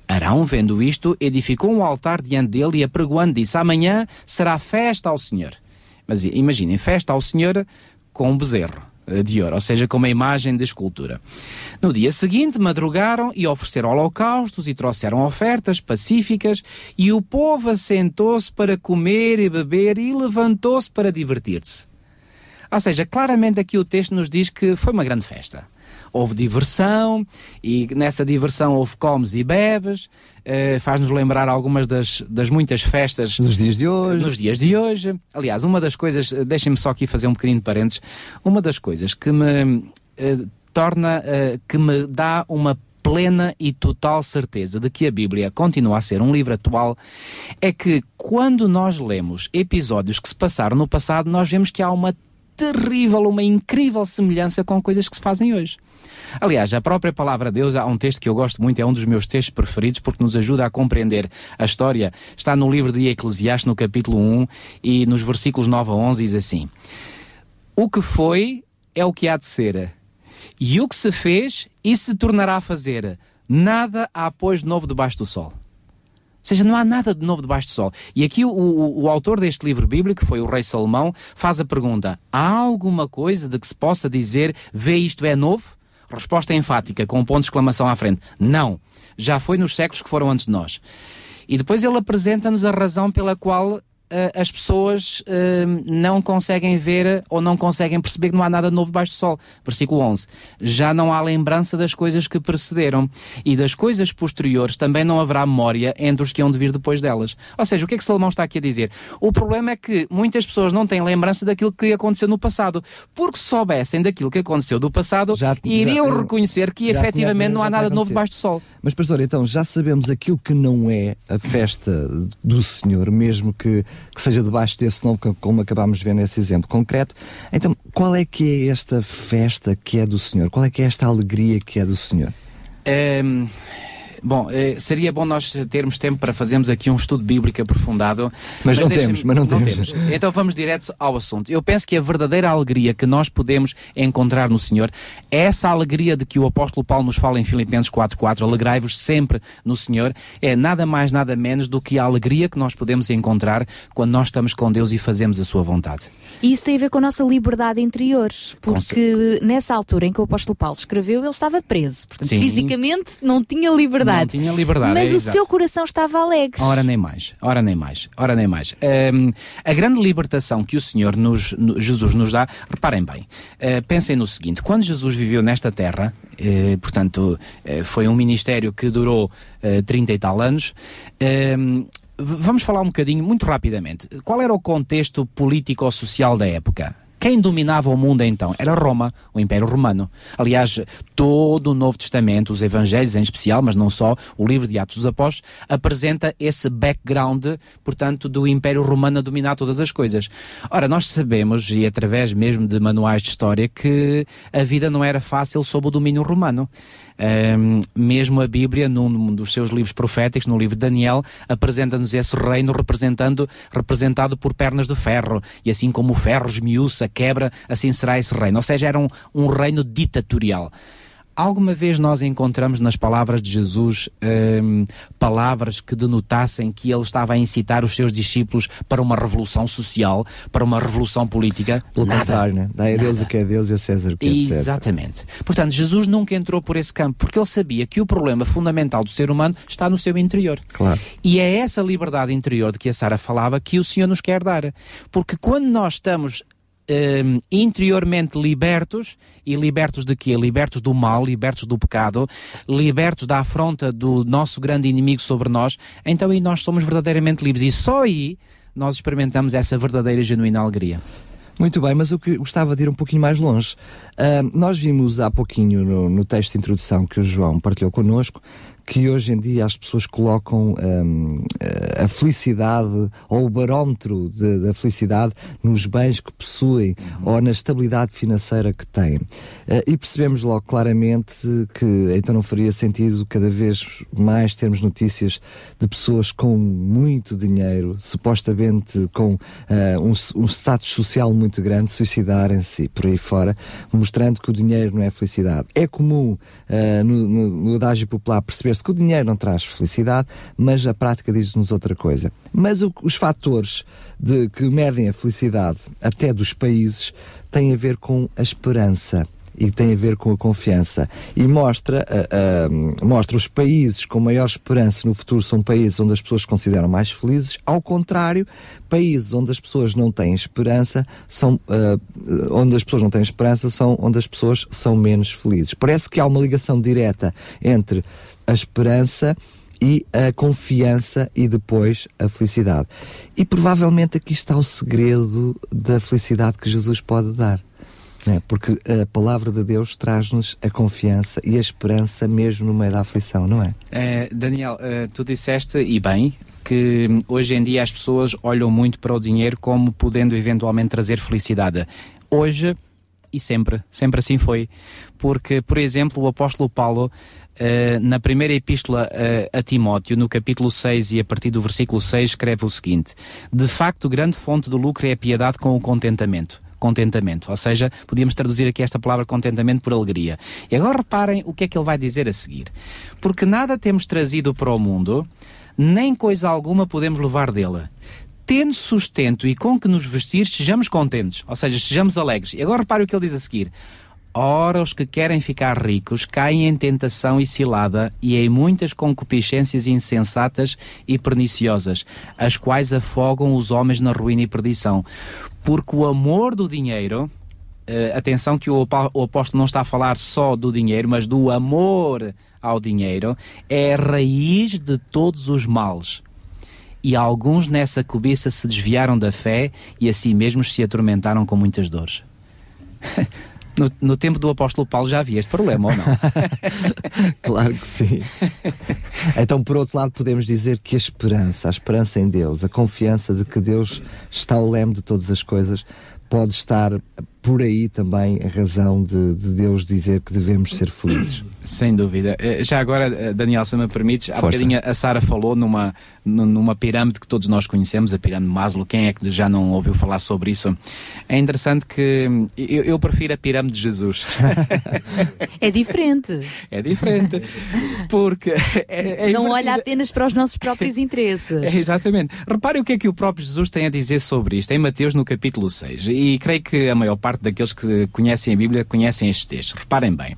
Speaker 24: Arão, vendo isto, edificou um altar diante dele e apregoando disse: Amanhã será festa ao Senhor. Mas imaginem, festa ao Senhor com um bezerro de ouro, ou seja, com uma imagem de escultura. No dia seguinte, madrugaram e ofereceram holocaustos e trouxeram ofertas pacíficas, e o povo assentou-se para comer e beber e levantou-se para divertir-se. Ou seja, claramente aqui o texto nos diz que foi uma grande festa. Houve diversão, e nessa diversão houve comes e bebes, eh, faz-nos lembrar algumas das, das muitas festas
Speaker 3: nos dias de hoje.
Speaker 24: Nos dias de hoje. Aliás, uma das coisas, eh, deixem-me só aqui fazer um pequenino de parênteses, uma das coisas que me eh, torna, eh, que me dá uma plena e total certeza de que a Bíblia continua a ser um livro atual é que quando nós lemos episódios que se passaram no passado, nós vemos que há uma terrível, uma incrível semelhança com coisas que se fazem hoje. Aliás, a própria palavra de Deus, há um texto que eu gosto muito, é um dos meus textos preferidos porque nos ajuda a compreender a história. Está no livro de Eclesiastes, no capítulo 1, e nos versículos 9 a 11 diz assim: O que foi é o que há de ser, e o que se fez e se tornará a fazer. Nada há, pois, de novo debaixo do sol. Ou seja, não há nada de novo debaixo do sol. E aqui o, o, o autor deste livro bíblico, que foi o rei Salomão, faz a pergunta: há alguma coisa de que se possa dizer, vê isto é novo? Resposta enfática, com um ponto de exclamação à frente: não. Já foi nos séculos que foram antes de nós. E depois ele apresenta-nos a razão pela qual as pessoas eh, não conseguem ver ou não conseguem perceber que não há nada novo debaixo do sol. Versículo 11. Já não há lembrança das coisas que precederam e das coisas posteriores também não haverá memória entre os que hão de vir depois delas. Ou seja, o que é que Salomão está aqui a dizer? O problema é que muitas pessoas não têm lembrança daquilo que aconteceu no passado, porque se soubessem daquilo que aconteceu do passado, iriam
Speaker 3: já-
Speaker 24: reconhecer que
Speaker 3: já
Speaker 24: efetivamente não há
Speaker 3: já
Speaker 24: nada novo debaixo do sol.
Speaker 3: Mas, pastor, então já sabemos aquilo que não é a festa do Senhor, mesmo que, que seja debaixo desse nome, co- como acabámos de ver nesse exemplo concreto. Então, qual é que é esta festa que é do Senhor? Qual é que é esta alegria que é do Senhor?
Speaker 24: Ehm, bom, eh, seria bom nós termos tempo para fazermos aqui um estudo bíblico aprofundado.
Speaker 3: Mas não
Speaker 24: deixem-me-
Speaker 3: temos, mas não temos.
Speaker 24: Então vamos direto ao assunto. Eu penso que a verdadeira alegria que nós podemos encontrar no Senhor é essa alegria de que o apóstolo Paulo nos fala em Filipenses 4.4, alegrai-vos sempre no Senhor, é nada mais, nada menos do que a alegria que nós podemos encontrar quando nós estamos com Deus e fazemos a sua vontade.
Speaker 2: E isso tem a ver com a nossa liberdade interior, porque nessa altura em que o apóstolo Paulo escreveu, ele estava preso. Portanto,
Speaker 24: Sim.
Speaker 2: fisicamente não tinha liberdade.
Speaker 24: Não tinha liberdade,
Speaker 2: Mas
Speaker 24: é
Speaker 2: o
Speaker 24: exato.
Speaker 2: seu coração estava alegre.
Speaker 24: Ora nem mais, ora nem mais, ora nem mais. Hum, a grande libertação que o Senhor nos, no- Jesus nos dá, reparem bem, eh, pensem no seguinte, quando Jesus viveu nesta terra, eh, portanto, eh, foi um ministério que durou eh, 30 e tal anos, hum, vamos falar um bocadinho, muito rapidamente, qual era o contexto político-social da época? Quem dominava o mundo então? Era Roma, o Império Romano. Aliás, todo o Novo Testamento, os Evangelhos em especial, mas não só, o livro de Atos dos Apóstolos, apresenta esse background, portanto, do Império Romano a dominar todas as coisas. Ora, nós sabemos, e através mesmo de manuais de história, que a vida não era fácil sob o domínio romano. Ahm, mesmo a Bíblia, num dos seus livros proféticos, no livro de Daniel, apresenta-nos esse reino representando, representado por pernas de ferro. E assim como o ferro esmiuça, quebra, assim será esse reino. Ou seja, era um, um reino ditatorial. Alguma vez nós encontramos nas palavras de Jesus hum, palavras que denotassem que ele estava a incitar os seus discípulos para uma revolução social, para uma revolução política?
Speaker 3: Pelo
Speaker 24: Nada.
Speaker 3: contrário, né? Dá a Deus o que é Deus e a César o que é de César.
Speaker 24: Exatamente. Portanto, Jesus nunca entrou por esse campo, porque ele sabia que o problema fundamental do ser humano está no seu interior.
Speaker 3: Claro.
Speaker 24: E é essa liberdade interior de que a Sara falava que o Senhor nos quer dar. Porque quando nós estamos hum, interiormente libertos, e libertos de quê? Libertos do mal, libertos do pecado, libertos da afronta do nosso grande inimigo sobre nós, então aí nós somos verdadeiramente livres. E só aí nós experimentamos essa verdadeira e genuína alegria.
Speaker 3: Muito bem, mas eu que- gostava de ir um pouquinho mais longe. Ah, nós vimos há pouquinho no, no texto de introdução que o João partilhou connosco que hoje em dia as pessoas colocam ahm, a felicidade ou o barómetro de- da felicidade nos bens que possuem ou na estabilidade financeira que têm. Ah, e percebemos logo claramente que então não faria sentido cada vez mais termos notícias de pessoas com muito dinheiro, supostamente com ah, um, um status social muito grande, suicidarem-se por aí fora, mostrando que o dinheiro não é felicidade. É comum ah, no, no, no adágio popular perceber-se que o dinheiro não traz felicidade, mas a prática diz-nos outra coisa. Mas o- os fatores de, que medem a felicidade até dos países têm a ver com a esperança e tem a ver com a confiança. E mostra, ah, ah, mostra os países com maior esperança no futuro são países onde as pessoas se consideram mais felizes. Ao contrário, países onde as pessoas não têm esperança são ah, onde as pessoas não têm esperança são onde as pessoas são menos felizes. Parece que há uma ligação direta entre a esperança e a confiança e depois a felicidade. E provavelmente aqui está o segredo da felicidade que Jesus pode dar. É, porque a palavra de Deus traz-nos a confiança e a esperança mesmo no meio da aflição, não é?
Speaker 24: Eh, Daniel, eh, tu disseste, e bem, que hoje em dia as pessoas olham muito para o dinheiro como podendo eventualmente trazer felicidade. Hoje e sempre, sempre assim foi. Porque, por exemplo, o apóstolo Paulo, eh, na primeira epístola eh, a Timóteo, no capítulo 6 e a partir do versículo 6, escreve o seguinte: De facto, grande fonte do lucro é a piedade com o contentamento contentamento. Ou seja, podíamos traduzir aqui esta palavra contentamento por alegria. E agora reparem o que é que ele vai dizer a seguir. Porque nada temos trazido para o mundo, nem coisa alguma podemos levar dele. Tendo sustento e com que nos vestir, sejamos contentes. Ou seja, sejamos alegres. E agora reparem o que ele diz a seguir. Ora, os que querem ficar ricos caem em tentação e cilada e em muitas concupiscências insensatas e perniciosas, as quais afogam os homens na ruína e perdição. Porque o amor do dinheiro, eh, atenção que o, apó- o apóstolo não está a falar só do dinheiro, mas do amor ao dinheiro, é a raiz de todos os males. E alguns nessa cobiça se desviaram da fé e assim mesmos se atormentaram com muitas dores. No, no tempo do apóstolo Paulo já havia este problema, ou não?
Speaker 3: claro que sim. Então, por outro lado, podemos dizer que a esperança, a esperança em Deus, a confiança de que Deus está ao leme de todas as coisas, pode estar por aí também a razão de, de Deus dizer que devemos ser felizes.
Speaker 24: Sem dúvida. Eh, Já agora, eh, Daniel, se me permites, há
Speaker 3: Força.
Speaker 24: bocadinho a Sara falou numa, nu- numa pirâmide que todos nós conhecemos, a pirâmide de Maslow. Quem é que já não ouviu falar sobre isso? É interessante que hum, eu, eu prefiro a pirâmide de Jesus.
Speaker 2: É diferente.
Speaker 24: é diferente. Porque é, é
Speaker 2: não olha apenas para os nossos próprios interesses.
Speaker 24: É, exatamente. Repare o que é que o próprio Jesus tem a dizer sobre isto, em Mateus no capítulo 6. E creio que a maior parte daqueles que conhecem a Bíblia conhecem estes textos. Reparem bem.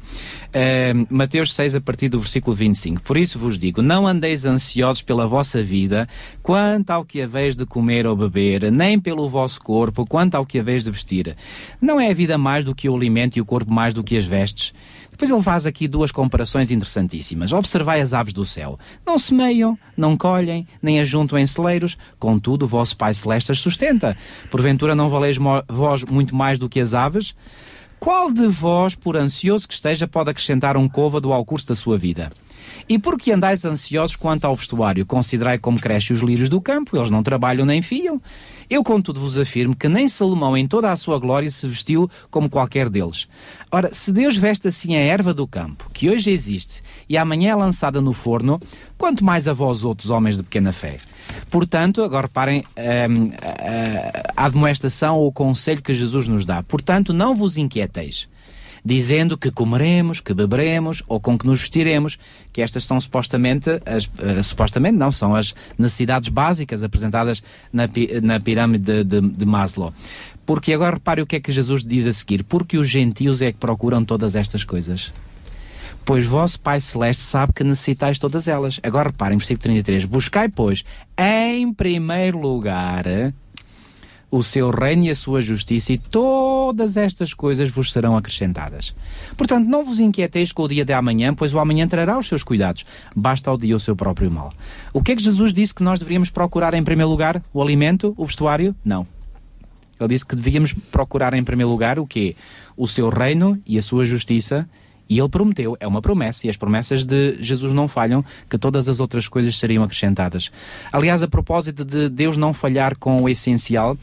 Speaker 24: Eh, Mateus 6, a partir do versículo 25. Por isso vos digo: não andeis ansiosos pela vossa vida, quanto ao que haveis de comer ou beber, nem pelo vosso corpo, quanto ao que haveis de vestir. Não é a vida mais do que o alimento e o corpo mais do que as vestes? Depois ele faz aqui duas comparações interessantíssimas. Observai as aves do céu. Não semeiam, não colhem, nem ajuntam em celeiros, contudo o vosso Pai Celeste as sustenta. Porventura não valeis vós muito mais do que as aves? Qual de vós, por ansioso que esteja, pode acrescentar um côvado ao curso da sua vida? E por que andais ansiosos quanto ao vestuário? Considerai como crescem os lírios do campo, eles não trabalham nem fiam. Eu, contudo, vos afirmo que nem Salomão, em toda a sua glória, se vestiu como qualquer deles. Ora, se Deus veste assim a erva do campo, que hoje existe e amanhã é lançada no forno, quanto mais a vós outros homens de pequena fé. Portanto, agora reparem hum, a, a admoestação ou o conselho que Jesus nos dá. Portanto, não vos inquieteis dizendo que comeremos, que beberemos ou com que nos vestiremos, que estas são supostamente, as, eh, supostamente não, são as necessidades básicas apresentadas na, na pirâmide de, de- de Maslow. Porque agora repare o que é que Jesus diz a seguir, porque os gentios é que procuram todas estas coisas. Pois vosso Pai Celeste sabe que necessitais todas elas. Agora reparem, versículo 33. Buscai, pois, em primeiro lugar o seu reino e a sua justiça, e todas estas coisas vos serão acrescentadas. Portanto, não vos inquieteis com o dia de amanhã, pois o amanhã trará os seus cuidados. Basta ao dia o seu próprio mal. O que é que Jesus disse que nós deveríamos procurar em primeiro lugar? O alimento? O vestuário? Não. Ele disse que devíamos procurar em primeiro lugar o quê? O seu reino e a sua justiça. E ele prometeu, é uma promessa, e as promessas de Jesus não falham, que todas as outras coisas seriam acrescentadas. Aliás, a propósito de Deus não falhar com o essencial,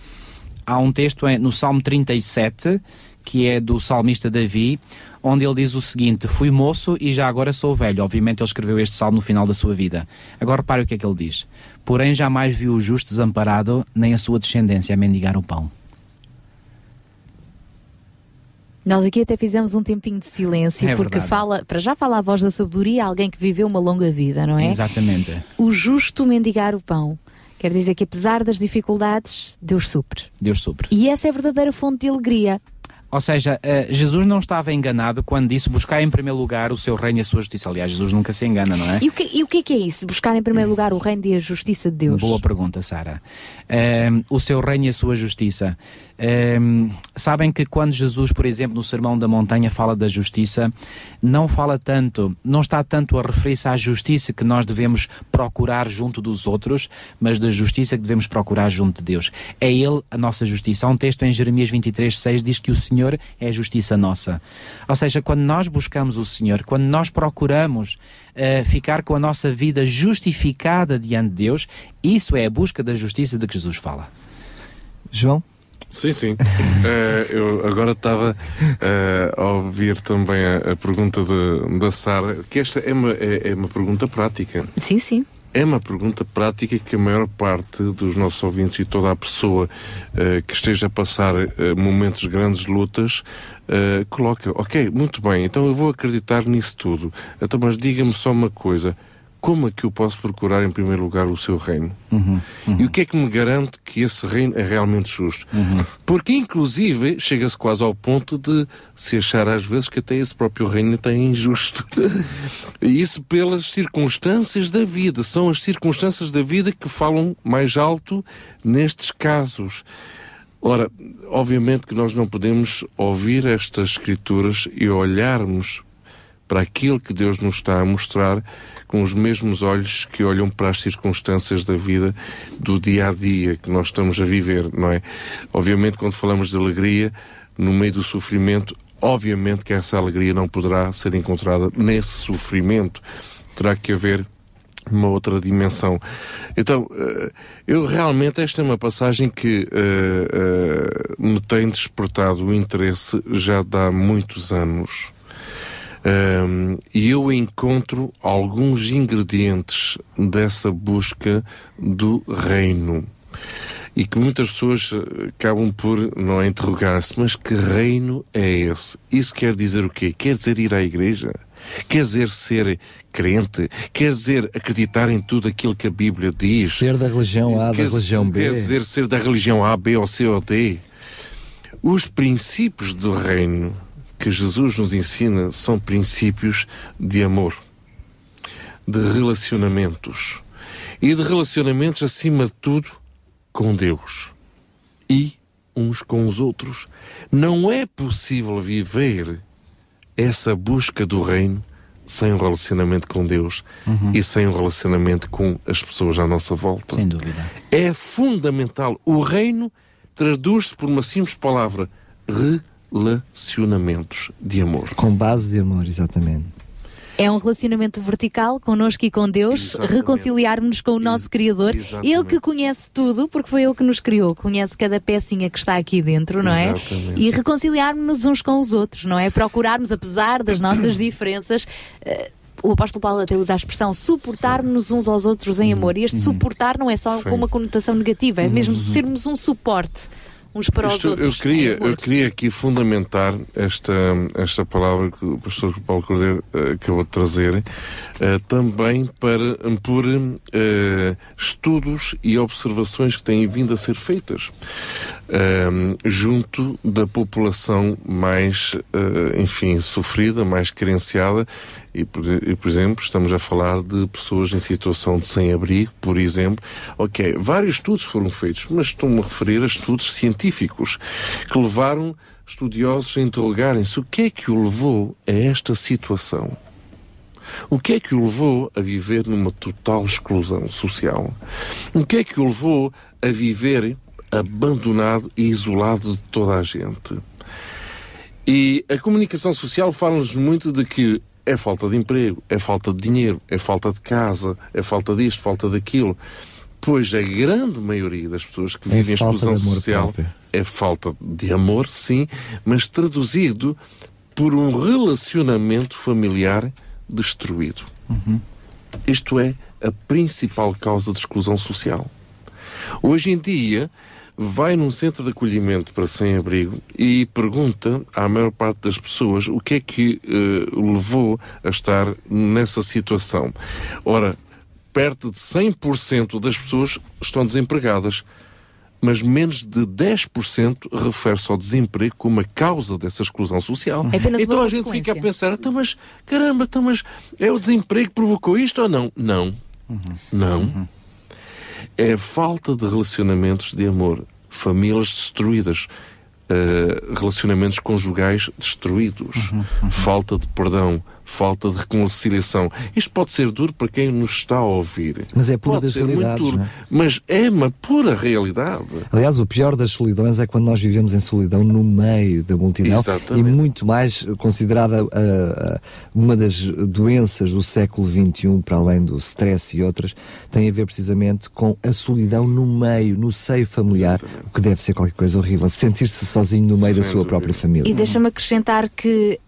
Speaker 24: há um texto no Salmo 37, que é do salmista Davi, onde ele diz o seguinte: Fui moço e já agora sou velho. Obviamente, ele escreveu este salmo no final da sua vida. Agora, repare o que é que ele diz: Porém, jamais viu o justo desamparado, nem a sua descendência a mendigar o pão.
Speaker 2: Nós aqui até fizemos um tempinho de silêncio,
Speaker 24: É
Speaker 2: porque
Speaker 24: verdade.
Speaker 2: fala, para já fala a voz da sabedoria, alguém que viveu uma longa vida, não é?
Speaker 24: Exatamente.
Speaker 2: O justo mendigar o pão. Quer dizer que apesar das dificuldades, Deus supre.
Speaker 24: Deus supre.
Speaker 2: E essa é a verdadeira fonte de alegria.
Speaker 24: Ou seja, eh, Jesus não estava enganado quando disse buscar em primeiro lugar o seu reino e a sua justiça. Aliás, Jesus nunca se engana, não é?
Speaker 2: E o, que, e o que é que é isso? Buscar em primeiro lugar o reino e a justiça de Deus?
Speaker 24: Boa pergunta, Sara. Ehm, o seu reino e a sua justiça. Ehm, sabem que quando Jesus, por exemplo, no Sermão da Montanha fala da justiça, não fala tanto, não está tanto a referir-se à justiça que nós devemos procurar junto dos outros, mas da justiça que devemos procurar junto de Deus. É Ele a nossa justiça. Há um texto em Jeremias 23, 6 diz que o Senhor é a justiça nossa. Ou seja, quando nós buscamos o Senhor, quando nós procuramos eh, ficar com a nossa vida justificada diante de Deus, isso é a busca da justiça de que Jesus fala.
Speaker 3: João?
Speaker 11: Sim, sim. Eh, eu agora estava eh, a ouvir também a, a pergunta de- da Sara, que esta é uma, é, é uma pergunta prática.
Speaker 2: Sim, sim.
Speaker 11: É uma pergunta prática que a maior parte dos nossos ouvintes e toda a pessoa eh, que esteja a passar eh, momentos de grandes lutas eh, coloca, ok, muito bem, então eu vou acreditar nisso tudo. Então, mas diga-me só uma coisa, como é que eu posso procurar em primeiro lugar o seu reino?
Speaker 3: Uhum,
Speaker 11: E o que é que me garante que esse reino é realmente justo?
Speaker 3: uhum.
Speaker 11: Porque, inclusive, chega-se quase ao ponto de se achar às vezes que até esse próprio reino até é injusto. E Isso pelas circunstâncias da vida. São as circunstâncias da vida que falam mais alto nestes casos. Ora, obviamente que nós não podemos ouvir estas escrituras e olharmos para aquilo que Deus nos está a mostrar com os mesmos olhos que olham para as circunstâncias da vida do dia a dia que nós estamos a viver, não é? Obviamente, quando falamos de alegria, no meio do sofrimento, obviamente que essa alegria não poderá ser encontrada nesse sofrimento. Terá que haver uma outra dimensão. Então, eh, eu realmente, esta é uma passagem que eh, eh, me tem despertado o interesse já há muitos anos. Um, e eu encontro alguns ingredientes dessa busca do reino. E que muitas pessoas eh, acabam por não é, interrogar-se, mas que reino é esse? Isso quer dizer o quê? Quer dizer ir à igreja? Quer dizer ser crente? Quer dizer acreditar em tudo aquilo que a Bíblia diz?
Speaker 3: Ser da religião A, da
Speaker 11: Quer-
Speaker 3: religião B.
Speaker 11: Quer dizer ser da religião A, B ou C ou D? Os princípios do reino que Jesus nos ensina são princípios de amor, de relacionamentos e de relacionamentos acima de tudo com Deus e uns com os outros. Não é possível viver essa busca do reino sem um relacionamento com Deus
Speaker 3: Uhum.
Speaker 11: e sem um relacionamento com as pessoas à nossa volta.
Speaker 2: Sem dúvida.
Speaker 11: É fundamental. O reino traduz-se por uma simples palavra: relacionamentos de amor.
Speaker 3: Com base de amor, exatamente.
Speaker 2: É um relacionamento vertical connosco e com Deus,
Speaker 11: Exatamente.
Speaker 2: reconciliarmos com o nosso Criador.
Speaker 11: Exatamente.
Speaker 2: Ele que conhece tudo, porque foi Ele que nos criou, conhece cada pecinha que está aqui dentro, não é?
Speaker 11: Exatamente.
Speaker 2: E reconciliarmos-nos uns com os outros, não é? Procurarmos, apesar das nossas diferenças. eh, o apóstolo Paulo até usa a expressão suportar-nos uns aos outros em amor. E este suportar não é só
Speaker 11: Sim.
Speaker 2: com uma conotação negativa, é mesmo sermos um suporte uns para os
Speaker 11: Isto,
Speaker 2: outros.
Speaker 11: eu, queria, eu queria aqui fundamentar esta, esta palavra que o pastor Paulo Cordeiro eh, acabou de trazer, eh, também para, por eh, estudos e observações que têm vindo a ser feitas junto da população mais, enfim, sofrida, mais carenciada. E por, e, por exemplo, estamos a falar de pessoas em situação de sem-abrigo, por exemplo. Ok, vários estudos foram feitos, mas estou-me a referir a estudos científicos que levaram estudiosos a interrogarem-se o que é que o levou a esta situação. O que é que o levou a viver numa total exclusão social? O que é que o levou a viver abandonado e isolado de toda a gente? E a comunicação social fala-nos muito de que é falta de emprego, é falta de dinheiro, é falta de casa, é falta disto, falta daquilo. Pois a grande maioria das pessoas que
Speaker 3: É
Speaker 11: vivem exclusão social
Speaker 3: próprio.
Speaker 11: é falta de amor, sim, mas traduzido por um relacionamento familiar destruído. Isto é a principal causa de exclusão social. Hoje em dia, vai num centro de acolhimento para sem-abrigo e pergunta à maior parte das pessoas o que é que o levou a estar nessa situação. Ora, perto de 100% das pessoas estão desempregadas. Mas menos de 10% refere-se ao desemprego como a causa dessa exclusão social.
Speaker 2: É apenas
Speaker 11: então a gente fica a pensar, então, mas caramba, então, mas é o desemprego que provocou isto ou não? Não. Não. É a falta de relacionamentos de amor, famílias destruídas, eh, relacionamentos conjugais destruídos, falta de perdão, falta de reconciliação. Isto pode ser duro para quem nos está a ouvir.
Speaker 3: Mas é pura
Speaker 11: pode
Speaker 3: das
Speaker 11: ser muito
Speaker 3: realidades,
Speaker 11: duro,
Speaker 3: não é?
Speaker 11: mas é uma pura realidade.
Speaker 3: Aliás, o pior das solidões é quando nós vivemos em solidão no meio da multidão
Speaker 11: Exatamente.
Speaker 3: e muito mais considerada ah, uma das doenças do século XXI, para além do stress e outras, tem a ver precisamente com a solidão no meio, no seio familiar, o que deve ser qualquer coisa horrível, sentir-se sozinho no meio da
Speaker 11: Sem
Speaker 3: sua
Speaker 11: dúvida.
Speaker 3: própria família.
Speaker 2: E deixa-me acrescentar que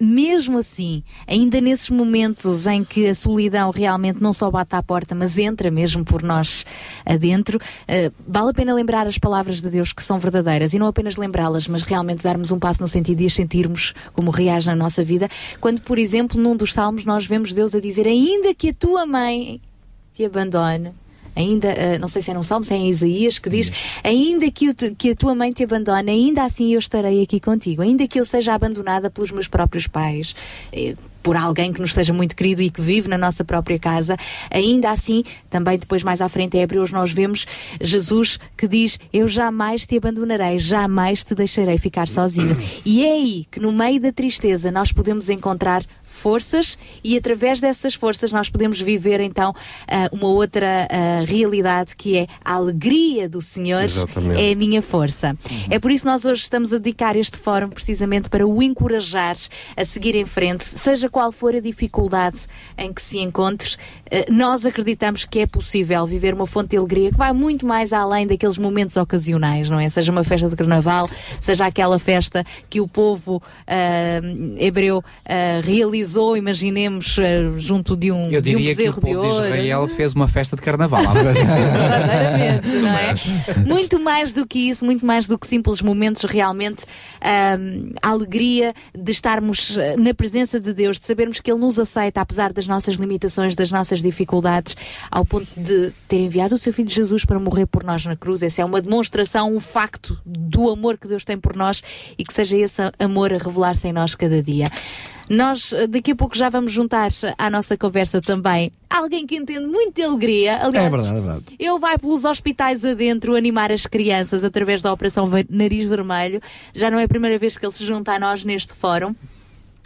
Speaker 2: mesmo assim, ainda nesses momentos em que a solidão realmente não só bate à porta, mas entra mesmo por nós adentro, uh, vale a pena lembrar as palavras de Deus que são verdadeiras e não apenas lembrá-las, mas realmente darmos um passo no sentido de as sentirmos como reage na nossa vida. Quando, por exemplo, num dos salmos nós vemos Deus a dizer: Ainda que a tua mãe te abandone, ainda, uh, não sei se é num Salmo, se é em Isaías, que diz: Ainda que, o, que a tua mãe te abandone, ainda assim eu estarei aqui contigo, ainda que eu seja abandonada pelos meus próprios pais. Eh, por alguém que nos seja muito querido e que vive na nossa própria casa, ainda assim, também depois mais à frente em Hebreus nós vemos Jesus que diz: Eu jamais te abandonarei, jamais te deixarei ficar sozinho. E é aí que no meio da tristeza nós podemos encontrar forças e através dessas forças nós podemos viver então uh, uma outra uh, realidade que é a alegria do Senhor
Speaker 11: Exatamente.
Speaker 2: é a minha força. Uhum. É por isso que nós hoje estamos a dedicar este fórum precisamente para o encorajar a seguir em frente, seja qual for a dificuldade em que se encontre, uh, nós acreditamos que é possível viver uma fonte de alegria que vai muito mais além daqueles momentos ocasionais, não é? Seja uma festa de carnaval, seja aquela festa que o povo hebreu realizou realizou, imaginemos, eh, junto de um,
Speaker 24: Eu
Speaker 2: de um
Speaker 24: diria que o
Speaker 2: de
Speaker 24: povo de
Speaker 2: ouro.
Speaker 24: Israel fez uma festa de carnaval.
Speaker 2: Verdadeiramente, não é? Muito mais do que isso, muito mais do que simples momentos, realmente ahm, a alegria de estarmos eh, na presença de Deus, de sabermos que Ele nos aceita, apesar das nossas limitações, das nossas dificuldades, ao ponto de ter enviado o seu Filho Jesus para morrer por nós na cruz. Essa é uma demonstração, um facto do amor que Deus tem por nós e que seja esse amor a revelar-se em nós cada dia. Nós eh, daqui a pouco já vamos juntar à nossa conversa também alguém que entende muito de alegria. Aliás,
Speaker 3: É verdade, é verdade.
Speaker 2: ele vai pelos hospitais adentro animar as crianças através da Operação Nariz Vermelho. Já não é a primeira vez que ele se junta a nós neste fórum.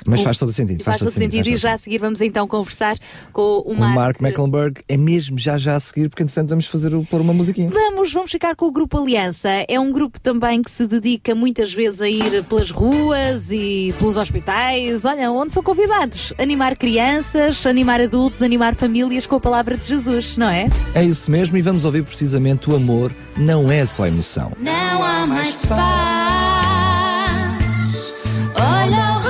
Speaker 3: Mas
Speaker 2: O-
Speaker 3: faz todo sentido.
Speaker 2: Faz, todo sentido.
Speaker 3: faz
Speaker 2: E já a seguir vamos então conversar com o
Speaker 3: O
Speaker 2: Mark.
Speaker 3: Mark Mecklenburg é mesmo já já a seguir, porque entretanto vamos fazer o, pôr uma musiquinha.
Speaker 2: Vamos, vamos ficar com o Grupo Aliança. É um grupo também que se dedica muitas vezes a ir pelas ruas e pelos hospitais, olha, onde são convidados. Animar crianças, animar adultos, animar famílias com a palavra de Jesus, não é?
Speaker 3: É isso mesmo, e vamos ouvir precisamente o amor não é só emoção.
Speaker 23: Não há mais paz. Olha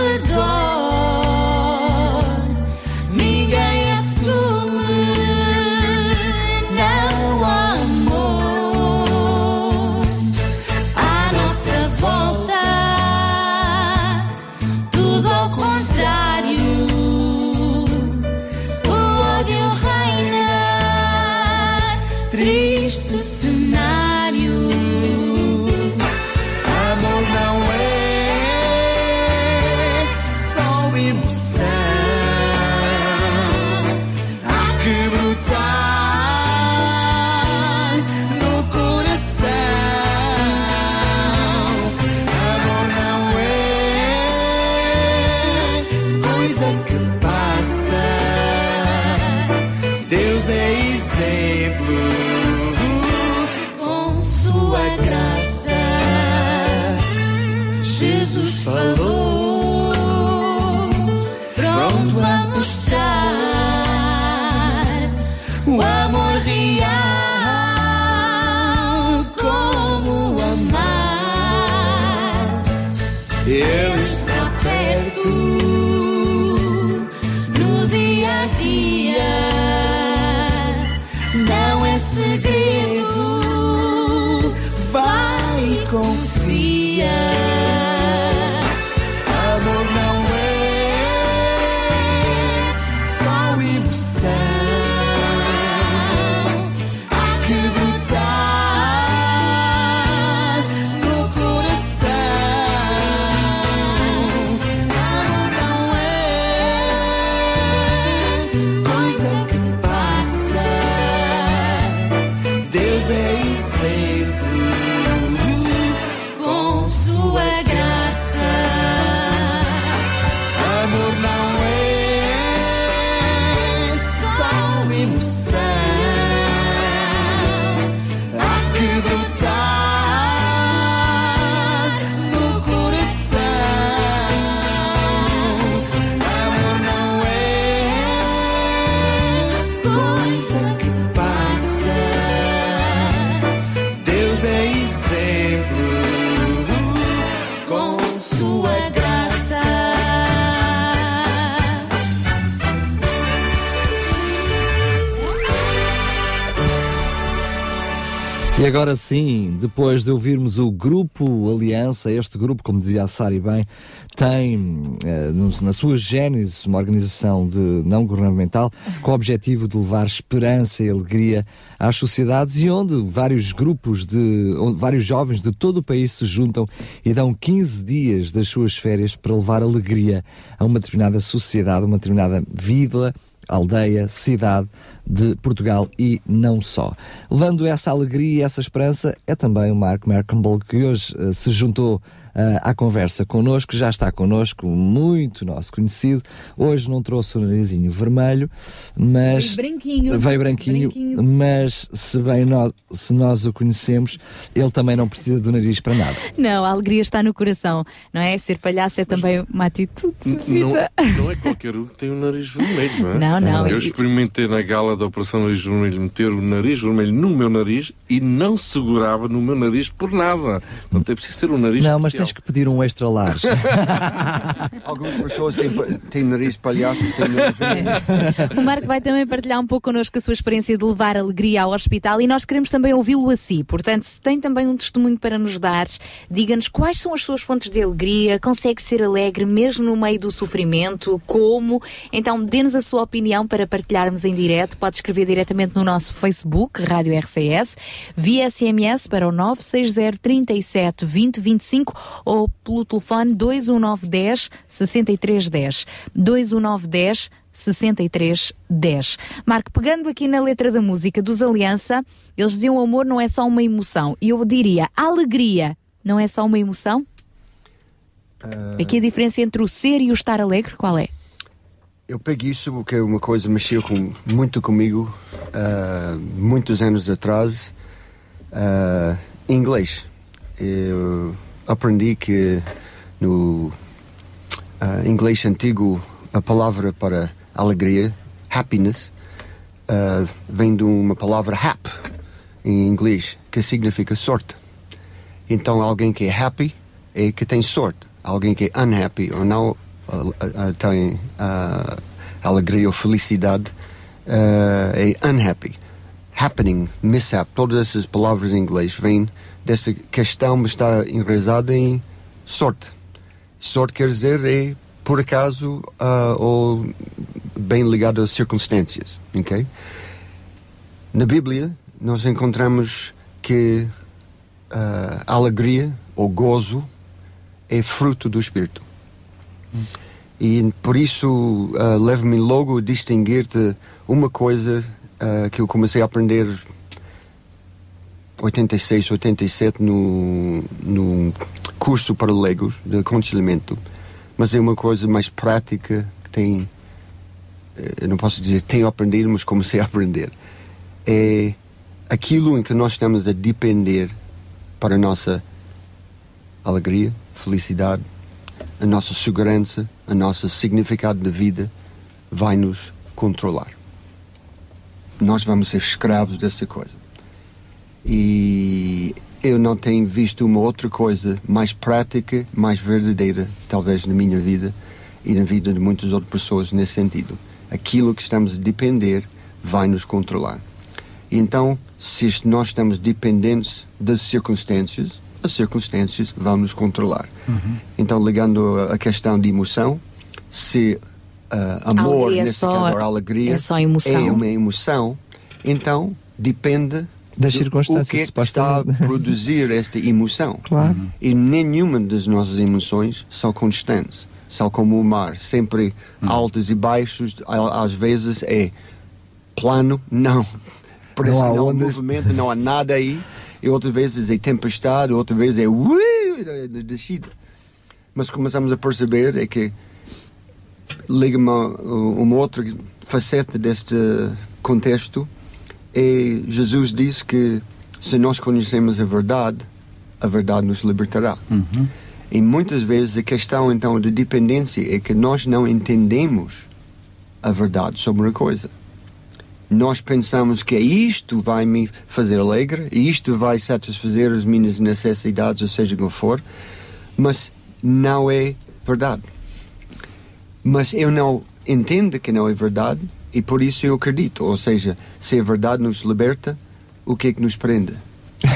Speaker 3: agora sim, depois de ouvirmos o Grupo Aliança, este grupo, como dizia a Sari bem, tem eh, na sua gênese uma organização de não governamental com o objetivo de levar esperança e alegria às sociedades e onde vários grupos de vários jovens de todo o país se juntam e dão 15 dias das suas férias para levar alegria a uma determinada sociedade, uma determinada vila aldeia, cidade de Portugal e não só. Levando essa alegria e essa esperança é também o Mark Mercambole que hoje eh, se juntou eh, à conversa connosco, já está connosco, muito nosso conhecido. Hoje não trouxe o narizinho vermelho, mas
Speaker 2: Veio branquinho.
Speaker 3: veio branquinho,
Speaker 2: Branquinho.
Speaker 3: mas se bem nós, se nós o conhecemos, ele também não precisa do nariz para nada.
Speaker 2: Não, a alegria está no coração, não é? Ser palhaço é também uma atitude de
Speaker 11: Não,
Speaker 2: vida.
Speaker 11: não é qualquer um que tem o nariz vermelho, não é?
Speaker 2: Não, não.
Speaker 11: Eu experimentei na gala da Operação Nariz Vermelho meter o nariz vermelho no meu nariz e não segurava no meu nariz por nada. Portanto, é preciso ter um nariz
Speaker 3: Não, mas. Tens que pedir um extra large.
Speaker 25: Algumas pessoas têm, têm nariz palhaço sem nariz.
Speaker 2: O Marco vai também partilhar um pouco connosco a sua experiência de levar alegria ao hospital e nós queremos também ouvi-lo assim. Portanto, se tem também um testemunho para nos dar, diga-nos quais são as suas fontes de alegria, consegue ser alegre mesmo no meio do sofrimento, como? Então, dê-nos a sua opinião para partilharmos em direto. Pode escrever diretamente no nosso Facebook, Rádio RCS, via SMS para o 960 37 20 25 ou pelo telefone 21910 6310. 21910 6310. Marco, pegando aqui na letra da música dos Aliança, eles diziam o amor não é só uma emoção. E eu diria, a alegria não é só uma emoção? Aqui a diferença entre o ser e o estar alegre, qual é?
Speaker 25: Eu peguei isso porque é uma coisa que mexeu com, muito comigo ah, muitos anos atrás ah, em inglês. Eu aprendi que no ah, inglês antigo a palavra para alegria, happiness, ah, vem de uma palavra hap em inglês que significa sorte. Então alguém que é happy é que tem sorte. Alguém que é unhappy ou não ah, tem alegria ou felicidade é unhappy. Happening, mishap, todas essas palavras em inglês vêm dessa questão, está enraizada em sorte. Sorte quer dizer é por acaso ah, ou bem ligado às circunstâncias, ok? Na Bíblia nós encontramos que ah, a alegria ou gozo é fruto do Espírito. E por isso ah, leva-me logo a distinguir-te uma coisa ah, que eu comecei a aprender 86, 87 no, no curso para leigos de aconselhamento. Mas é uma coisa mais prática que tem, eh, eu não posso dizer tenho aprendido, mas comecei a aprender. É aquilo em que nós estamos a depender para a nossa alegria, felicidade, a nossa segurança, a nosso significado de vida vai nos controlar. Nós vamos ser escravos dessa coisa. E eu não tenho visto uma outra coisa mais prática, mais verdadeira, talvez na minha vida e na vida de muitas outras pessoas nesse sentido. Aquilo que estamos a depender vai nos controlar. Então, se nós estamos dependentes das circunstâncias, as circunstâncias vão nos controlar. Então, ligando a questão de emoção, se ah, amor,
Speaker 2: Alegria é
Speaker 25: nesse
Speaker 2: só-
Speaker 25: caso, a alegria,
Speaker 2: é só emoção.
Speaker 25: é uma emoção, então depende
Speaker 3: Das circunstâncias,
Speaker 25: o que, é que está a produzir esta emoção.
Speaker 3: Claro.
Speaker 25: E nenhuma das nossas emoções são constantes. São como o mar, sempre altos e baixos. Às vezes é plano, não. Parece
Speaker 3: Não
Speaker 25: que não há movimento, não há nada aí. E outras vezes é tempestade, outra vez é descida. Mas começamos a perceber é que liga-me a uma outra faceta deste contexto é Jesus disse que se nós conhecemos a verdade, a verdade nos libertará. E muitas vezes a questão então de dependência é que nós não entendemos a verdade sobre uma coisa. Nós pensamos que isto vai me fazer alegre, isto vai satisfazer as minhas necessidades, ou seja, como for, mas não é verdade. Mas eu não entendo que não é verdade e por isso eu acredito. Ou seja, se a verdade nos liberta, o que é que nos prende?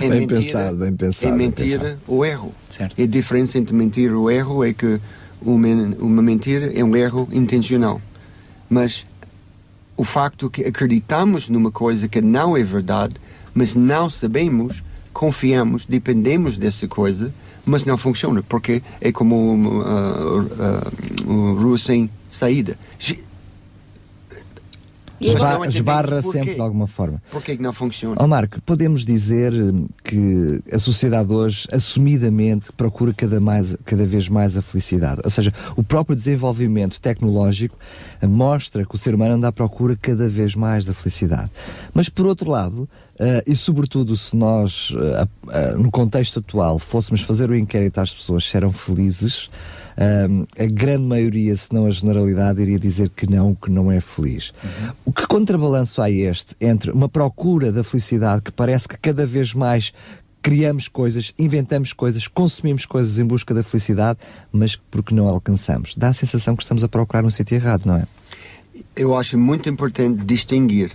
Speaker 25: É
Speaker 3: bem
Speaker 25: mentira,
Speaker 3: pensado, bem pensado.
Speaker 25: É
Speaker 3: bem
Speaker 25: mentira
Speaker 3: pensado.
Speaker 25: ou erro. E a diferença entre mentira ou erro é que uma, uma mentira é um erro intencional. Mas o facto que acreditamos numa coisa que não é verdade, mas não sabemos, confiamos, dependemos dessa coisa, mas não funciona, porque é como uma, uh, uh, uma rua sem saída.
Speaker 3: Esbarra
Speaker 25: porquê.
Speaker 3: sempre de alguma forma.
Speaker 25: Porquê que não funciona?
Speaker 3: Ó Marco, podemos dizer hum, que a sociedade hoje, assumidamente, procura cada, mais, cada vez mais a felicidade. Ou seja, o próprio desenvolvimento tecnológico eh, mostra que o ser humano anda à procura cada vez mais da felicidade. Mas, por outro lado, eh, e sobretudo se nós, a- a- no contexto atual, fôssemos fazer o inquérito às pessoas se eram felizes, a grande maioria, se não a generalidade, iria dizer que não, que não é feliz. O que contrabalanço há este entre uma procura da felicidade que parece que cada vez mais criamos coisas, inventamos coisas, consumimos coisas em busca da felicidade, mas que porque não alcançamos. Dá a sensação que estamos a procurar no sítio errado, não é?
Speaker 25: Eu acho muito importante distinguir,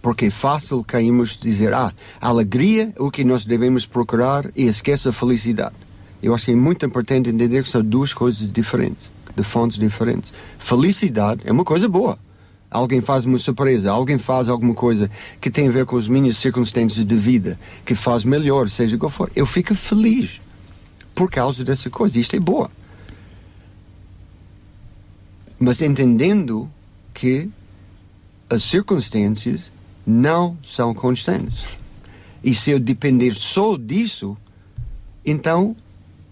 Speaker 25: porque é fácil cairmos dizer, ah, a alegria é o que nós devemos procurar e esquece a felicidade. Eu acho que é muito importante entender que são duas coisas diferentes, de fontes diferentes. Felicidade é uma coisa boa. Alguém faz uma surpresa, alguém faz alguma coisa que tem a ver com as minhas circunstâncias de vida, que faz melhor, seja qual for. Eu fico feliz por causa dessa coisa. Isto é boa. Mas entendendo que as circunstâncias não são constantes. E se eu depender só disso, então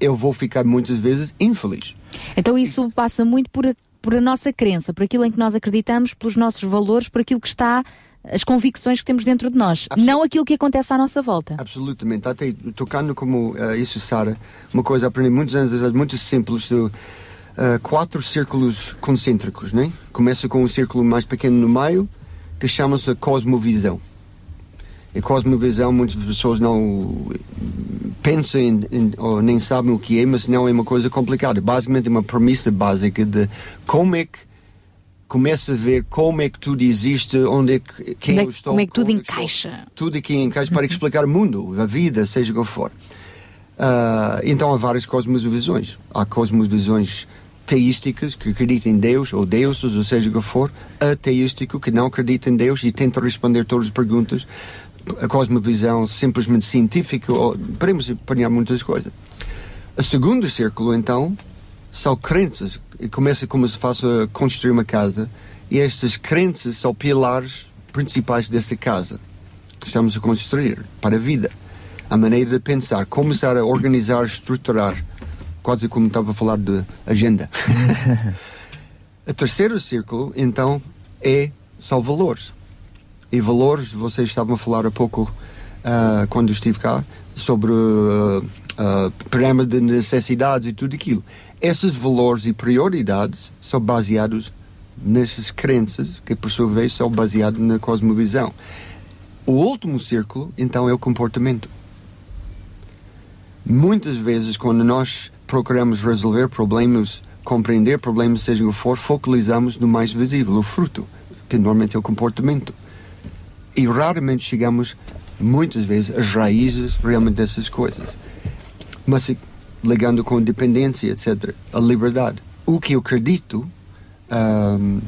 Speaker 25: eu vou ficar muitas vezes infeliz.
Speaker 2: Então isso passa muito por a, por a nossa crença, por aquilo em que nós acreditamos, pelos nossos valores, por aquilo que está, as convicções que temos dentro de nós, não aquilo que acontece à nossa volta.
Speaker 25: Absolutamente. Até tocando como eh, isso, Sara, uma coisa aprendi muitos anos atrás, muito simples, do, eh, quatro círculos concêntricos, né? Começa com um círculo mais pequeno no meio, que chama-se a cosmovisão. E cosmovisão, muitas pessoas não pensam em, em- ou nem sabem o que é, mas não é uma coisa complicada. Basicamente é uma premissa básica de como é que começa a ver como é que tudo existe, onde é que quem
Speaker 2: Como é,
Speaker 25: eu estou,
Speaker 2: como é que tudo
Speaker 25: onde estou
Speaker 2: encaixa?
Speaker 25: tudo aqui em casa para explicar o mundo, a vida, seja qual for. Ah, então há várias cosmovisões. Há cosmovisões teísticas que acreditam em Deus ou deuses, ou seja qual for, ateístico que não acredita em Deus e tenta responder todas as perguntas. A cosmovisão simplesmente científica, ou, podemos apanhar muitas coisas. O segundo círculo, então, são crenças. E começa como se fosse a construir uma casa. E estas crenças são pilares principais dessa casa que estamos a construir para a vida. A maneira de pensar, começar a organizar, estruturar. Quase como estava a falar de agenda. o terceiro círculo, então, é são valores. E valores, vocês estavam a falar há pouco, ah, quando estive cá, sobre o programa de necessidades e tudo aquilo. Esses valores e prioridades são baseados nessas crenças, que por sua vez são baseadas na cosmovisão. O último círculo, então, é o comportamento. Muitas vezes, quando nós procuramos resolver problemas, compreender problemas, seja o que for, focalizamos no mais visível, o fruto, que normalmente é o comportamento. E raramente chegamos, muitas vezes, às raízes realmente dessas coisas. Mas ligando com dependência, etc., a liberdade. O que eu acredito, ahm,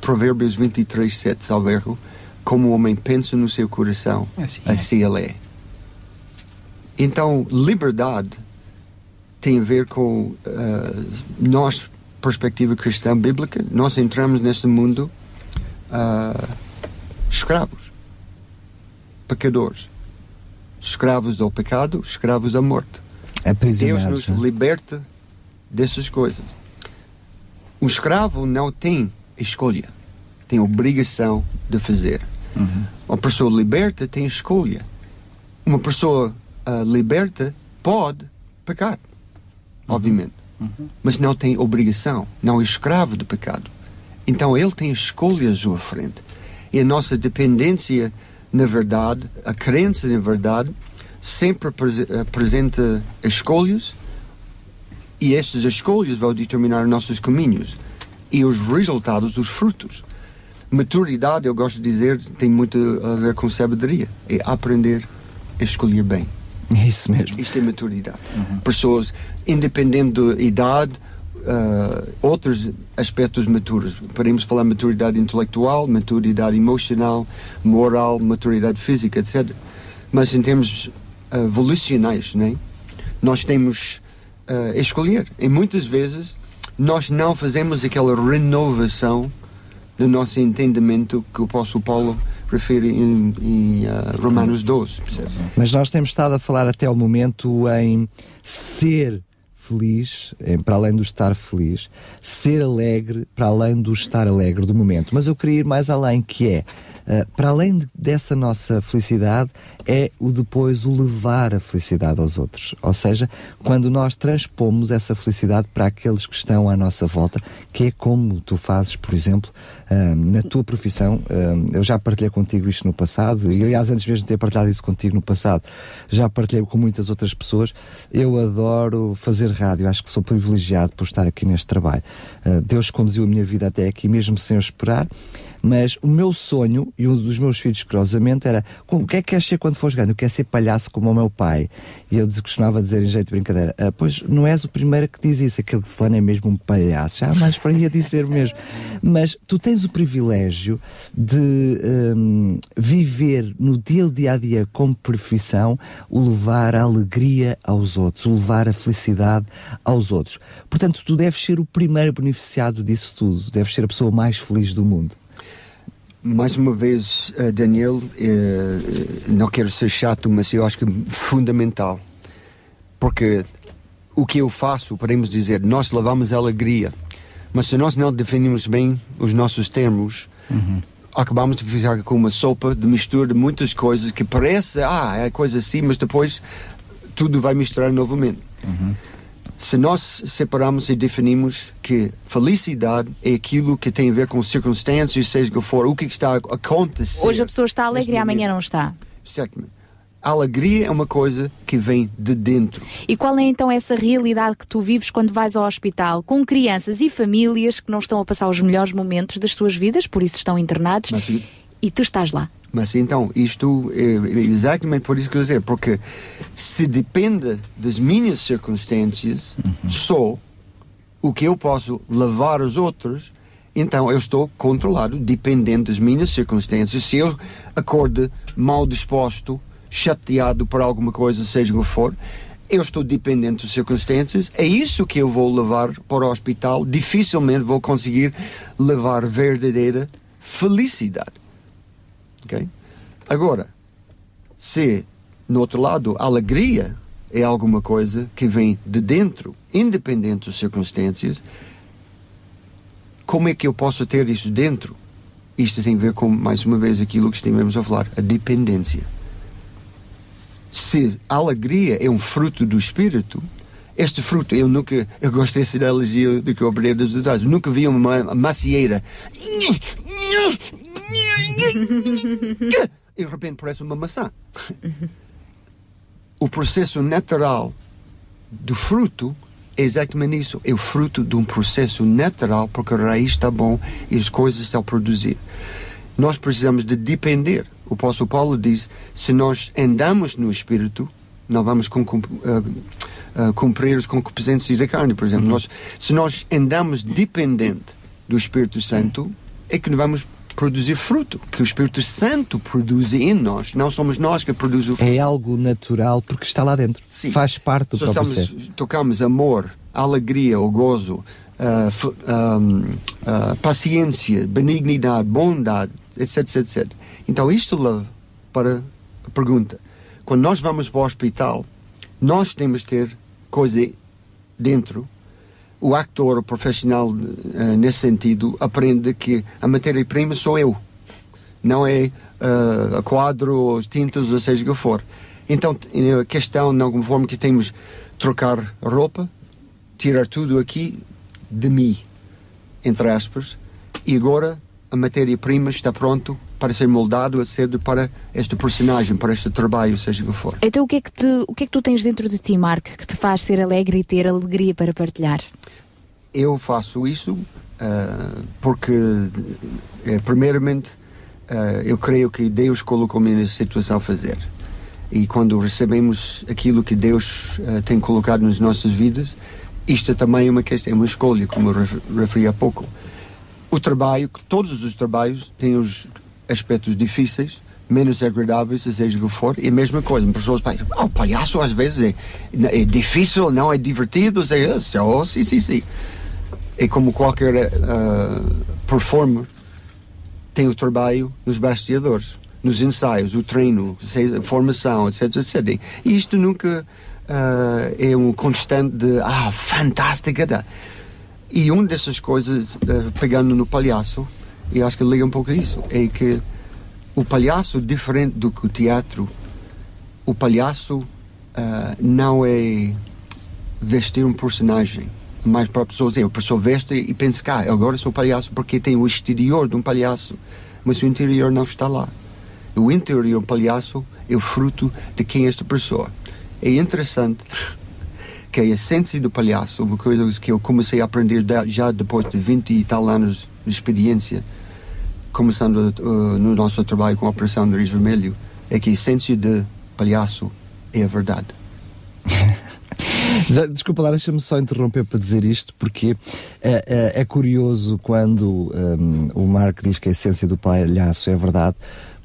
Speaker 25: Provérbios 23, 7, salvo erro, como o homem pensa no seu coração,
Speaker 24: Assim
Speaker 25: assim,
Speaker 24: é.
Speaker 25: ele é. Então, liberdade tem a ver com uh, nós, perspectiva cristã bíblica, nós entramos neste mundo ah, escravos, pecadores, escravos do pecado, escravos da morte. Deus
Speaker 3: Aprisionados,
Speaker 25: nos liberta dessas coisas. O escravo não tem escolha, tem obrigação de fazer. Uma pessoa liberta tem escolha. Uma pessoa ah, liberta pode pecar, obviamente, mas não tem obrigação, não é escravo do pecado. Então ele tem escolha à sua frente. E a nossa dependência, na verdade, a crença na verdade, sempre apres- apresenta escolhas e estas escolhas vão determinar nossos caminhos e os resultados, os frutos. Maturidade, eu gosto de dizer, tem muito a ver com sabedoria. É aprender é escolher bem.
Speaker 3: É isso mesmo.
Speaker 25: Isto é maturidade. Pessoas, independente da idade, uh, outros aspectos maturos. Podemos falar maturidade intelectual, maturidade emocional, moral, maturidade física, etc. Mas em termos uh, volicionais, né? nós temos uh, escolher. E muitas vezes nós não fazemos aquela renovação do nosso entendimento que o apóstolo Paulo refere em, em uh, Romanos 12. percebe?
Speaker 3: Mas nós temos estado a falar até ao momento em ser feliz, em, para além do estar feliz, ser alegre, para além do estar alegre do momento. Mas eu queria ir mais além, que é, uh, para além de- dessa nossa felicidade, é o depois o levar a felicidade aos outros. Ou seja, quando nós transpomos essa felicidade para aqueles que estão à nossa volta, que é como tu fazes, por exemplo, ah, na tua profissão. ah, eu já partilhei contigo isto no passado, e aliás, antes mesmo de ter partilhado isso contigo no passado, já partilhei com muitas outras pessoas. Eu adoro fazer rádio, acho que sou privilegiado por estar aqui neste trabalho. Deus conduziu a minha vida até aqui, mesmo sem eu esperar. Mas o meu sonho, e um dos meus filhos, curiosamente, era "Com- o que é que queres ser quando fores grande? Eu quero ser palhaço como o meu pai. E eu costumava dizer em jeito de brincadeira: "Ah, Pois não és o primeiro que diz isso, aquele fulano é mesmo um palhaço. Já mais para ia dizer mesmo. Mas tu tens o privilégio de hum, viver no dia, dia a dia como profissão o levar a alegria aos outros, o levar a felicidade aos outros. Portanto, tu deves ser o primeiro beneficiado disso tudo, deves ser a pessoa mais feliz do mundo.
Speaker 25: Mais uma vez, eh, Daniel, eh, não quero ser chato, mas eu acho que é fundamental. Porque o que eu faço, podemos dizer, nós levamos a alegria. Mas se nós não definimos bem os nossos termos, acabamos de ficar com uma sopa de mistura de muitas coisas que parece, ah, é coisa assim, mas depois tudo vai misturar novamente. Se nós separamos e definimos que felicidade é aquilo que tem a ver com circunstâncias, seja o que for, o que está a acontecer.
Speaker 2: Hoje a pessoa está alegre e amanhã não está.
Speaker 25: Certamente. A alegria é uma coisa que vem de dentro.
Speaker 2: E qual é então essa realidade que tu vives quando vais ao hospital com crianças e famílias que não estão a passar os melhores momentos das suas vidas, por isso estão internados,
Speaker 25: Mas,
Speaker 2: e tu estás lá?
Speaker 25: Mas então, isto é exatamente por isso que eu dizer, porque se depende das minhas circunstâncias, só o que eu posso levar aos outros, então eu estou controlado, dependente das minhas circunstâncias. Se eu acordo mal disposto, chateado por alguma coisa, seja o que for, eu estou dependente das circunstâncias, é isso que eu vou levar para o hospital. Dificilmente vou conseguir levar verdadeira felicidade. Ok? Agora, se no outro lado a alegria é alguma coisa que vem de dentro, independente das circunstâncias, como é que eu posso ter isso dentro? Isto tem a ver com, mais uma vez, aquilo que estivemos a falar, a dependência. Se a alegria é um fruto do Espírito, este fruto, eu nunca, eu gosto dessa analogia do que eu aprendi dos atrás, nunca vi uma macieira e de repente parece uma maçã. O processo natural do fruto é exatamente isso. É o fruto de um processo natural, porque a raiz está bom e as coisas estão a produzir. Nós precisamos de depender. O apóstolo Paulo diz: se nós andamos no Espírito, não vamos com, com, ah, ah, cumprir os concupiscências da carne, por exemplo. Nós, se nós andamos dependente do Espírito Santo, é que não vamos produzir fruto, que o Espírito Santo produz em nós. Não somos nós que produzimos o fruto.
Speaker 3: É algo natural porque está lá dentro. Faz parte do
Speaker 25: Só
Speaker 3: próprio
Speaker 25: estamos-
Speaker 3: ser.
Speaker 25: tocamos amor, alegria, o gozo, f- ahm, ah, paciência, benignidade, bondade, etc, etc, etc. Então isto leva para a pergunta. Quando nós vamos para o hospital, nós temos de ter coisa dentro. O actor, o profissional, ah, nesse sentido, aprende que a matéria-prima sou eu. Não é ah, a quadro, os tintas, ou seja o que for. Então, t- a questão, de alguma forma, que temos trocar roupa, tirar tudo aqui de mim, entre aspas, e agora a matéria-prima está pronto para ser moldado a ser para este personagem, para este trabalho, seja o que for.
Speaker 2: Então o que, é que te, o que é que tu tens dentro de ti, Mark, que te faz ser alegre e ter alegria para partilhar?
Speaker 25: Eu faço isso ah, porque, eh, primeiramente, ah, eu creio que Deus colocou-me nessa situação a fazer. E quando recebemos aquilo que Deus uh, tem colocado nas nossas vidas, isto é também uma questão, é uma escolha, como eu referi há pouco. O trabalho, todos os trabalhos têm os aspectos difíceis, menos agradáveis, seja o que for, e a mesma coisa. Pessoas pensam, oh, palhaço às vezes é, é difícil, não é divertido, sei, oh, sim, sim, sim. É como qualquer uh, performer tem o trabalho nos bastidores, nos ensaios, o treino, a formação, etc, etc. E isto nunca uh, é um constante de, ah, fantástica. Tá? E uma dessas coisas, uh, pegando no palhaço, e acho que liga um pouco isso, é que o palhaço, diferente do que o teatro, o palhaço uh, não é vestir um personagem. Mais para a pessoa dizer, a pessoa veste e pensa que ah, agora sou palhaço porque tem o exterior de um palhaço, mas o interior não está lá. O interior palhaço é o fruto de quem é esta pessoa. É interessante que a essência do palhaço, uma coisa que eu comecei a aprender já depois de 20 e tal anos de experiência, começando uh, no nosso trabalho com a Operação Nariz Vermelho, é que a essência de palhaço é a verdade.
Speaker 3: Desculpa lá, deixa-me só interromper para dizer isto, porque é, é, é curioso quando um, o Marco diz que a essência do palhaço é verdade,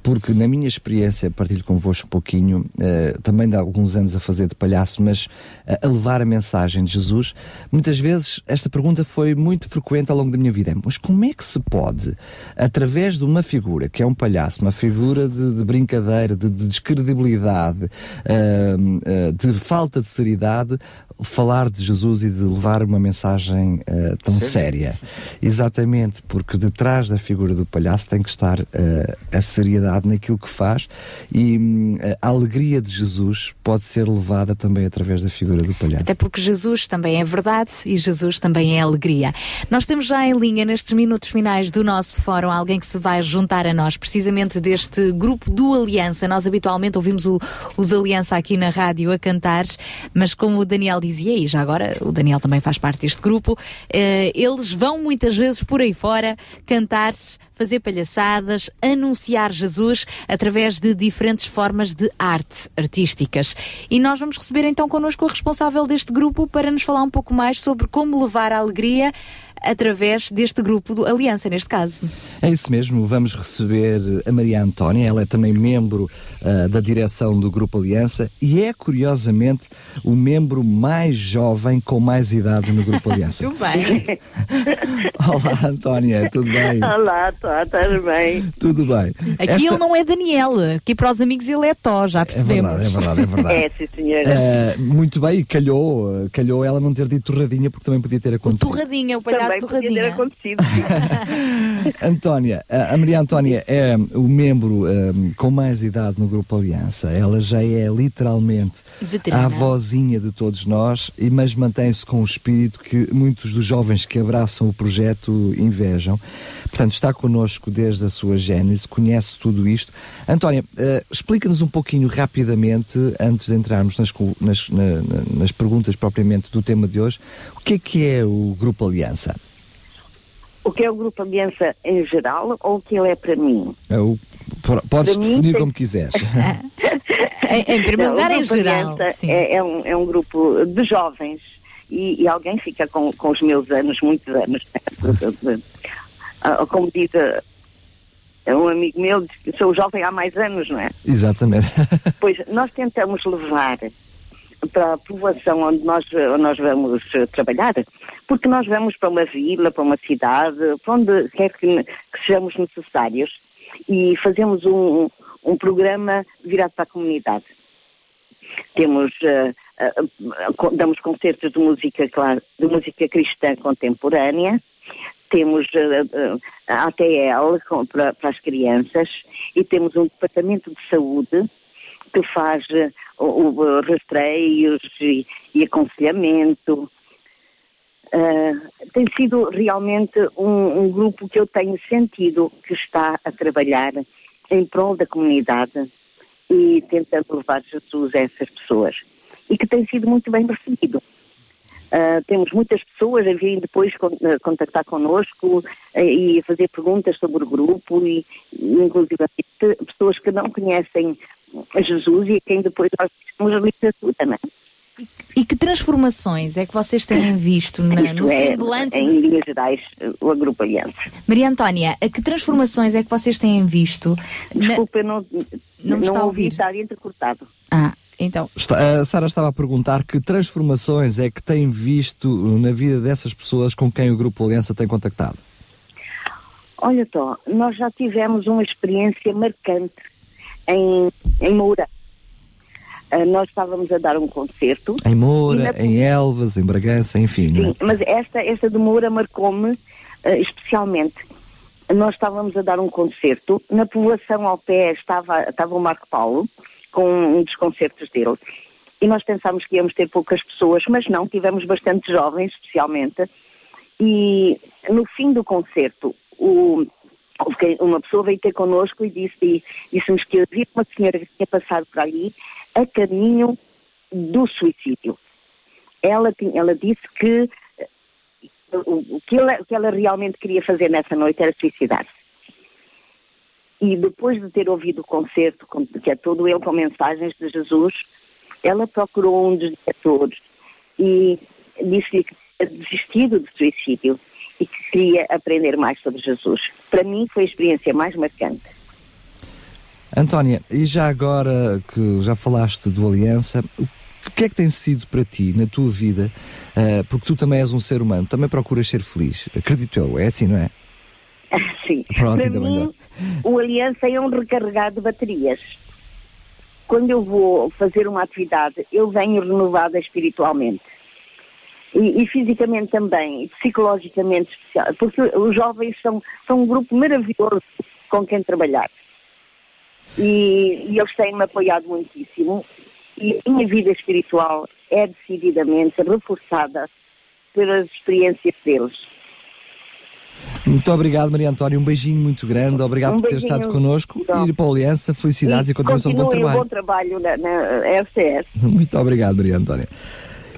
Speaker 3: porque na minha experiência, partilho convosco um pouquinho, uh, também de alguns anos a fazer de palhaço, mas uh, a levar a mensagem de Jesus, muitas vezes esta pergunta foi muito frequente ao longo da minha vida. Mas como é que se pode, através de uma figura que é um palhaço, uma figura de, de brincadeira, de, de descredibilidade, uh, de falta de seriedade, falar de Jesus e de levar uma mensagem uh, tão séria. Exatamente, porque detrás da figura do palhaço tem que estar a seriedade naquilo que faz e um, a alegria de Jesus pode ser levada também através da figura do palhaço.
Speaker 2: Até porque Jesus também é verdade e Jesus também é alegria. Nós temos já em linha, nestes minutos finais do nosso fórum, alguém que se vai juntar a nós, precisamente deste grupo do Aliança. Nós habitualmente ouvimos o, os Aliança aqui na rádio a cantar, mas como o Daniel dizia, e já agora o Daniel também faz parte deste grupo, eh, eles vão muitas vezes por aí fora cantar, fazer palhaçadas, anunciar Jesus através de diferentes formas de arte artísticas. E nós vamos receber então connosco o responsável deste grupo para nos falar um pouco mais sobre como levar a alegria através deste grupo do Aliança, neste caso.
Speaker 3: É isso mesmo, vamos receber a Maria Antónia, ela é também membro uh, da direção do Grupo Aliança e é, curiosamente, o membro mais jovem com mais idade no Grupo Aliança.
Speaker 2: tudo bem.
Speaker 3: Olá, Antónia, tudo bem?
Speaker 26: Olá, tudo bem?
Speaker 3: Tudo bem.
Speaker 2: Aqui Esta... ele não é Daniel, aqui para os amigos ele é Tó, já percebemos.
Speaker 3: É verdade, é verdade, é verdade.
Speaker 26: é, sim, senhora.
Speaker 3: Uh, muito bem, calhou, calhou ela não ter dito torradinha porque também podia ter acontecido.
Speaker 2: O torradinha, o palhaço
Speaker 26: também podia ter acontecido.
Speaker 3: Antónia, a Maria Antónia é o membro um, com mais idade no Grupo Aliança. Ela já é literalmente
Speaker 2: Veterana.
Speaker 3: a vozinha de todos nós, mas mantém-se com o espírito que muitos dos jovens que abraçam o projeto invejam. Portanto, está connosco desde a sua gênese, conhece tudo isto. Antónia, uh, explica-nos um pouquinho rapidamente, antes de entrarmos nas, nas, na, nas perguntas propriamente do tema de hoje, o que é que é o Grupo Aliança?
Speaker 26: O que é o Grupo Aliança em geral ou o que ele é para mim?
Speaker 3: É o, podes para definir tem... como quiseres.
Speaker 2: em, primeiro lugar, em geral.
Speaker 26: É, é, um, é um grupo de jovens e, e alguém fica com, com os meus anos, muitos anos. Como diz é um amigo meu, sou jovem há mais anos, não é?
Speaker 3: Exatamente.
Speaker 26: pois nós tentamos levar para a povoação onde nós, nós vamos eh, trabalhar, porque nós vamos para uma vila, para uma cidade, para onde quer que, que sejamos necessários e fazemos um, um programa virado para a comunidade. Temos, uh, uh, damos concertos de música, claro, de música cristã contemporânea, temos uh, ATL com, para, para as crianças e temos um departamento de saúde que faz o, o rastreios e, e aconselhamento. Uh, tem sido realmente um, um, grupo que eu tenho sentido que está a trabalhar em prol da comunidade e tentando levar Jesus a essas pessoas e que tem sido muito bem recebido. Uh, temos muitas pessoas a virem depois contactar connosco uh, e fazer perguntas sobre o grupo e, inclusive, pessoas que não conhecem a Jesus e a quem depois nós temos a literatura, não é?
Speaker 2: E que transformações é que vocês têm visto na, no
Speaker 26: é,
Speaker 2: semblante?
Speaker 26: em linhas gerais, o Grupo Aliança.
Speaker 2: Maria Antónia, a que transformações é que vocês têm visto? na-
Speaker 26: Desculpa, eu não,
Speaker 2: Não me está a
Speaker 26: ouvi
Speaker 2: ouvir.
Speaker 26: estar entrecortado.
Speaker 2: Ah, então.
Speaker 3: Está- a Sara estava a perguntar que transformações é que tem visto na vida dessas pessoas com quem o Grupo Aliança tem contactado?
Speaker 26: Olha, Tó, nós já tivemos uma experiência marcante em, em Moura. Ah, nós estávamos a dar um concerto.
Speaker 3: Em Moura,
Speaker 26: na-
Speaker 3: em Elvas, em Bragança, enfim. é?
Speaker 26: Sim, mas esta, esta de Moura marcou-me ah, especialmente. Nós estávamos a dar um concerto, na população ao pé estava, estava o Marco Paulo, com um dos concertos dele, e nós pensámos que íamos ter poucas pessoas, mas não, tivemos bastante jovens, especialmente, e no fim do concerto, o- uma pessoa veio ter connosco e disse, disse-nos que havia uma senhora que tinha passado por ali a caminho do suicídio. Ela, ela disse que eh, o, que ela, o que ela realmente queria fazer nessa noite era suicidar-se. E depois de ter ouvido o concerto, que é todo ele com mensagens de Jesus, ela procurou um dos diretores e disse-lhe que tinha desistido do suicídio e que queria aprender mais sobre Jesus. Para mim foi a experiência mais marcante.
Speaker 3: Antónia, e já agora que já falaste do Aliança, o que é que tem sido para ti, na tua vida, eh, porque tu também és um ser humano, também procuras ser feliz, acredito eu, é assim, não é?
Speaker 26: Sim.
Speaker 3: Pronto,
Speaker 26: Para mim, o Aliança é um recarregar de baterias. Quando eu vou fazer uma atividade, eu venho renovada espiritualmente. E, e fisicamente também, e psicologicamente especial, porque os jovens são, são um grupo maravilhoso com quem trabalhar. E, e eles têm-me apoiado muitíssimo. E a minha vida espiritual é decididamente reforçada pelas experiências deles.
Speaker 3: Muito obrigado, Maria Antónia, um beijinho muito grande, obrigado
Speaker 26: Um
Speaker 3: por ter estado connosco e para a Aliança, felicidades e, continuação de bom trabalho.
Speaker 26: o bom trabalho na, na RCS.
Speaker 3: Muito obrigado, Maria Antónia.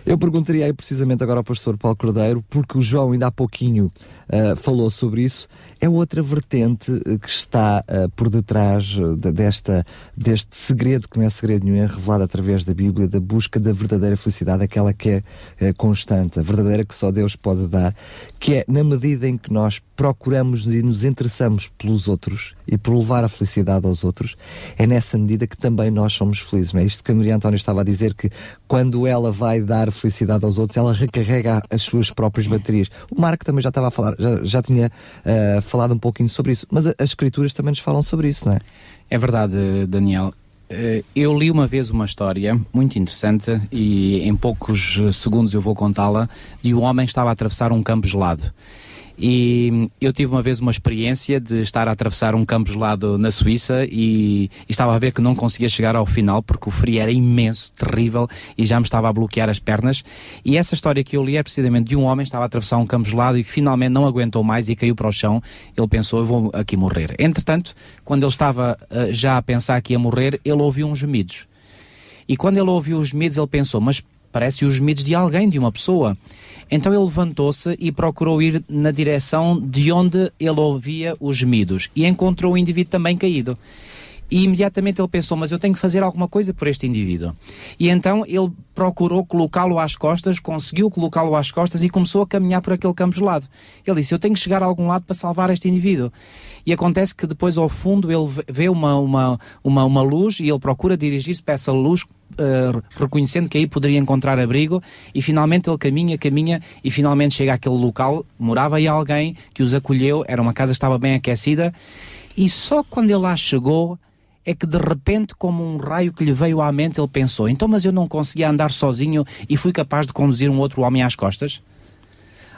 Speaker 3: Eu perguntaria aí precisamente agora ao pastor Paulo Cordeiro, porque o João ainda há pouquinho ah, falou sobre isso. É outra vertente eh, que está ah, por detrás de- desta, deste segredo, que não é segredo nenhum, é revelado através da Bíblia, da busca da verdadeira felicidade, aquela que é eh, constante, a verdadeira que só Deus pode dar, que é na medida em que nós procuramos e nos interessamos pelos outros e por levar a felicidade aos outros, é nessa medida que também nós somos felizes, não é? Isto que a Maria Antónia estava a dizer que quando ela vai dar felicidade aos outros, ela recarrega as suas próprias baterias. O Marco também já estava a falar, já, já tinha ah, falado um pouquinho sobre isso, mas as escrituras também nos falam sobre isso, não é?
Speaker 24: É verdade, Daniel. Eh, Eu li uma vez uma história muito interessante e em poucos segundos eu vou contá-la de um homem que estava a atravessar um campo gelado. E eu tive uma vez uma experiência de estar a atravessar um campo gelado na Suíça e, e estava a ver que não conseguia chegar ao final porque o frio era imenso, terrível e já me estava a bloquear as pernas. E essa história que eu li é precisamente de um homem que estava a atravessar um campo gelado e que finalmente não aguentou mais e caiu para o chão. Ele pensou, eu vou aqui morrer. Entretanto, quando ele estava ah, já a pensar que ia morrer, ele ouviu uns gemidos. E quando ele ouviu os gemidos, ele pensou, mas parece os gemidos de alguém, de uma pessoa. Então ele levantou-se e procurou ir na direção de onde ele ouvia os gemidos e encontrou o indivíduo também caído. E imediatamente ele pensou, mas eu tenho que fazer alguma coisa por este indivíduo. E então ele procurou colocá-lo às costas, conseguiu colocá-lo às costas e começou a caminhar por aquele campo gelado. Ele disse, eu tenho que chegar a algum lado para salvar este indivíduo. E acontece que depois ao fundo ele vê- uma, uma, uma, uma luz e ele procura dirigir-se para essa luz, eh, reconhecendo que aí poderia encontrar abrigo e finalmente ele caminha, caminha e finalmente chega àquele local, morava aí alguém que os acolheu, era uma casa que estava bem aquecida e só quando ele lá chegou é que de repente, como um raio que lhe veio à mente, ele pensou: então, mas eu não conseguia andar sozinho e fui capaz de conduzir um outro homem às costas?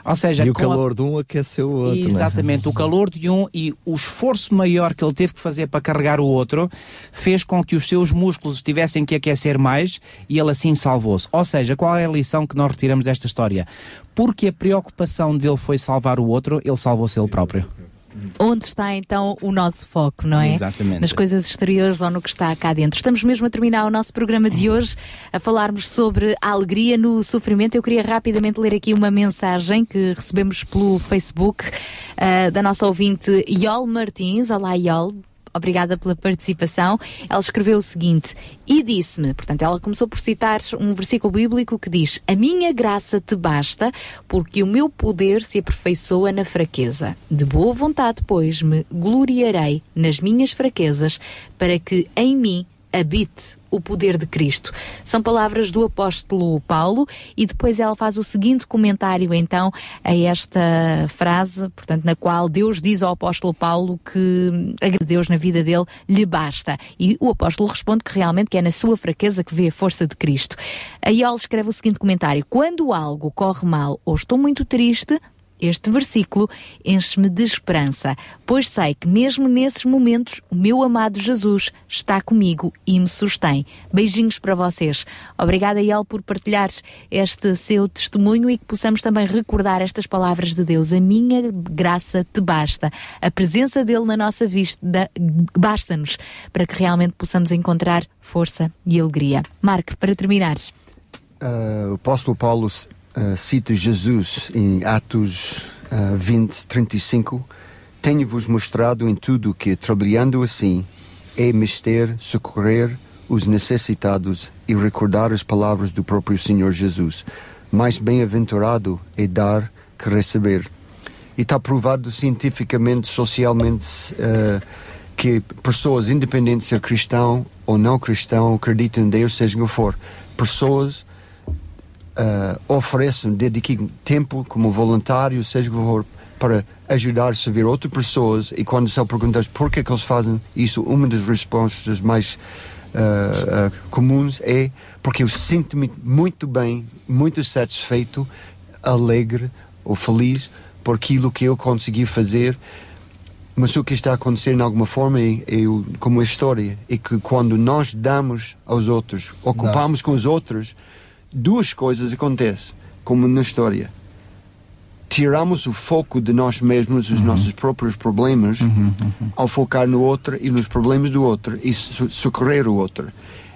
Speaker 24: Ou seja,
Speaker 3: e o
Speaker 24: com a-
Speaker 3: calor de um aqueceu o outro. é?
Speaker 24: Exatamente, o calor de um e o esforço maior que ele teve que fazer para carregar o outro fez com que os seus músculos tivessem que aquecer mais e ele assim salvou-se. Ou seja, qual é a lição que nós retiramos desta história? Porque a preocupação dele foi salvar o outro, ele salvou-se ele próprio.
Speaker 2: Onde está então o nosso foco, não é?
Speaker 24: Exatamente.
Speaker 2: Nas coisas exteriores ou no que está cá dentro. Estamos mesmo a terminar o nosso programa de hoje a falarmos sobre a alegria no sofrimento. Eu queria rapidamente ler aqui uma mensagem que recebemos pelo Facebook ah, da nossa ouvinte Yol Martins. Olá, Yol. Obrigada pela participação. Ela escreveu o seguinte: E disse-me, portanto, ela começou por citar um versículo bíblico que diz: A minha graça te basta, porque o meu poder se aperfeiçoa na fraqueza. De boa vontade, pois, me gloriarei nas minhas fraquezas, para que em mim habite o poder de Cristo. São palavras do apóstolo Paulo e depois ela faz o seguinte comentário então a esta frase, portanto, na qual Deus diz ao apóstolo Paulo que a Deus na vida dele lhe basta. E o apóstolo responde que realmente que é na sua fraqueza que vê a força de Cristo. Aí ela escreve o seguinte comentário: Quando algo corre mal ou estou muito triste, este versículo enche-me de esperança, pois sei que mesmo nesses momentos o meu amado Jesus está comigo e me sustém. Beijinhos para vocês. Obrigada, El, por partilhar este seu testemunho e que possamos também recordar estas palavras de Deus. A minha graça te basta. A presença dele na nossa vida basta-nos para que realmente possamos encontrar força e alegria. Marco, para terminar.
Speaker 25: Uh, o apóstolo Paulo uh, cita Jesus em Atos uh, 20, 35. Tenho-vos mostrado em tudo que, trabalhando assim, é mister socorrer os necessitados e recordar as palavras do próprio Senhor Jesus. Mais bem-aventurado é dar que receber. E está provado cientificamente, socialmente, uh, que pessoas, independente de ser cristão ou não cristão, acreditam em Deus, seja o que for, pessoas uh, oferecem, dedicam tempo como voluntário, seja for, para ajudar a servir outras pessoas. E quando são perguntados por que, que eles fazem isso, uma das respostas mais uh, uh, comuns é porque eu sinto-me muito bem, muito satisfeito, alegre ou feliz por aquilo que eu consegui fazer. Mas o que está a acontecer de alguma forma é, é como a história é que quando nós damos aos outros ocupamos com os outros duas coisas acontecem, como na história. Tiramos o foco de nós mesmos, os uhum. nossos próprios problemas, uhum, uhum. ao focar no outro e nos problemas do outro e socorrer o outro.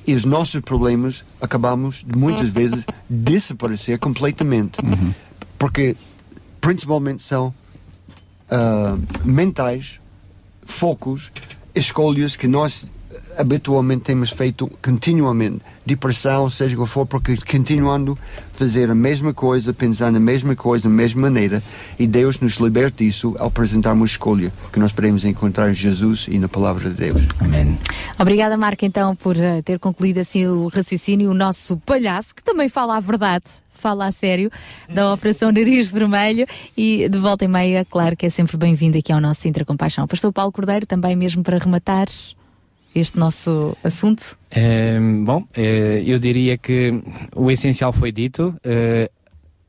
Speaker 25: E os nossos problemas acabamos, muitas vezes, desaparecer completamente. Uhum. Porque, principalmente, são uh, mentais, focos, escolhas que nós habitualmente temos feito continuamente. Depressão, seja o que for, porque continuando a fazer a mesma coisa, pensando a mesma coisa, da mesma maneira, e Deus nos liberta disso ao apresentar uma escolha que nós podemos encontrar em Jesus e na palavra de Deus.
Speaker 2: Amém. Obrigada, Marca, então, por uh, ter concluído assim o raciocínio, o nosso palhaço, que também fala a verdade fala a sério da Operação Nariz Vermelho e de volta e meia, claro que é sempre bem-vindo aqui ao nosso Sintra Compaixão. Pastor Paulo Cordeiro, também mesmo para rematar este nosso assunto?
Speaker 24: É, bom, é, eu diria que o essencial foi dito. É,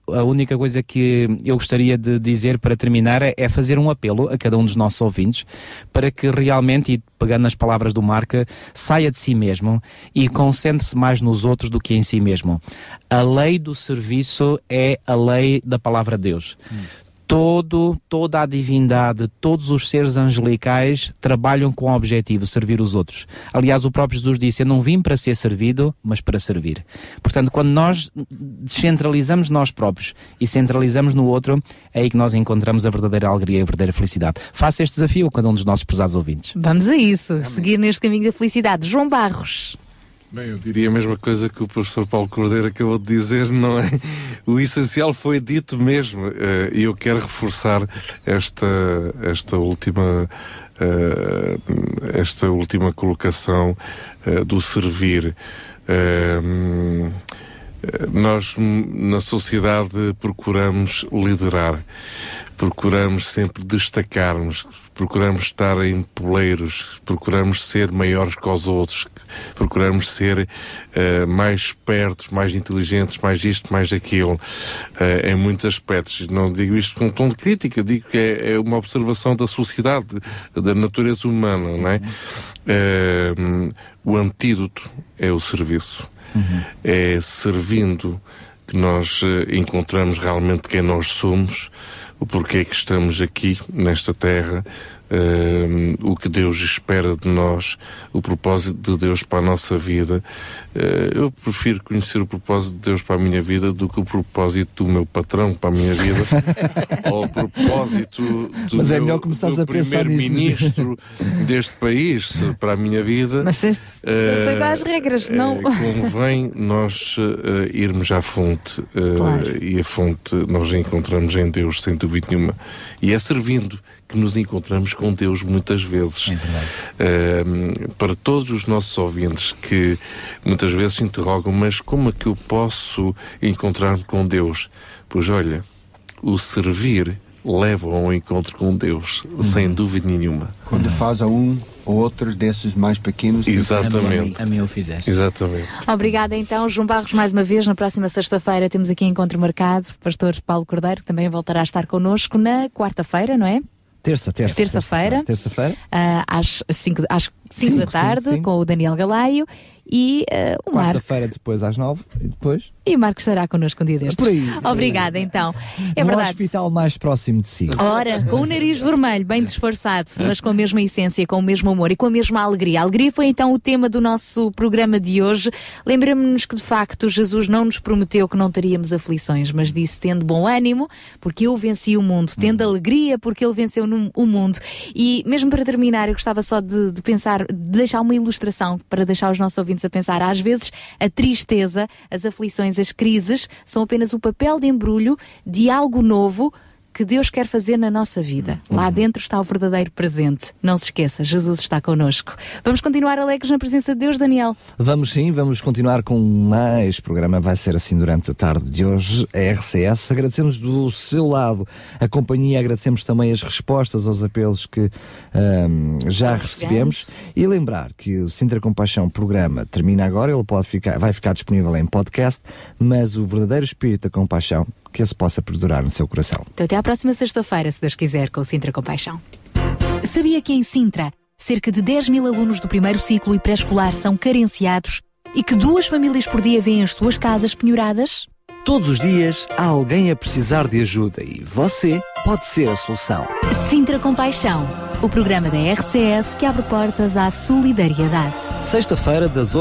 Speaker 24: a única coisa que eu gostaria de dizer para terminar é fazer um apelo a cada um dos nossos ouvintes para que realmente, e pegando nas palavras do Marca, saia de si mesmo e concentre-se mais nos outros do que em si mesmo. A lei do serviço é a lei da palavra de Deus. Hum todo, toda a divindade, todos os seres angelicais trabalham com o objetivo, servir os outros. Aliás, o próprio Jesus disse, eu não vim para ser servido, mas para servir. Portanto, quando nós descentralizamos nós próprios e centralizamos no outro, é aí que nós encontramos a verdadeira alegria e a verdadeira felicidade. Faça este desafio a cada um dos nossos prezados ouvintes.
Speaker 2: Vamos a isso, Amém. seguir neste caminho da felicidade. João Barros.
Speaker 11: Bem, eu diria a mesma coisa que o professor Paulo Cordeiro acabou de dizer, não é? O essencial foi dito mesmo eh, e eu quero reforçar esta, esta última eh, esta última colocação eh, do servir. Nós, na sociedade, procuramos liderar, procuramos sempre destacarmos, procuramos estar em poleiros, procuramos ser maiores que os outros, procuramos ser uh, mais espertos, mais inteligentes, mais isto, mais aquilo, uh, em muitos aspectos. Não digo isto com um tom de crítica, digo que é, é uma observação da sociedade, da natureza humana, não é? Uh, o antídoto é o serviço. Uhum. É servindo que nós encontramos realmente quem nós somos, o porquê que estamos aqui nesta terra, o que Deus espera de nós, o propósito de Deus para a nossa vida. Uh, eu prefiro conhecer o propósito de Deus para a minha vida do que o propósito do meu patrão para a minha vida, ou o propósito do,
Speaker 3: Mas é
Speaker 11: meu,
Speaker 3: melhor começares
Speaker 11: do
Speaker 3: a pensar nisso.
Speaker 11: primeiro-ministro deste país para a minha vida.
Speaker 2: Mas se- aceita as regras, não.
Speaker 11: Eh, convém nós eh, irmos à fonte eh,
Speaker 2: Claro.
Speaker 11: e a fonte nós a encontramos em Deus, sem dúvida nenhuma. E é servindo que nos encontramos com Deus muitas vezes. Eh, para todos os nossos ouvintes que muitas vezes se interrogam, mas como é que eu posso encontrar-me com Deus? Pois olha, o servir leva ao encontro com Deus, sem dúvida nenhuma.
Speaker 25: Quando faz a um ou outro desses mais pequenos.
Speaker 11: Exatamente.
Speaker 24: A mim o fizeste.
Speaker 11: Exatamente.
Speaker 2: Obrigada então, João Barros, mais uma vez. Na próxima sexta-feira temos aqui encontro marcado. Pastor Paulo Cordeiro, que também voltará a estar connosco na quarta-feira, não é?
Speaker 3: Terça, terça.
Speaker 2: Terça-feira.
Speaker 3: Terça-feira.
Speaker 2: Ah, às 5 às cinco
Speaker 3: Cinco,
Speaker 2: da tarde,
Speaker 3: cinco.
Speaker 2: com o Daniel Galaio e ah, o Marco.
Speaker 3: Quarta-feira depois às nove e depois
Speaker 2: E o Marco estará connosco um dia destes.
Speaker 3: Por aí.
Speaker 2: Obrigada então. É
Speaker 3: no
Speaker 2: verdade.
Speaker 3: hospital mais próximo de si.
Speaker 2: Ora, com o nariz vermelho, bem disfarçado, mas com a mesma essência, com o mesmo amor e com a mesma alegria. A alegria foi então o tema do nosso programa de hoje. Lembramos-nos que de facto Jesus não nos prometeu que não teríamos aflições, mas disse tendo bom ânimo, porque eu venci o mundo, tendo alegria, porque ele venceu no- o mundo. E mesmo para terminar, eu gostava só de, de pensar, de deixar uma ilustração para deixar os nossos ouvintes a pensar. Às vezes, a tristeza, as aflições, as crises são apenas o papel de embrulho de algo novo que Deus quer fazer na nossa vida. Lá dentro está o verdadeiro presente. Não se esqueça, Jesus está connosco. Vamos continuar alegres na presença de Deus, Daniel.
Speaker 3: Vamos sim, vamos continuar com mais programa. Vai ser assim durante a tarde de hoje. A RCS. Agradecemos do seu lado a companhia, agradecemos também as respostas aos apelos que ahm, já recebemos. E lembrar que o Sintra Compaixão programa termina agora, ele pode ficar, vai ficar disponível em podcast, mas o verdadeiro espírito da compaixão que esse possa perdurar no seu coração.
Speaker 2: Então até à próxima sexta-feira, se Deus quiser, com o Sintra Compaixão. Sabia que em Sintra, cerca de 10 mil alunos do primeiro ciclo e pré-escolar são carenciados e que duas famílias por dia vêm as suas casas penhoradas?
Speaker 3: Todos os dias há alguém a precisar de ajuda e você pode ser a solução.
Speaker 9: Sintra Compaixão, o programa da RCS que abre portas à solidariedade.
Speaker 3: Sexta-feira, das